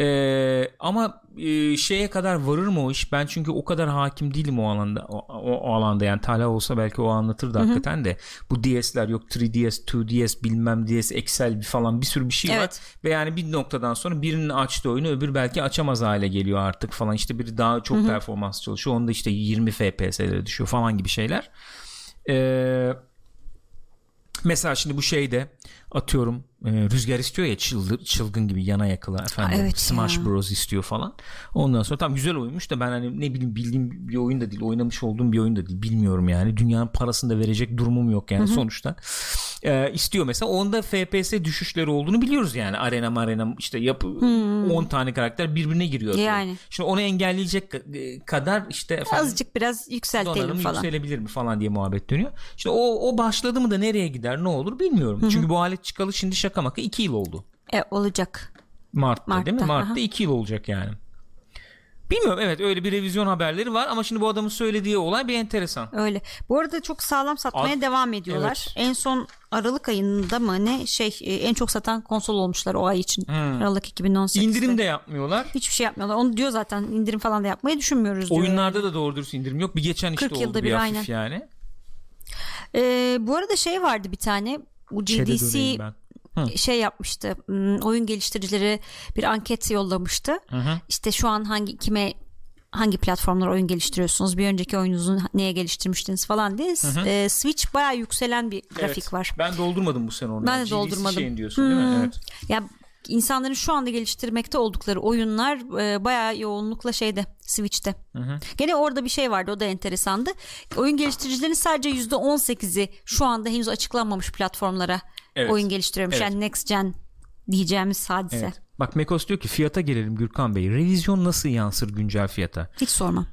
S1: Ee, ama e, şeye kadar varır mı o iş? Ben çünkü o kadar hakim değilim o alanda. O, o, o alanda yani Talha olsa belki o anlatırdı hakikaten de. Bu DS'ler yok 3DS, 2DS bilmem DS, Excel falan bir sürü bir şey var.
S2: Evet.
S1: Ve yani bir noktadan sonra birinin açtığı oyunu öbür belki açamaz hale geliyor artık falan. İşte biri daha çok performans çalışıyor. Onda işte 20 FPS'lere düşüyor falan gibi şeyler. Ee, mesela şimdi bu şeyde atıyorum e, rüzgar istiyor ya çıldır, çılgın gibi yana yakıla efendim
S2: evet
S1: Smash
S2: ya.
S1: Bros istiyor falan. Ondan sonra tam güzel oyunmuş da ben hani ne bileyim bildiğim bir oyun da değil, oynamış olduğum bir oyun da değil bilmiyorum yani. Dünyanın parasını da verecek durumum yok yani sonuçta. Ee, istiyor mesela onda FPS düşüşleri olduğunu biliyoruz yani. Arena marena işte yapı 10 tane karakter birbirine giriyor.
S2: Yani.
S1: Şimdi onu engelleyecek ka- kadar işte efendim
S2: Azıcık biraz yükseltelim falan.
S1: yükselebilir mi falan diye muhabbet dönüyor. İşte o, o başladı mı da nereye gider ne olur bilmiyorum. Çünkü bu alet çıkalı şimdi şaka maka 2 yıl oldu.
S2: E, olacak.
S1: Mart'ta, değil mi?
S2: Mart'ta,
S1: Mart'ta
S2: aha.
S1: 2 yıl olacak yani. Bilmiyorum evet öyle bir revizyon haberleri var ama şimdi bu adamın söylediği olay bir enteresan.
S2: Öyle. Bu arada çok sağlam satmaya
S1: Ad-
S2: devam ediyorlar.
S1: Evet.
S2: En son Aralık ayında mı ne şey e, en çok satan konsol olmuşlar o ay için. Aralık 2018'de.
S1: İndirim de yapmıyorlar.
S2: Hiçbir şey yapmıyorlar. Onu diyor zaten indirim falan da yapmayı düşünmüyoruz diyor.
S1: Oyunlarda da doğru dürüst indirim yok. Bir geçen işte
S2: 40
S1: oldu
S2: yılda
S1: bir
S2: bir,
S1: hafif yani.
S2: Ee, bu arada şey vardı bir tane. Bu GDC
S1: ben.
S2: şey yapmıştı. hmm, Oyun geliştiricileri bir anket yollamıştı. İşte şu an hangi kime hangi platformlara oyun geliştiriyorsunuz? Bir önceki oyununuzu neye geliştirmiştiniz falan diye. Ee, Switch bayağı yükselen bir grafik
S1: Evet.
S2: var.
S1: Ben doldurmadım bu sene onu.
S2: Ben de
S1: GDC
S2: doldurmadım.
S1: şeyin diyorsun değil mi? Evet.
S2: Ya insanların şu anda geliştirmekte oldukları oyunlar e, bayağı yoğunlukla şeyde Switch'te. Gene orada bir şey vardı o da enteresandı. Oyun geliştiricilerin sadece %18'i şu anda henüz açıklanmamış platformlara
S1: Evet.
S2: oyun geliştiriyormuş.
S1: Evet.
S2: Yani next gen diyeceğimiz hadise.
S1: Evet. Bak Mekos diyor ki fiyata gelelim Gürkan Bey. Revizyon nasıl yansır güncel fiyata?
S2: Hiç sormam.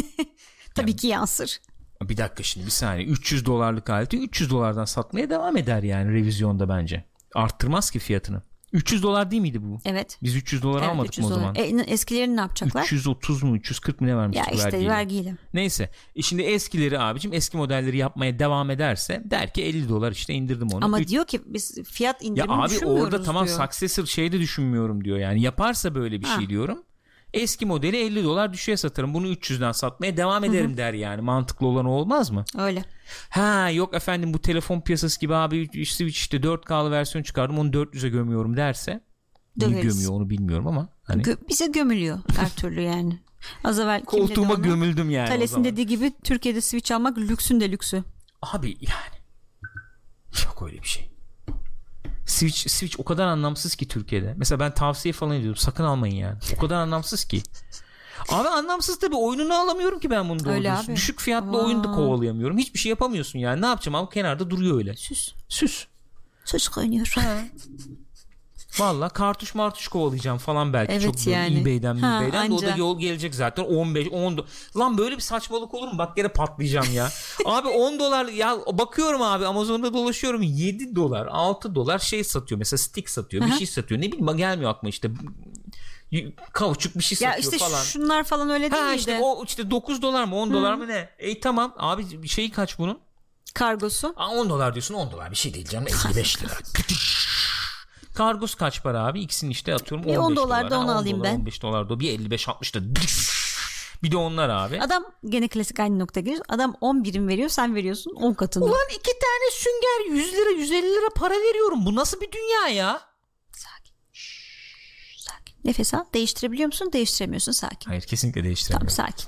S2: Tabii ki yansır.
S1: Bir dakika şimdi bir saniye. 300 dolarlık aleti 300 dolardan satmaya devam eder yani revizyonda bence. Arttırmaz ki fiyatını. 300 dolar değil miydi bu?
S2: Evet.
S1: Biz 300 dolar
S2: Evet,
S1: almadık
S2: 300
S1: mı o zaman?
S2: dolar. E, eskilerini ne yapacaklar?
S1: 330 mu 340 mı ne vermiştik
S2: ya işte
S1: vergiyle?
S2: vergiyle.
S1: Neyse. E şimdi eskileri abicim eski modelleri yapmaya devam ederse der ki 50 dolar işte indirdim onu.
S2: Ama
S1: Üç-
S2: diyor ki biz fiyat
S1: ya
S2: indirimi
S1: abi
S2: düşünmüyoruz
S1: orada tamam
S2: diyor.
S1: successor şey de düşünmüyorum diyor yani. Yaparsa böyle bir
S2: Ha.
S1: şey diyorum. Eski modeli 50 dolar düşüğe satarım. Bunu 300'den satmaya devam ederim der yani. Mantıklı olan o olmaz mı?
S2: Öyle.
S1: Ha yok efendim bu telefon piyasası gibi abi Switch işte 4K'lı versiyon çıkardım onu 400'e gömüyorum derse.
S2: Döveriz.
S1: gömüyor onu bilmiyorum ama Hani
S2: Gö- bize gömülüyor her türlü yani. Az evvel
S1: koltuğuma
S2: onu?
S1: gömüldüm yani.
S2: Thales'in dediği gibi Türkiye'de Switch almak lüksün de lüksü.
S1: Abi yani yok öyle bir şey. Switch, Switch o kadar anlamsız ki Türkiye'de. Mesela ben tavsiye falan ediyorum. Sakın almayın yani. O kadar anlamsız ki. Abi anlamsız tabii. Oyununu alamıyorum ki ben bunu doğru
S2: Öyle abi.
S1: Düşük fiyatlı
S2: Aa.
S1: oyunu da kovalayamıyorum. Hiçbir şey yapamıyorsun yani. Ne yapacağım abi kenarda duruyor öyle.
S2: Süs.
S1: Süs.
S2: Çocuk oynuyor.
S1: Valla kartuş martuş kovalayacağım falan belki
S2: Evet
S1: çok böyle
S2: yani.
S1: eBay'den
S2: Ha,
S1: eBay'den de o da
S2: anca.
S1: yol gelecek zaten. 15 10 do- lan böyle bir saçmalık olur mu? Bak gene patlayacağım ya. Abi 10 dolar ya bakıyorum abi Amazon'da dolaşıyorum 7 dolar 6 dolar şey satıyor mesela stick satıyor bir
S2: Aha.
S1: şey satıyor. Ne bileyim gelmiyor aklıma işte. Kauçuk bir şey
S2: Ya
S1: satıyor
S2: işte
S1: falan.
S2: şunlar falan öyle değil
S1: ha
S2: miydi?
S1: işte o işte 9 dolar mı 10 dolar mı ne? E tamam. Abi şeyi kaç bunun?
S2: Kargosu.
S1: Aa, 10 dolar diyorsun 10 dolar. Bir şey değil canım. 55 lira. Kargos kaç para abi? İkisini işte atıyorum
S2: Bir 10
S1: 15
S2: dolar da onu
S1: 10
S2: alayım
S1: dolar,
S2: ben.
S1: 15 dolar da bir 55 60 da bir de onlar abi.
S2: Adam gene klasik aynı nokta geliyor. Adam 10 birim veriyor sen veriyorsun 10 katını.
S1: Ulan iki tane sünger 100 lira 150 lira para veriyorum. Bu nasıl bir dünya ya?
S2: Sakin. Şşş, sakin. Nefes al. Değiştirebiliyor musun? Değiştiremiyorsun. Sakin.
S1: Hayır kesinlikle değiştiremiyorum.
S2: Tamam sakin.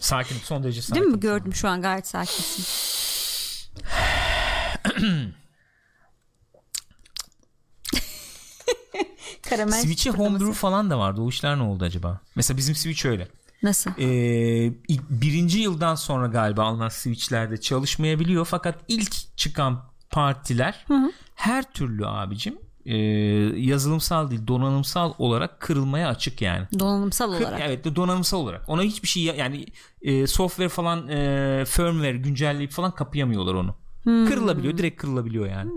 S1: Sakin son derece sakin.
S2: Değil mi? Gördüm şu an gayet sakinsin. Karamel.
S1: Switch'e homebrew falan da vardı. O işler ne oldu acaba? Mesela bizim Switch öyle.
S2: Nasıl?
S1: Ee, birinci yıldan sonra galiba alınan Switch'lerde çalışmayabiliyor. Fakat ilk çıkan partiler her türlü abicim e, yazılımsal değil donanımsal olarak kırılmaya açık yani.
S2: Donanımsal
S1: Kır-
S2: olarak.
S1: evet donanımsal olarak. Ona hiçbir şey ya- yani e, software falan e, firmware güncelleyip falan kapayamıyorlar onu. Kırılabiliyor direkt kırılabiliyor yani.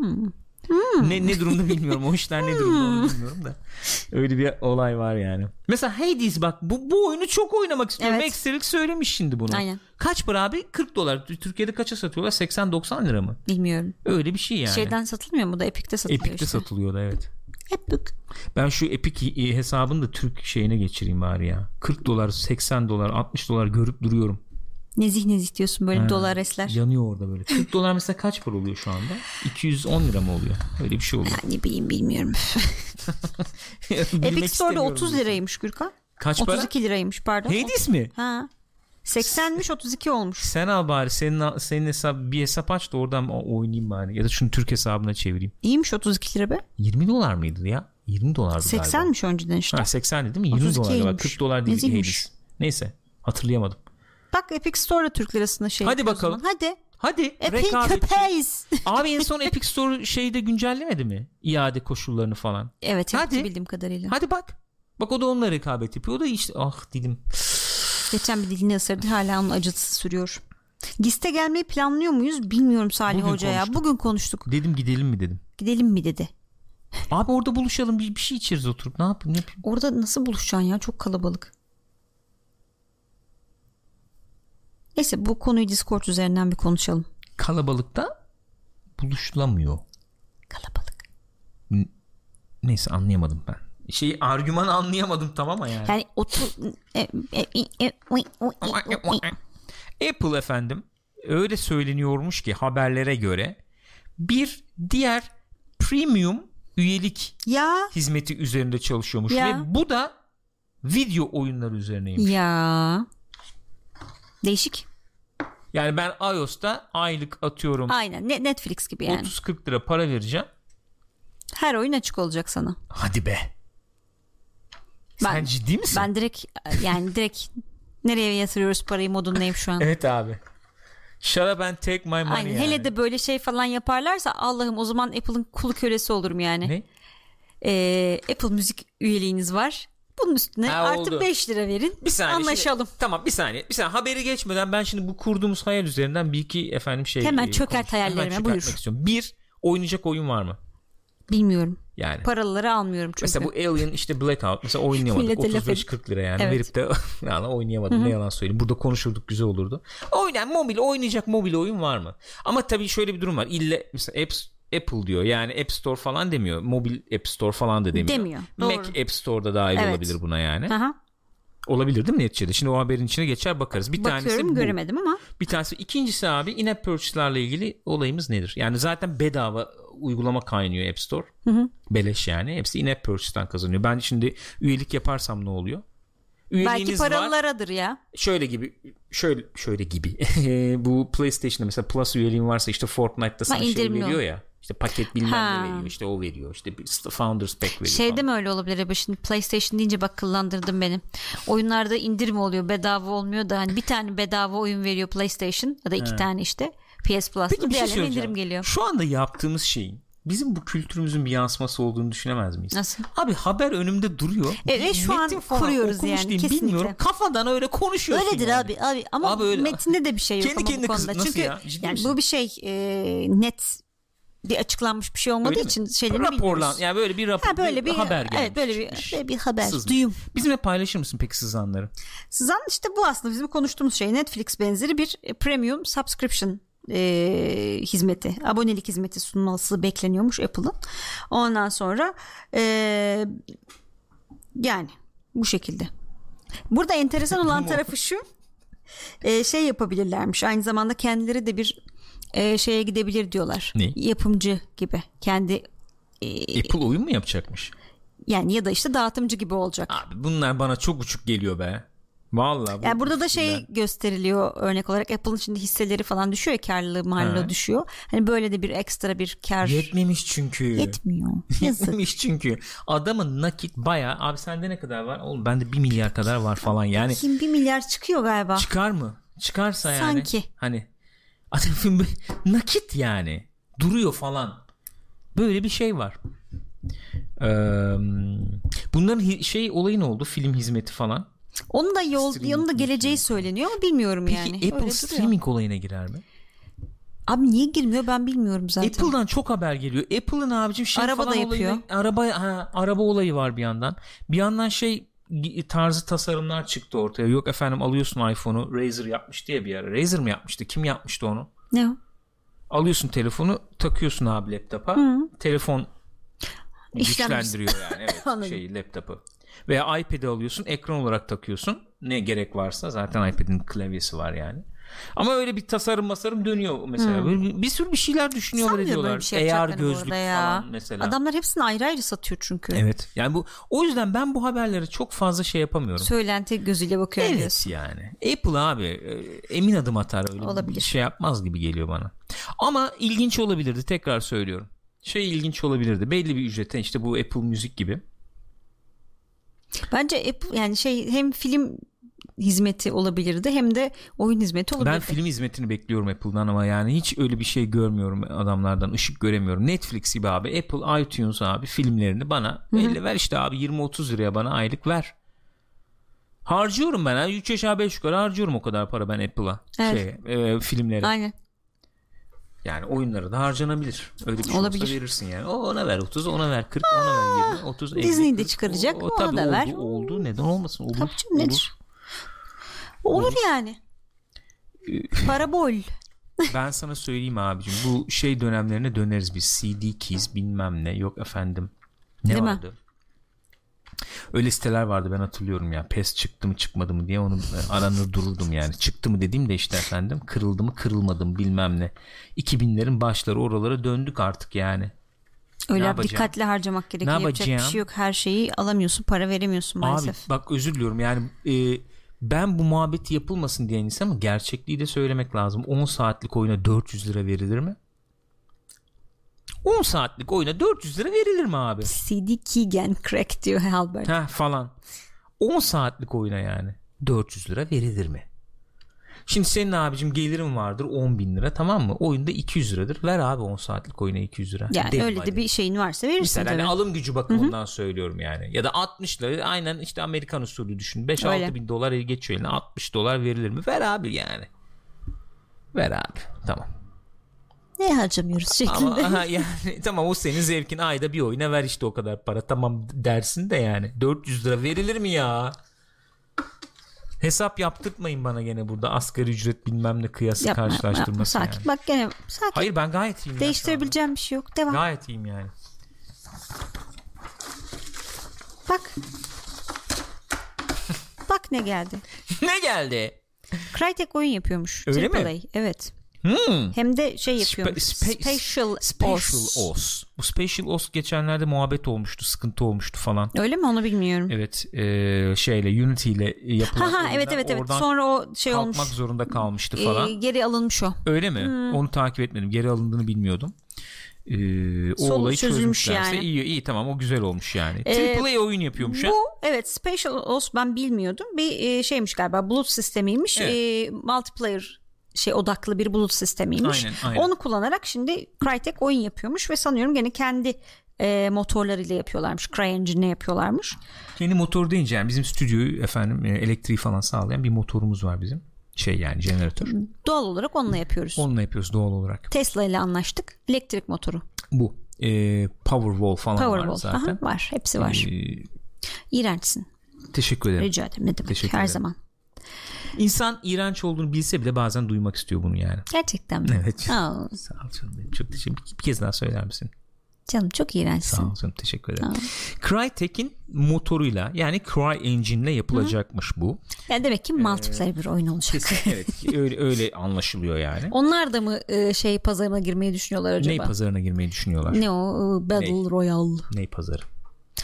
S1: Ne, ne durumda bilmiyorum. O işler ne durumda onu bilmiyorum da. Öyle bir olay var yani. Mesela Hades bak bu, bu oyunu çok oynamak istiyorum.
S2: Evet.
S1: Ekstrelik söylemiş şimdi bunu.
S2: Aynen.
S1: Kaç para abi? 40 dolar. Türkiye'de kaça satıyorlar? 80-90 lira mı?
S2: Bilmiyorum.
S1: Öyle bir şey yani.
S2: Şeyden satılmıyor mu da Epic'te satılıyor
S1: Epic'te
S2: işte.
S1: satılıyor da evet.
S2: Epic.
S1: Ben şu Epic hesabını da Türk şeyine geçireyim bari ya. 40 dolar, 80 dolar, 60 dolar görüp duruyorum.
S2: Nezih nezih diyorsun böyle
S1: Ha,
S2: dolar esler.
S1: Yanıyor orada böyle. 40 dolar mesela kaç para oluyor şu anda? 210 lira mı oluyor? Öyle bir şey oluyor.
S2: Ne bileyim bilmiyorum. Epic Store'da
S1: istemiyorum
S2: 30
S1: diyorsun.
S2: liraymış Gürkan.
S1: Kaç para?
S2: 32 liraymış pardon.
S1: Hades mi?
S2: Ha. 80'miş 32 olmuş.
S1: Sen al bari senin senin hesap bir hesap aç da oradan o- oynayayım bari ya da şunu Türk hesabına çevireyim.
S2: İyiymiş 32 lira be.
S1: 20 dolar mıydı ya? 20 dolardı galiba.
S2: 80'miş önceden işte.
S1: Ha 80 değil mi? 20
S2: 32
S1: dolar galiba.
S2: ymiş.
S1: 40 dolar değil. Neyse hatırlayamadım.
S2: Bak Epic Store'da Türk lirasına şey
S1: Hadi bakalım.
S2: Hadi.
S1: Hadi
S2: Epic. Pays.
S1: Abi en son Epic Store şeyde güncellemedi mi? İade koşullarını falan.
S2: evet yaptı
S1: Hadi.
S2: bildiğim kadarıyla.
S1: Hadi bak. Bak o da onunla rekabet yapıyor. O da işte ah dilim.
S2: Geçen bir dilini ısırdı hala onun acısı sürüyor. GİS'te gelmeyi planlıyor muyuz bilmiyorum Salih
S1: Bugün
S2: Hoca ya.
S1: konuştuk.
S2: Bugün konuştuk.
S1: Dedim gidelim mi dedim.
S2: Gidelim mi dedi.
S1: Abi orada buluşalım bir, bir şey içeriz oturup. Ne yapayım? Ne yapayım?
S2: Orada nasıl buluşacaksın ya çok kalabalık. Neyse bu konuyu Discord üzerinden bir konuşalım.
S1: Kalabalıkta buluşulamıyor.
S2: Kalabalık.
S1: Neyse anlayamadım ben. Şey argüman anlayamadım tamam mı yani?
S2: Yani otur... e, e, e.
S1: Apple efendim öyle söyleniyormuş ki haberlere göre bir diğer premium üyelik
S2: Ya
S1: hizmeti üzerinde çalışıyormuş
S2: Ya.
S1: ve bu da video oyunları üzerineymiş.
S2: ya değişik.
S1: Yani ben iOS'ta aylık atıyorum
S2: Aynen Ne- Netflix gibi yani.
S1: 30-40 lira para vereceğim.
S2: Her oyun açık olacak sana.
S1: Hadi be. Sen
S2: Ben-
S1: ciddi misin?
S2: Ben direkt yani direkt nereye yatırıyoruz parayı modundayım şu an.
S1: Evet abi. Shut up and take my money
S2: Aynen.
S1: yani.
S2: Hele de böyle şey falan yaparlarsa Allah'ım o zaman Apple'ın kulu kölesi olurum yani.
S1: Ne?
S2: Ee, Apple Müzik üyeliğiniz var. Bunun üstüne
S1: Ha,
S2: artı
S1: oldu.
S2: 5 lira verin.
S1: Bir saniye.
S2: Anlaşalım.
S1: Şimdi, tamam bir saniye. Bir saniye haberi geçmeden ben şimdi bu kurduğumuz hayal üzerinden bir iki efendim şey.
S2: Hemen
S1: e,
S2: çökert hayallerime,
S1: Hemen
S2: buyur.
S1: istiyorum. Bir oynayacak oyun var mı?
S2: Bilmiyorum.
S1: Yani.
S2: Paraları almıyorum çünkü.
S1: Mesela bu Alien işte Blackout mesela oynayamadık
S2: Millete laf
S1: 35-40 lira yani
S2: Evet.
S1: verip de yani oynayamadım ne yalan söyleyeyim burada konuşurduk güzel olurdu. Oynayan mobil oynayacak mobil oyun var mı? Ama tabii şöyle bir durum var ille mesela Apps, Apple diyor yani App Store falan demiyor mobil App Store falan da demiyor.
S2: Demiyor,
S1: Mac
S2: doğru.
S1: App Store'da dahil
S2: Evet.
S1: olabilir buna yani.
S2: Aha.
S1: Olabilir değil mi neticede? Şimdi o haberin içine geçer bakarız. Bir
S2: Bakıyorum
S1: tanesi bu.
S2: göremedim ama.
S1: Bir tanesi ikincisi abi in-app purchase'larla ilgili olayımız nedir? Yani zaten bedava uygulama kaynıyor App Store. Beleş yani. Hepsi in-app purchase'dan kazanıyor. Ben şimdi üyelik yaparsam ne oluyor?
S2: Belki
S1: Üyeliğiniz var.
S2: ya.
S1: Şöyle gibi şöyle şöyle gibi. bu PlayStation'da mesela Plus üyeliğin varsa işte Fortnite'da sana şey veriyor ya. İşte paket bilmem
S2: Ha.
S1: ne veriyor. İşte o veriyor. İşte bir Founders Pack veriyor.
S2: Şeyde
S1: falan.
S2: mi öyle olabilir abi şimdi PlayStation deyince bak kıllandırdın beni. Oyunlarda indirim oluyor bedava olmuyor da hani bir tane bedava oyun veriyor PlayStation ya da iki tane işte PS Plus'ta
S1: Peki bir şey
S2: indirim geliyor.
S1: Şu anda yaptığımız şeyin bizim bu kültürümüzün bir yansıması olduğunu düşünemez miyiz?
S2: Nasıl?
S1: Abi haber önümde duruyor.
S2: Evet, şu an kuruyoruz yani,
S1: değilim,
S2: kesinlikle.
S1: Bilmiyorum. Kafadan öyle konuşuyorsun.
S2: Öyledir
S1: yani.
S2: abi abi ama
S1: Abi öyle-
S2: metinde de bir şey yok
S1: Kendi
S2: ama bu konuda. Çünkü
S1: ya? Ciddi
S2: yani
S1: misin?
S2: bu bir şey e, net bir açıklanmış bir şey olmadığı
S1: Öyle mi?
S2: için şeylerini
S1: Raporlan
S2: bilmiyoruz.
S1: yani böyle bir rapor
S2: Ha böyle bir
S1: haber gelmiş.
S2: evet böyle bir, böyle bir haber
S1: Sızmış.
S2: duyum.
S1: Bizimle paylaşır mısın peki sızanları?
S2: Sızan işte bu aslında bizim konuştuğumuz şey Netflix benzeri bir e, premium subscription e, hizmeti abonelik hizmeti sunulması bekleniyormuş Apple'ın ondan sonra e, yani bu şekilde burada enteresan olan tarafı şu e, şey yapabilirlermiş aynı zamanda kendileri de bir e, şeye gidebilir diyorlar
S1: Ne?
S2: yapımcı gibi kendi
S1: Apple oyun mu yapacakmış?
S2: yani ya da işte dağıtımcı gibi olacak
S1: Abi bunlar bana çok uçuk geliyor be. Vallahi. bu
S2: Yani burada da şey gösteriliyor örnek olarak Apple'ın şimdi hisseleri falan düşüyor ya karlılığı mahallo
S1: Ha.
S2: düşüyor. Hani böyle de bir ekstra bir kar
S1: Yetmemiş çünkü.
S2: yetmiyor.
S1: Yetmemiş çünkü. Adamın nakit baya abi sende ne kadar var? Oğlum bende 1 milyar kadar var falan yani.
S2: Kim bir milyar çıkıyor galiba.
S1: Çıkar mı? Çıkarsa yani.
S2: Sanki.
S1: Hani bir- nakit yani. Duruyor falan. Böyle bir şey var. Ee, bunların şey olayı ne oldu? Film hizmeti falan.
S2: Onun da yol, onun da geleceği söyleniyor ama bilmiyorum
S1: Peki
S2: yani.
S1: Apple
S2: Öyle duruyor.
S1: streaming olayına girer mi?
S2: Abi niye girmiyor ben bilmiyorum zaten.
S1: Apple'dan çok haber geliyor. Apple'ın abicim şey
S2: Araba
S1: falan
S2: da yapıyor.
S1: olayı, araba ha, araba olayı var bir yandan. Bir yandan şey tarzı tasarımlar çıktı ortaya. Yok efendim alıyorsun iPhone'u Razer yapmıştı ya bir ara. Razer mı yapmıştı? Kim yapmıştı onu?
S2: Ne o?
S1: Alıyorsun telefonu takıyorsun abi laptopa. Telefon
S2: İşlemci.
S1: güçlendiriyor yani evet, şeyi laptopu. Veya iPad'i alıyorsun ekran olarak takıyorsun. Ne gerek varsa zaten iPad'in klavyesi var yani. Ama öyle bir tasarım masarım dönüyor mesela. Böyle bir, bir sürü bir şeyler düşünüyorlar
S2: Sanmıyorum
S1: ediyorlar.
S2: bir şey
S1: AR
S2: yapacaklarını bu
S1: gözlük
S2: ya.
S1: falan mesela.
S2: Adamlar hepsini ayrı ayrı satıyor çünkü.
S1: Evet. Yani bu o yüzden ben bu haberlere çok fazla şey yapamıyorum.
S2: Söylenti gözüyle bakıyor.
S1: Evet
S2: diyorsun.
S1: yani. Apple abi e, emin adım atar öyle
S2: Olabilir.
S1: bir şey yapmaz gibi geliyor bana. Ama ilginç olabilirdi tekrar söylüyorum. Şey ilginç olabilirdi. Belli bir ücrete işte bu Apple Müzik gibi.
S2: Bence Apple yani şey hem film hizmeti olabilirdi hem de oyun hizmeti olabilirdi.
S1: Ben film hizmetini bekliyorum Apple'dan ama yani hiç öyle bir şey görmüyorum adamlardan. ışık göremiyorum. Netflix gibi abi Apple iTunes abi filmlerini bana belli ver işte abi 20-30 liraya bana aylık ver. Harcıyorum ben. ha. 3 aşağı 5 yukarı harcıyorum o kadar para ben Apple'a.
S2: Evet.
S1: Şey, e, filmlere.
S2: Aynen.
S1: Yani oyunlara da harcanabilir. Öyle bir şey
S2: Olabilir.
S1: olsa verirsin yani. O ona ver 30, ona ver 40, ona ver 20, 30, 50.
S2: Disney de
S1: 40.
S2: çıkaracak, ona
S1: tabii
S2: da
S1: oldu,
S2: ver.
S1: Oldu. Neden olmasın? Olur.
S2: Tabii canım, nedir? Olur yani. Para bol.
S1: Ben sana söyleyeyim abicim. Bu şey dönemlerine döneriz biz. CD keys bilmem ne. Yok efendim. Ne
S2: Değil mi?
S1: vardı? Öyle siteler vardı ben hatırlıyorum ya. PES çıktı mı çıkmadı mı diye onu e, aranır dururdum yani. Çıktı mı dediğim de işte efendim kırıldı mı kırılmadı mı bilmem ne. 2000'lerin başları oralara döndük artık yani.
S2: Öyle
S1: yapacağım?
S2: dikkatli harcamak gerekiyor.
S1: Ne
S2: Yapacak bir şey yok. Her şeyi alamıyorsun. Para veremiyorsun maalesef.
S1: Abi bak özür diliyorum yani e, ben bu muhabbeti yapılmasın diyen insan ama gerçekliği de söylemek lazım. 10 saatlik oyuna 400 lira verilir mi? 10 saatlik oyuna 400 lira verilir mi abi?
S2: CD Keegan crack diyor Albert.
S1: Ha falan. 10 saatlik oyuna yani 400 lira verilir mi? Şimdi senin abicim gelirin vardır 10 bin lira tamam mı? Oyunda 200 liradır. Ver abi 10 saatlik oyuna 200 lira.
S2: Yani
S1: Derim
S2: öyle
S1: hadi.
S2: de bir şeyin varsa verirsin
S1: Mesela
S2: tabii.
S1: hani alım gücü bakımından söylüyorum yani. Ya da 60 lira aynen işte Amerikan usulü düşün. 5-6
S2: Öyle.
S1: bin dolar geçiyor eline 60 dolar verilir mi? Ver abi yani. Ver abi tamam.
S2: Ne harcamıyoruz şeklinde.
S1: Ama aha, yani tamam o senin zevkin ayda bir oyuna ver işte o kadar para tamam dersin de yani 400 lira verilir mi ya? Hesap yaptırtmayın bana gene burada asgari ücret bilmem ne kıyası
S2: Yapma, yapma, yapma.
S1: karşılaştırması
S2: Sakin.
S1: yani.
S2: Bak gene sakin.
S1: Hayır ben gayet iyiyim.
S2: Değiştirebileceğim bir şey yok. Devam.
S1: Gayet iyiyim yani.
S2: Bak. Bak ne geldi?
S1: ne geldi?
S2: Crytek oyun yapıyormuş.
S1: Öyle mi?
S2: AAA, Evet.
S1: Hmm.
S2: Hem de şey yapıyormuş.
S1: Spa- space-
S2: Special,
S1: Spatial
S2: OS.
S1: OS. Bu Spatial OS geçenlerde muhabbet olmuştu, sıkıntı olmuştu falan.
S2: Öyle mi onu bilmiyorum.
S1: Evet, e, şeyle Unity ile yapılan
S2: Ha ha evet evet evet. Sonra o şey
S1: kalkmak
S2: olmuş.
S1: zorunda kalmıştı
S2: Ee,
S1: falan.
S2: geri alınmış o.
S1: Öyle mi?
S2: Hmm.
S1: Onu takip etmedim. Geri alındığını bilmiyordum. Ee, o
S2: Sol-
S1: olayı
S2: çözülmüş
S1: çözmüşlerse
S2: yani.
S1: iyi iyi tamam o güzel olmuş yani.
S2: Ee,
S1: AAA oyun yapıyormuş ha.
S2: Bu evet Special OS ben bilmiyordum. Bir e, şeymiş galiba bulut sistemiymiş.
S1: Evet.
S2: E, multiplayer şey odaklı bir bulut sistemiymiş.
S1: Aynen, aynen.
S2: Onu kullanarak şimdi Crytek oyun yapıyormuş ve sanıyorum gene kendi e, motorlarıyla yapıyorlarmış. CryEngine'le yapıyorlarmış.
S1: Kendi motor deyince yani bizim stüdyoyu efendim e, elektriği falan sağlayan bir motorumuz var bizim. Şey yani jeneratör.
S2: Doğal olarak onunla yapıyoruz.
S1: Onunla yapıyoruz doğal olarak.
S2: Tesla ile anlaştık. Elektrik motoru.
S1: Bu. E, Powerwall falan var
S2: Powerball.
S1: zaten.
S2: Aha, var. Hepsi var.
S1: Ee,
S2: İğrençsin.
S1: teşekkür ederim.
S2: Rica ederim. Ne demek.
S1: Teşekkür
S2: Her
S1: ederim.
S2: zaman.
S1: İnsan iğrenç olduğunu bilse bile bazen duymak istiyor bunu yani.
S2: Gerçekten mi?
S1: Evet.
S2: Aa,
S1: Sağ ol canım. benim. Çok teşekkür Bir kez daha söyler misin?
S2: canım çok iğrençsin.
S1: Sağ ol canım teşekkür ederim. Crytek'in motoruyla yani CryEngine'le yapılacakmış bu.
S2: Yani demek ki multiplayer bir oyun olacak.
S1: evet öyle öyle anlaşılıyor yani.
S2: Onlar da mı e, şey pazarına girmeyi düşünüyorlar acaba?
S1: Ney pazarına girmeyi düşünüyorlar?
S2: Ne o? E, Battle
S1: Ney?
S2: Royale.
S1: Ney pazarı?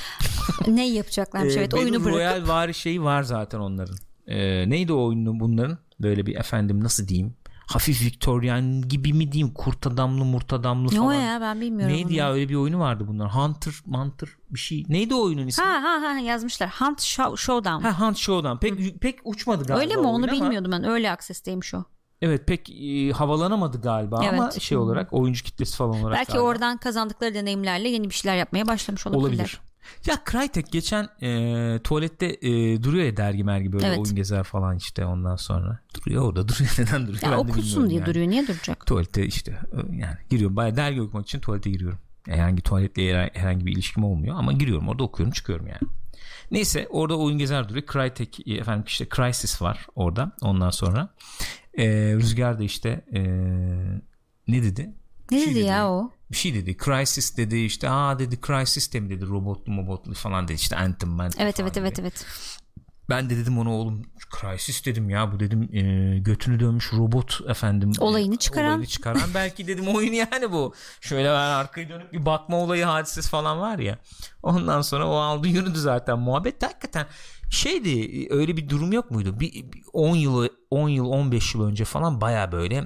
S2: ne yapacaklarmış?
S1: Ee,
S2: evet
S1: Battle
S2: oyunu bırakıp.
S1: Royale vari şeyi var zaten onların. Ee, neydi o oyunun bunların? Böyle bir efendim nasıl diyeyim? Hafif Victorian gibi mi diyeyim? Kurt adamlı murt adamlı
S2: Ne
S1: falan.
S2: o ya ben bilmiyorum.
S1: Neydi
S2: onu.
S1: ya öyle bir oyunu vardı bunlar. Hunter, Hunter bir şey. Neydi o oyunun ismi?
S2: Ha ha ha yazmışlar. Hunt Show, Showdown.
S1: Ha Hunt Show'dan. Pek pek uçmadı galiba.
S2: Öyle mi? Onu
S1: ama-
S2: bilmiyordum ben. Öyle aksesteymiş o.
S1: Evet pek e, havalanamadı galiba ama
S2: Evet.
S1: şey olarak oyuncu kitlesi falan olarak
S2: Belki
S1: galiba.
S2: oradan kazandıkları deneyimlerle yeni bir şeyler yapmaya başlamış olabilirler.
S1: olabilir. Ya Crytek geçen e, tuvalette e, duruyor ya dergi mergi böyle
S2: Evet.
S1: oyun gezer falan işte ondan sonra. Duruyor orada duruyor. Neden duruyor
S2: Ya
S1: ben bilmiyorum
S2: diye
S1: yani.
S2: duruyor. Niye duracak?
S1: Tuvalete işte e, yani giriyorum. Bayağı dergi okumak için tuvalete giriyorum. Herhangi tuvaletle her- herhangi bir ilişkim olmuyor ama giriyorum orada okuyorum çıkıyorum yani. Neyse orada oyun gezer duruyor. Crytek e, efendim işte Crysis var orada ondan sonra. E, Rüzgar da işte e, ne dedi?
S2: Ne
S1: Bir şey
S2: dedi ya o?
S1: bir şey dedi. Crisis dedi işte aa dedi Crisis de mi dedi robotlu mobotlu falan dedi işte Anthem man.
S2: Evet evet evet evet.
S1: Ben de dedim ona oğlum Crisis dedim ya bu dedim e, götünü dönmüş robot efendim.
S2: Olayını çıkaran.
S1: Olayını çıkaran belki dedim oyun yani bu. Şöyle ben arkaya dönüp bir bakma olayı hadisesi falan var ya. Ondan sonra o aldı yürüdü zaten muhabbet. Hakikaten şeydi öyle bir durum yok muydu? Bir, bir 10 yıl 10 yıl 15 yıl önce falan baya böyle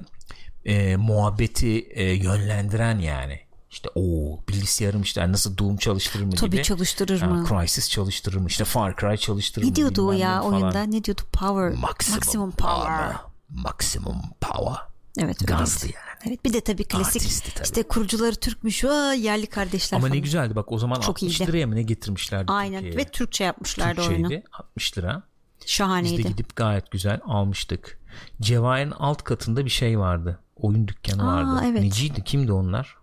S1: e, muhabbeti e, yönlendiren yani. İşte o bilgisayarım işte nasıl Doom çalıştırır mı
S2: Tabii
S1: gibi.
S2: çalıştırır
S1: Ha,
S2: mı?
S1: Crysis çalıştırır mı? İşte Far Cry çalıştırır mı?
S2: Ne diyordu o ya
S1: falan.
S2: oyunda? Ne diyordu? Power.
S1: Maximum,
S2: Maximum power.
S1: power. Maximum power.
S2: Evet öyle.
S1: Gazdı yani.
S2: Evet bir de tabii klasik
S1: Artisti tabii.
S2: işte kurucuları Türkmüş. Aa, yerli kardeşler
S1: Ama
S2: falan.
S1: ne güzeldi bak o zaman
S2: Çok
S1: 60
S2: iyiydi.
S1: liraya mı ne getirmişlerdi
S2: Aynen
S1: Türkiye'ye?
S2: ve Türkçe yapmışlardı oyunu.
S1: Türkçeydi 60 lira. Biz de
S2: Şahaneydi.
S1: gidip gayet güzel almıştık. Cevahir'in alt katında bir şey vardı. Oyun dükkanı
S2: Aa,
S1: vardı.
S2: evet.
S1: Neciydi? Kimdi onlar?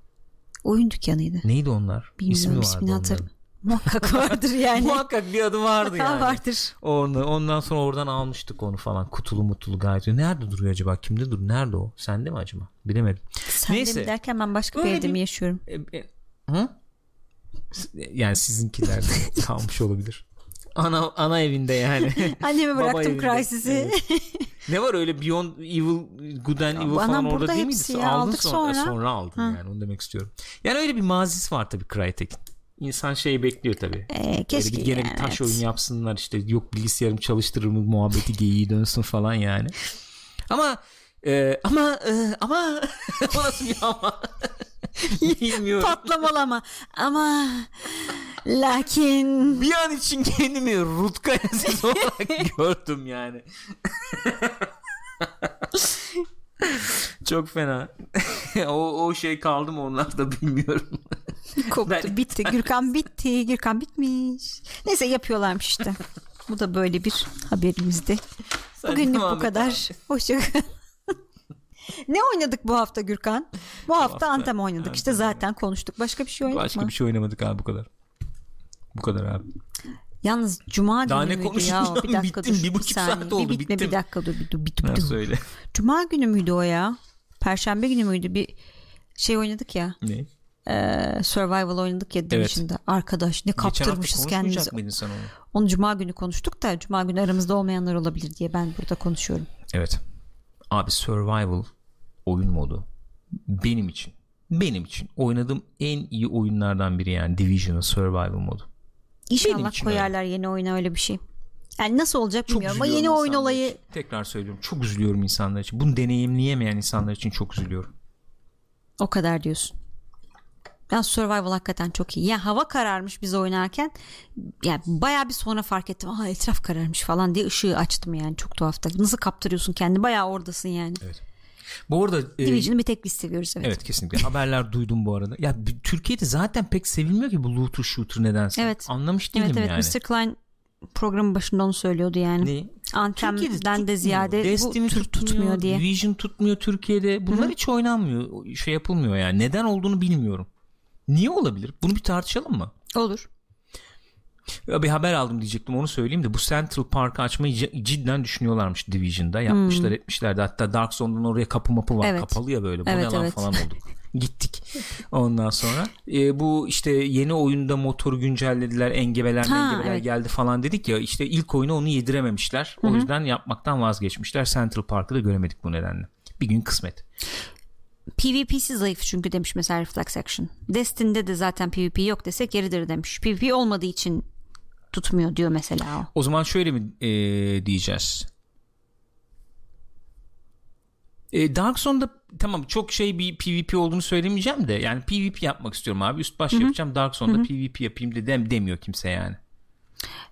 S2: Oyun dükkanıydı.
S1: Neydi onlar?
S2: Bilmiyorum
S1: İsmi vardı
S2: ismini hatırlamıyorum. Muhakkak vardır yani.
S1: Muhakkak bir adı vardı yani.
S2: vardır.
S1: Onu, ondan sonra oradan almıştık onu falan. Kutulu mutulu gayet. Nerede duruyor acaba? Kimde dur? Nerede o? Sende mi acaba? Bilemedim.
S2: Sen
S1: Neyse.
S2: de mi derken ben başka bir
S1: Öyle
S2: evde
S1: bir-
S2: mi yaşıyorum?
S1: E, e, Hı? Yani sizinkilerde kalmış olabilir. Ana ana evinde yani.
S2: Anneme
S1: Baba
S2: bıraktım. Crysis'i.
S1: Evet. ne var öyle Beyond Evil, Good and Evil
S2: bana
S1: falan orada değil miydi?
S2: ya,
S1: Aldın
S2: aldık
S1: sonra.
S2: sonra.
S1: Sonra aldın
S2: Ha.
S1: yani onu demek istiyorum. Yani öyle bir mazisi var tabii Crytek'in. İnsan şey bekliyor tabii.
S2: Ee, keşke
S1: bir, gene
S2: yani,
S1: bir taş
S2: evet.
S1: oyun yapsınlar işte yok bilgisayarım çalıştırır mı muhabbeti geyiği dönsün falan yani. Ama e, ama e, ama o nasıl bir ama bilmiyorum.
S2: Patlamalama. Ama lakin
S1: Bir an için kendimi Rutkaya ses olarak gördüm yani. Çok fena. o, o şey kaldı mı onlar da bilmiyorum.
S2: koptu
S1: Ben-
S2: bitti. Gürkan bitti. Gürkan bitmiş. Neyse yapıyorlarmış işte. Bu da böyle bir haberimizdi.
S1: Sen
S2: bugünlük bu kadar. hoşçakalın ne oynadık bu hafta Gürkan bu hafta,
S1: hafta
S2: Anthem oynadık işte
S1: Anthem
S2: zaten konuştuk başka bir şey oynadık
S1: Başka
S2: mı
S1: bir şey oynamadık abi bu kadar. Bu kadar abi.
S2: yalnız cuma
S1: Daha
S2: günü
S1: ne
S2: müydü ya
S1: konuşacağım?
S2: bir dakika
S1: Bittim,
S2: dur
S1: bir buçuk
S2: saniye.
S1: saat oldu,
S2: bir bitme
S1: bittim.
S2: bir dakika dur bir dur bir bir dur.
S1: söyle.
S2: cuma günü müydü o ya perşembe günü müydü bir şey oynadık ya
S1: Ne?
S2: e, survival oynadık ya Division'da. Evet. Arkadaş ne kaptırmışız kendimizi.
S1: sen onu?
S2: Onu cuma günü konuştuk da cuma günü aramızda olmayanlar olabilir diye ben burada konuşuyorum.
S1: Evet. Abi survival oyun modu benim için benim için oynadığım en iyi oyunlardan biri yani Division'ın survival modu.
S2: İnşallah koyarlar öyle. yeni oyuna öyle bir şey. Yani nasıl olacak bilmiyorum ama yeni oyun olayı için.
S1: tekrar söylüyorum çok üzülüyorum insanlar için. Bunu deneyimleyemeyen insanlar için çok üzülüyorum.
S2: O kadar diyorsun. Ben survival hakikaten çok iyi. Yani hava kararmış biz oynarken yani bayağı bir sonra fark ettim. Aa etraf kararmış falan diye ışığı açtım yani çok tuhafta. Nasıl kaptırıyorsun kendi bayağı oradasın yani.
S1: Evet. Bu arada
S2: e, Division'ı bir tek biz seviyoruz evet.
S1: Evet kesinlikle. Haberler duydum bu arada. Ya Türkiye'de zaten pek sevilmiyor ki bu looter shooter nedense. Evet. Anlamış değilim
S2: evet, evet.
S1: yani.
S2: Mr. Klein programın başında onu söylüyordu yani. Ne? Anthem'den de ziyade Destiny bu tutmuyor, tutmuyor diye.
S1: Division tutmuyor Türkiye'de. Bunlar Hı-hı. hiç oynanmıyor. Şey yapılmıyor yani. Neden olduğunu bilmiyorum. Niye olabilir? Bunu bir tartışalım mı?
S2: Olur.
S1: Bir haber aldım diyecektim onu söyleyeyim de bu Central Park açmayı cidden düşünüyorlarmış Division'da yapmışlar hmm. etmişlerdi hatta Dark Zone'dan oraya kapı mapı var evet. kapalı ya böyle bu evet, ne lan evet. falan olduk gittik ondan sonra e, bu işte yeni oyunda motoru güncellediler engebeler ha, engebeler evet. geldi falan dedik ya işte ilk oyunu onu yedirememişler Hı-hı. o yüzden yapmaktan vazgeçmişler Central Park'ı da göremedik bu nedenle bir gün kısmet
S2: PvP'si zayıf çünkü demiş mesela Reflex Action. Destiny'de de zaten PvP yok desek yeridir demiş. PvP olmadığı için tutmuyor diyor mesela o.
S1: O zaman şöyle mi e, diyeceğiz? E, Dark Zone'da tamam çok şey bir PvP olduğunu söylemeyeceğim de yani PvP yapmak istiyorum abi. Üst baş Hı-hı. yapacağım Dark Zone'da Hı-hı. PvP yapayım de dem demiyor kimse yani.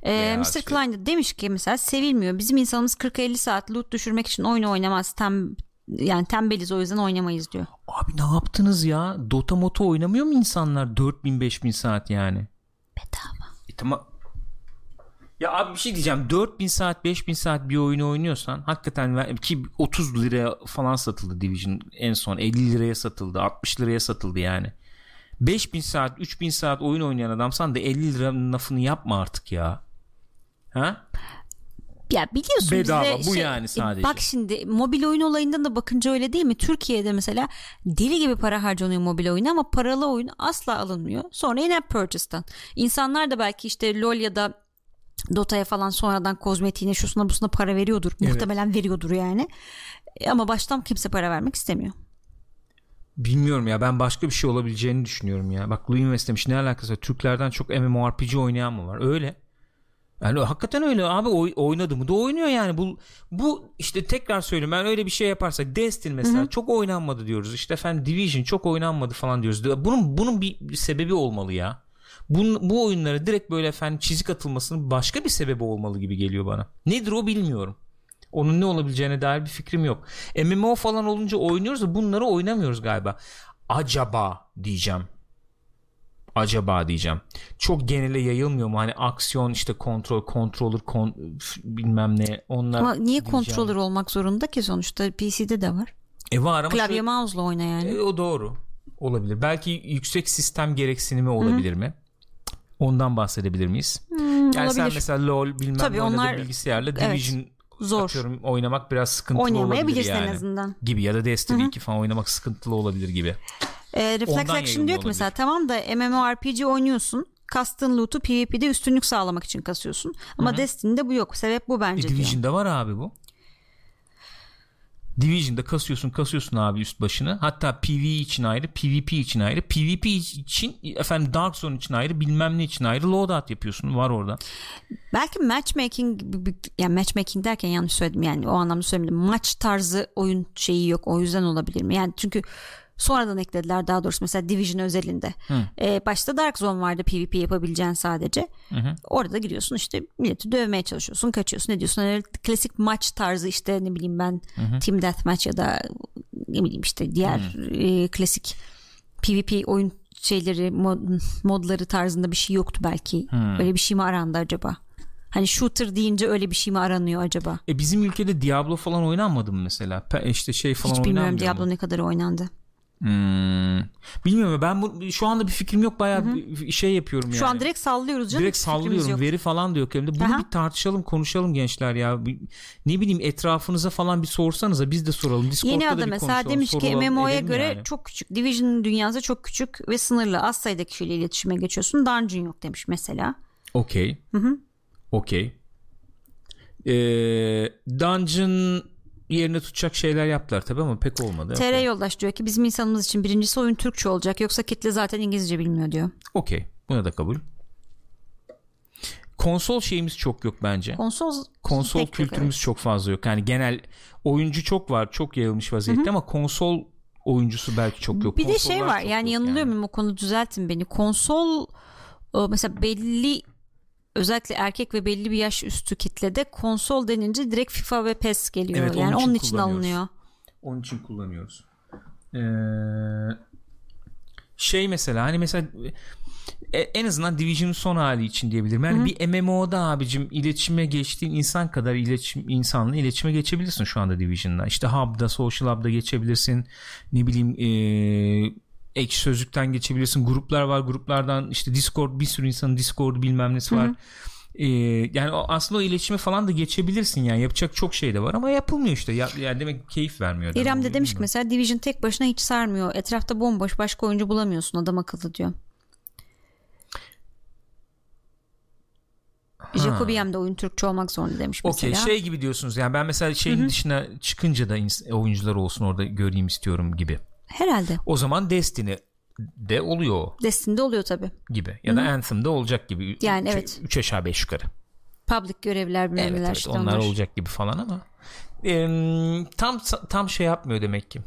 S2: Ee, Mr. Şey... Klein de demiş ki mesela sevilmiyor. Bizim insanımız 40-50 saat loot düşürmek için oyun oynamaz. Tem, yani tembeliz o yüzden oynamayız diyor.
S1: Abi ne yaptınız ya? Dota moto oynamıyor mu insanlar 4000-5000 saat yani?
S2: Bedava.
S1: E, tamam ya abi bir şey diyeceğim 4000 saat 5000 saat bir oyunu oynuyorsan hakikaten ki 30 liraya falan satıldı Division en son 50 liraya satıldı 60 liraya satıldı yani 5000 saat 3000 saat oyun oynayan adamsan da 50 liranın lafını yapma artık ya ha
S2: ya biliyorsun
S1: bedava
S2: bize
S1: bu şey, yani sadece.
S2: Bak şimdi mobil oyun olayından da bakınca öyle değil mi? Türkiye'de mesela deli gibi para harcanıyor mobil oyuna ama paralı oyun asla alınmıyor. Sonra yine purchase'tan. İnsanlar da belki işte LoL ya da Dota'ya falan sonradan kozmetiğine şusuna busuna para veriyordur. Evet. Muhtemelen veriyordur yani. E, ama baştan kimse para vermek istemiyor.
S1: Bilmiyorum ya ben başka bir şey olabileceğini düşünüyorum ya. Bak Louis Invest demiş ne alakası var? Türklerden çok MMORPG oynayan mı var? Öyle. Yani hakikaten öyle abi oy, oynadı mı da oynuyor yani bu bu işte tekrar söyleyeyim ben öyle bir şey yaparsak Destiny mesela Hı-hı. çok oynanmadı diyoruz işte efendim Division çok oynanmadı falan diyoruz bunun bunun bir sebebi olmalı ya bu, bu oyunlara direkt böyle efendim çizik atılmasının başka bir sebebi olmalı gibi geliyor bana. Nedir o bilmiyorum. Onun ne olabileceğine dair bir fikrim yok. MMO falan olunca oynuyoruz da bunları oynamıyoruz galiba. Acaba diyeceğim. Acaba diyeceğim. Çok genele yayılmıyor mu? Hani aksiyon işte kontrol, controller, kon, bilmem ne. Onlar
S2: ama niye controller olmak zorunda ki sonuçta PC'de de var.
S1: E var ama
S2: klavye mouse'la oyna yani.
S1: E, o doğru. Olabilir. Belki yüksek sistem gereksinimi olabilir Hı-hı. mi? Ondan bahsedebilir miyiz? Hmm, yani olabilir. sen mesela LoL bilmem Tabii onlar, bilgisayarla Division evet, zor. Atıyorum, oynamak biraz sıkıntılı olabilir yani. en azından. Gibi ya da Destiny Hı-hı. 2 falan oynamak sıkıntılı olabilir gibi.
S2: E, Reflex Action diyor ki mesela tamam da MMORPG oynuyorsun. Kastın loot'u PvP'de üstünlük sağlamak için kasıyorsun. Ama Hı-hı. Destiny'de bu yok. Sebep bu bence e,
S1: Division'da
S2: diyor.
S1: var abi bu. Division'da kasıyorsun kasıyorsun abi üst başını. Hatta PvE için ayrı, PvP için ayrı. PvP için efendim Dark Zone için ayrı, bilmem ne için ayrı loadout yapıyorsun. Var orada.
S2: Belki matchmaking yani matchmaking derken yanlış söyledim yani o anlamda söylemedim. Maç tarzı oyun şeyi yok. O yüzden olabilir mi? Yani çünkü Sonradan eklediler daha doğrusu mesela Division özelinde. Ee, başta Dark Zone vardı PvP yapabileceğin sadece. Hı Orada gidiyorsun işte milleti dövmeye çalışıyorsun kaçıyorsun ne diyorsun. Öyle klasik maç tarzı işte ne bileyim ben hı Team Deathmatch ya da ne bileyim işte diğer e, klasik PvP oyun şeyleri mod, modları tarzında bir şey yoktu belki. Hı. Öyle bir şey mi arandı acaba? Hani shooter deyince öyle bir şey mi aranıyor acaba?
S1: E bizim ülkede Diablo falan oynanmadı mı mesela? İşte şey falan
S2: Hiç bilmiyorum Diablo mu? ne kadar oynandı.
S1: Hmm. Bilmiyorum ben bu, şu anda bir fikrim yok bayağı bir şey yapıyorum yani.
S2: Şu an direkt sallıyoruz canım.
S1: Direkt sallıyorum. Veri falan da yok elimde. Bunu
S2: Aha.
S1: bir tartışalım, konuşalım gençler ya. Ne bileyim etrafınıza falan bir sorsanıza biz de soralım. Discord'da
S2: Yeni
S1: bir
S2: mesela demiş ki MMO'ya göre
S1: yani.
S2: çok küçük. Division dünyası çok küçük ve sınırlı. Az sayıda kişiyle iletişime geçiyorsun. Dungeon yok demiş mesela.
S1: Okey. Okey. Ee, dungeon yerine tutacak şeyler yaptılar tabii ama pek olmadı.
S2: TR
S1: Okey.
S2: Yoldaş diyor ki bizim insanımız için birincisi oyun Türkçe olacak. Yoksa kitle zaten İngilizce bilmiyor diyor.
S1: Okey. Buna da kabul. Konsol şeyimiz çok yok bence.
S2: Konsol
S1: Konsol
S2: pek yok,
S1: kültürümüz
S2: evet.
S1: çok fazla yok. Yani genel oyuncu çok var, çok yayılmış vaziyette ama konsol oyuncusu belki çok yok.
S2: Bir de
S1: Konsollar
S2: şey var yani yanılıyor muyum o konuda düzeltin beni. Konsol e, mesela belli özellikle erkek ve belli bir yaş üstü kitlede konsol denince direkt FIFA ve PES geliyor.
S1: Evet, onun
S2: yani
S1: için
S2: onun için alınıyor.
S1: Onun için kullanıyoruz. Ee, şey mesela hani mesela e, en azından Division'ın son hali için diyebilirim. Yani bir MMO'da abicim iletişime geçtiğin insan kadar iletişim insanla iletişime geçebilirsin şu anda Division'da. İşte Hub'da, Social Hub'da geçebilirsin. Ne bileyim e, ekşi sözlükten geçebilirsin. Gruplar var. Gruplardan işte Discord bir sürü insanın Discord'u bilmem nesi var. Ee, yani aslında o iletişime falan da geçebilirsin yani yapacak çok şey de var ama yapılmıyor işte ya, yani demek keyif vermiyor.
S2: İrem de demiş ki mesela Division tek başına hiç sarmıyor. Etrafta bomboş başka oyuncu bulamıyorsun adam akıllı diyor. Jacobiem de oyun Türkçe olmak zorunda demiş
S1: Okey
S2: mesela.
S1: şey gibi diyorsunuz yani ben mesela şeyin dışına çıkınca da oyuncular olsun orada göreyim istiyorum gibi.
S2: Herhalde.
S1: O zaman Destiny de oluyor o
S2: Destiny'de oluyor tabii.
S1: gibi ya da Anthem'da olacak gibi.
S2: Yani
S1: Üç-
S2: evet.
S1: Üç aşağı beş yukarı.
S2: Public görevler bilmem
S1: Evet, evet
S2: işte
S1: onlar,
S2: onlar.
S1: olacak gibi falan ama em, tam tam şey yapmıyor demek ki.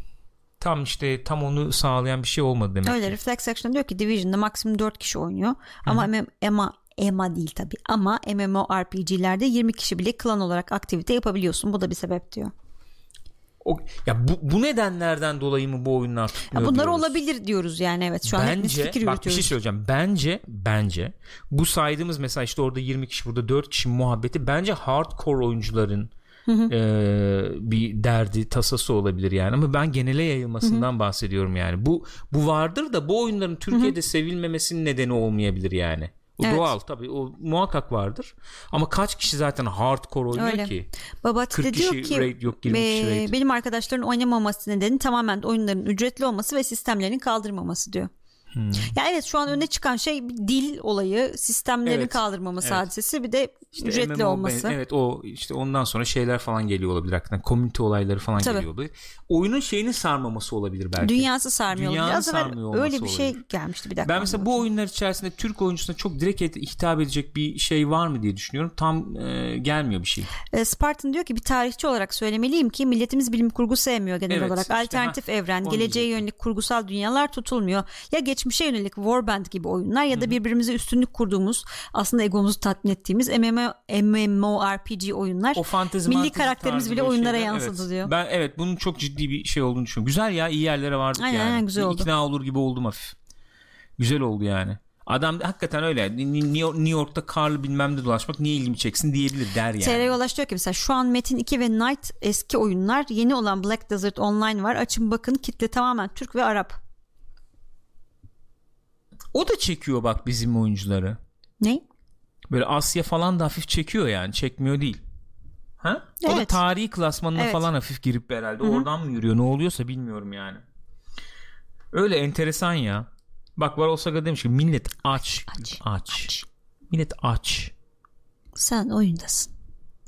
S1: Tam işte tam onu sağlayan bir şey olmadı demek
S2: Öyle
S1: ki.
S2: Reflex Action diyor ki Division'da maksimum 4 kişi oynuyor. Ama EMA, EMA değil tabii. Ama MMORPG'lerde 20 kişi bile klan olarak aktivite yapabiliyorsun. Bu da bir sebep diyor.
S1: O, ya bu, bu nedenlerden dolayı mı bu oyunlar
S2: Ya
S1: tutmuyor
S2: bunlar
S1: diyoruz?
S2: olabilir diyoruz yani evet. Şu an
S1: bence
S2: fikir
S1: bak bir şey söyleyeceğim. Bence bence bu saydığımız mesela işte orada 20 kişi burada 4 kişi muhabbeti bence hardcore oyuncuların e, bir derdi tasası olabilir yani ama ben genele yayılmasından bahsediyorum yani. Bu bu vardır da bu oyunların Türkiye'de sevilmemesinin nedeni olmayabilir yani. O
S2: Evet.
S1: doğal tabii o muhakkak vardır. Ama kaç kişi zaten hardcore oynuyor
S2: Öyle.
S1: ki?
S2: Babati
S1: 40
S2: de diyor
S1: kişi
S2: ki
S1: raid yok, 20 kişi
S2: "Be-
S1: raid."
S2: benim arkadaşların oynamaması nedeni tamamen oyunların ücretli olması ve sistemlerin kaldırmaması diyor.
S1: Hmm.
S2: Ya evet şu an öne çıkan şey dil olayı, sistemlerin
S1: Evet.
S2: kaldırmaması
S1: Evet.
S2: hadisesi bir de
S1: İşte
S2: ücretli
S1: MMO
S2: olması.
S1: evet o işte ondan sonra şeyler falan geliyor olabilir hakikaten. Community olayları falan
S2: Tabii.
S1: geliyor olabilir. Oyunun şeyini sarmaması olabilir belki.
S2: Dünyası sarmıyor
S1: Dünyanın
S2: olabilir. Az
S1: sarmıyor
S2: öyle bir şey
S1: olabilir.
S2: gelmişti bir dakika.
S1: ben mesela bu oyunlar içerisinde Türk oyuncusuna çok direkt hitap edecek bir şey var mı diye düşünüyorum. Tam e, gelmiyor bir şey.
S2: E, Spartan diyor ki bir tarihçi olarak söylemeliyim ki milletimiz bilim kurgu sevmiyor genel
S1: Evet,
S2: olarak.
S1: işte
S2: Alternatif
S1: ha,
S2: evren, geleceğe
S1: diyecektim.
S2: yönelik kurgusal dünyalar tutulmuyor. Ya geçmişe yönelik Warband gibi oyunlar ya da birbirimize üstünlük kurduğumuz aslında egomuzu tatmin ettiğimiz MMO, MMORPG oyunlar.
S1: O fantezi
S2: Milli karakterimiz bile oyunlara
S1: şeyler,
S2: yansıdı
S1: evet.
S2: diyor.
S1: Ben evet bunun çok ciddi bir şey olduğunu düşünüyorum. Güzel ya iyi yerlere vardık
S2: Aynen,
S1: yani.
S2: aynen, güzel oldu.
S1: İkna olur gibi oldum hafif. Güzel oldu yani. Adam hakikaten öyle. New York- New York'ta karlı bilmem ne dolaşmak niye ilgimi çeksin diyebilir der yani.
S2: TR Yolaş diyor ki mesela şu an Metin 2 ve Knight eski oyunlar yeni olan Black Desert Online var. Açın bakın kitle tamamen Türk ve Arap.
S1: O da çekiyor bak bizim oyuncuları.
S2: Ne?
S1: Böyle Asya falan da hafif çekiyor yani. Çekmiyor değil. Ha? O da
S2: Evet.
S1: tarihi klasmanına
S2: Evet.
S1: falan hafif girip herhalde. Oradan mı yürüyor? Ne oluyorsa bilmiyorum yani. Öyle enteresan ya. Bak var Osaga demiş ki millet aç.
S2: Aç.
S1: Aç. Millet aç.
S2: Sen oyundasın.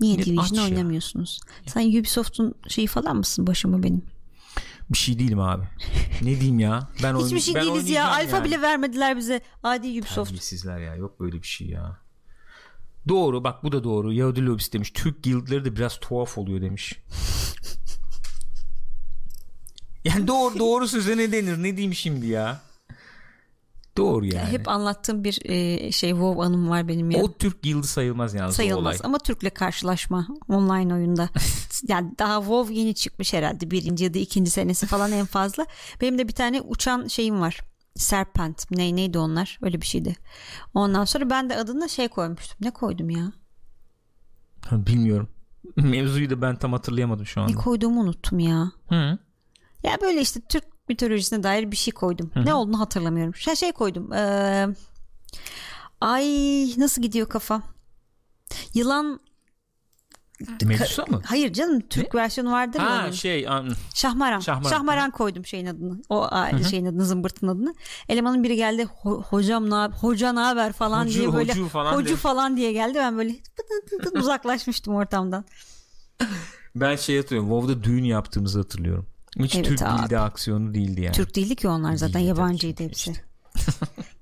S2: Niye
S1: Millet
S2: Division
S1: aç ya.
S2: oynamıyorsunuz? Sen Ubisoft'un şeyi falan mısın başıma benim?
S1: Bir şey değilim abi. ne diyeyim ya? Ben
S2: Hiçbir
S1: oyn-
S2: şey
S1: ben
S2: değiliz ya. Alfa
S1: yani.
S2: bile vermediler bize. Adi Ubisoft.
S1: Terbiyesizler ya. Yok böyle bir şey ya. Doğru bak bu da doğru. Yahudi lobisi demiş. Türk guildleri de biraz tuhaf oluyor demiş. yani doğru doğru söze ne denir? Ne diyeyim şimdi ya? Doğru yani.
S2: Hep anlattığım bir e, şey WoW anım var benim ya.
S1: o Türk guildi sayılmaz yalnız o olay.
S2: sayılmaz ama Türk'le karşılaşma online oyunda. yani daha WoW yeni çıkmış herhalde birinci ya da ikinci senesi falan en fazla. Benim de bir tane uçan şeyim var. Serpent ne neydi onlar öyle bir şeydi. Ondan sonra ben de adına şey koymuştum. Ne koydum ya?
S1: Bilmiyorum. Mevzuyu da ben tam hatırlayamadım şu
S2: Ne
S1: anda.
S2: koyduğumu unuttum ya.
S1: Hı.
S2: Ya böyle işte Türk mitolojisine dair bir şey koydum. Ne olduğunu hatırlamıyorum. Şey, şey koydum. Ee, ay nasıl gidiyor kafa? Yılan
S1: Medusa mı?
S2: Hayır canım Türk versiyonu vardır ya.
S1: Ha şey an-
S2: Şahmaran.
S1: Şahmaran.
S2: Şahmaran. koydum şeyin adını. O a, şeyin adını zımbırtın adını. Elemanın biri geldi "Ho- hocam ne hoca ne haber falan
S1: Hocu,
S2: diye böyle
S1: hocu falan
S2: hocu
S1: diye.
S2: falan diye geldi. Ben böyle uzaklaşmıştım ortamdan.
S1: ben şey hatırlıyorum. WoW'da düğün yaptığımızı hatırlıyorum. Hiç
S2: Evet
S1: Türk
S2: abi.
S1: dilde aksiyonu değildi yani.
S2: Türk değildi ki onlar zaten
S1: Değildi,
S2: yabancıydı hepsi.
S1: işte.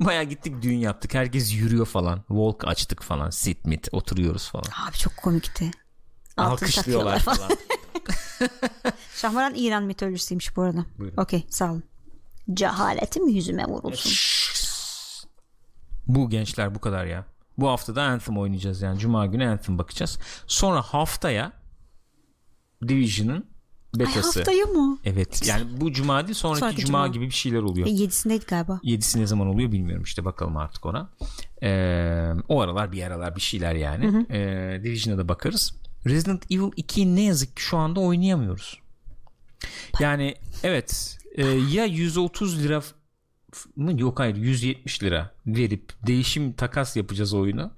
S1: Baya gittik düğün yaptık. Herkes yürüyor falan. Walk açtık falan. Sit mit oturuyoruz falan.
S2: Abi çok komikti. Altın
S1: Alkışlıyorlar falan.
S2: Şahmaran İran mitolojisiymiş bu arada.
S1: Buyurun.
S2: Okey sağ olun. Cehaletim yüzüme vurulsun.
S1: bu gençler bu kadar ya. Bu hafta da Anthem oynayacağız yani. Cuma günü Anthem bakacağız. Sonra haftaya Division'ın
S2: Ay
S1: betası.
S2: haftaya mı?
S1: Evet yani bu cuma değil sonraki,
S2: Sonraki
S1: cuma,
S2: cuma.
S1: gibi bir şeyler oluyor.
S2: E, yedisindeydi galiba.
S1: Yedisi ne zaman oluyor bilmiyorum işte bakalım artık ona. Ee, o aralar bir aralar bir şeyler yani. Ee, Division'a da bakarız. Resident Evil 2'yi ne yazık ki şu anda oynayamıyoruz. Yani evet e, ya 130 lira mı yok hayır 170 lira verip değişim takas yapacağız oyunu.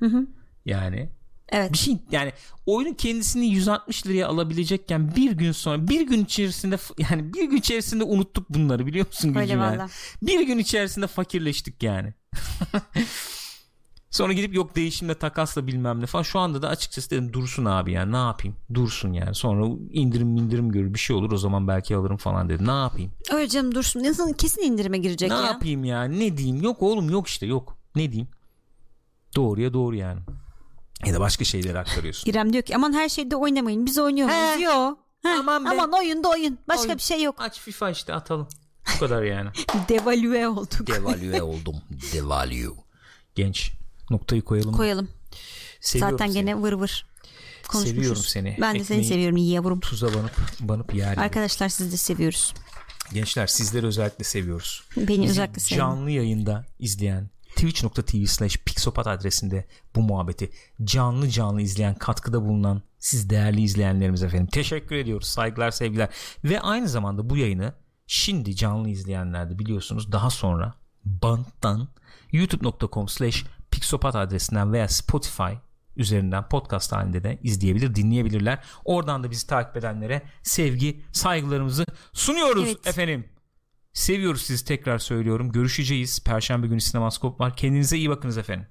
S1: Yani
S2: Evet.
S1: bir şey yani oyunun kendisini 160 liraya alabilecekken bir gün sonra bir gün içerisinde yani bir gün içerisinde unuttuk bunları biliyor musun
S2: Öyle
S1: yani? Bir gün içerisinde fakirleştik yani. Sonra gidip yok değişimle takasla bilmem ne falan. Şu anda da açıkçası dedim dursun abi yani ne yapayım? Dursun yani. Sonra indirim indirim görür bir şey olur o zaman belki alırım falan dedim. Ne yapayım?
S2: Öyle canım dursun. İnsan kesin indirime girecek
S1: ne
S2: ya.
S1: yapayım ya? Ne diyeyim? Yok oğlum yok işte yok. Ne diyeyim? Doğruya doğru yani. Ya da başka şeyleri aktarıyorsun.
S2: İrem diyor ki aman her şeyde oynamayın. Biz oynuyor muyuz?
S1: He.
S2: Yo. Heh,
S1: Aman be.
S2: aman oyunda oyun. Başka
S1: Oyun.
S2: bir şey yok.
S1: Aç FIFA işte atalım. Bu kadar yani.
S2: Devalüe olduk.
S1: Devalüe oldum. Devalue. Genç. Noktayı koyalım.
S2: Koyalım.
S1: Seviyorum
S2: Zaten
S1: seni.
S2: gene vır vır. Konuşmuşuz.
S1: Seviyorum seni.
S2: Ben de seni
S1: Ekmeği-
S2: seviyorum yavrum.
S1: Tuza banıp banıp yer.
S2: Arkadaşlar siz de seviyoruz.
S1: Gençler sizleri özellikle seviyoruz.
S2: Beni
S1: Bizi
S2: özellikle seviyorum.
S1: canlı yayında izleyen twitch.tv slash pixopat adresinde bu muhabbeti canlı canlı izleyen katkıda bulunan siz değerli izleyenlerimiz efendim teşekkür ediyoruz. Saygılar sevgiler. Ve aynı zamanda bu yayını şimdi canlı izleyenler de biliyorsunuz daha sonra banttan youtube.com slash pixopat adresinden veya spotify üzerinden podcast halinde de izleyebilir dinleyebilirler. Oradan da bizi takip edenlere sevgi saygılarımızı sunuyoruz
S2: Evet.
S1: efendim Seviyoruz sizi tekrar söylüyorum. Görüşeceğiz. Perşembe günü Sinemaskop var. Kendinize iyi bakınız efendim.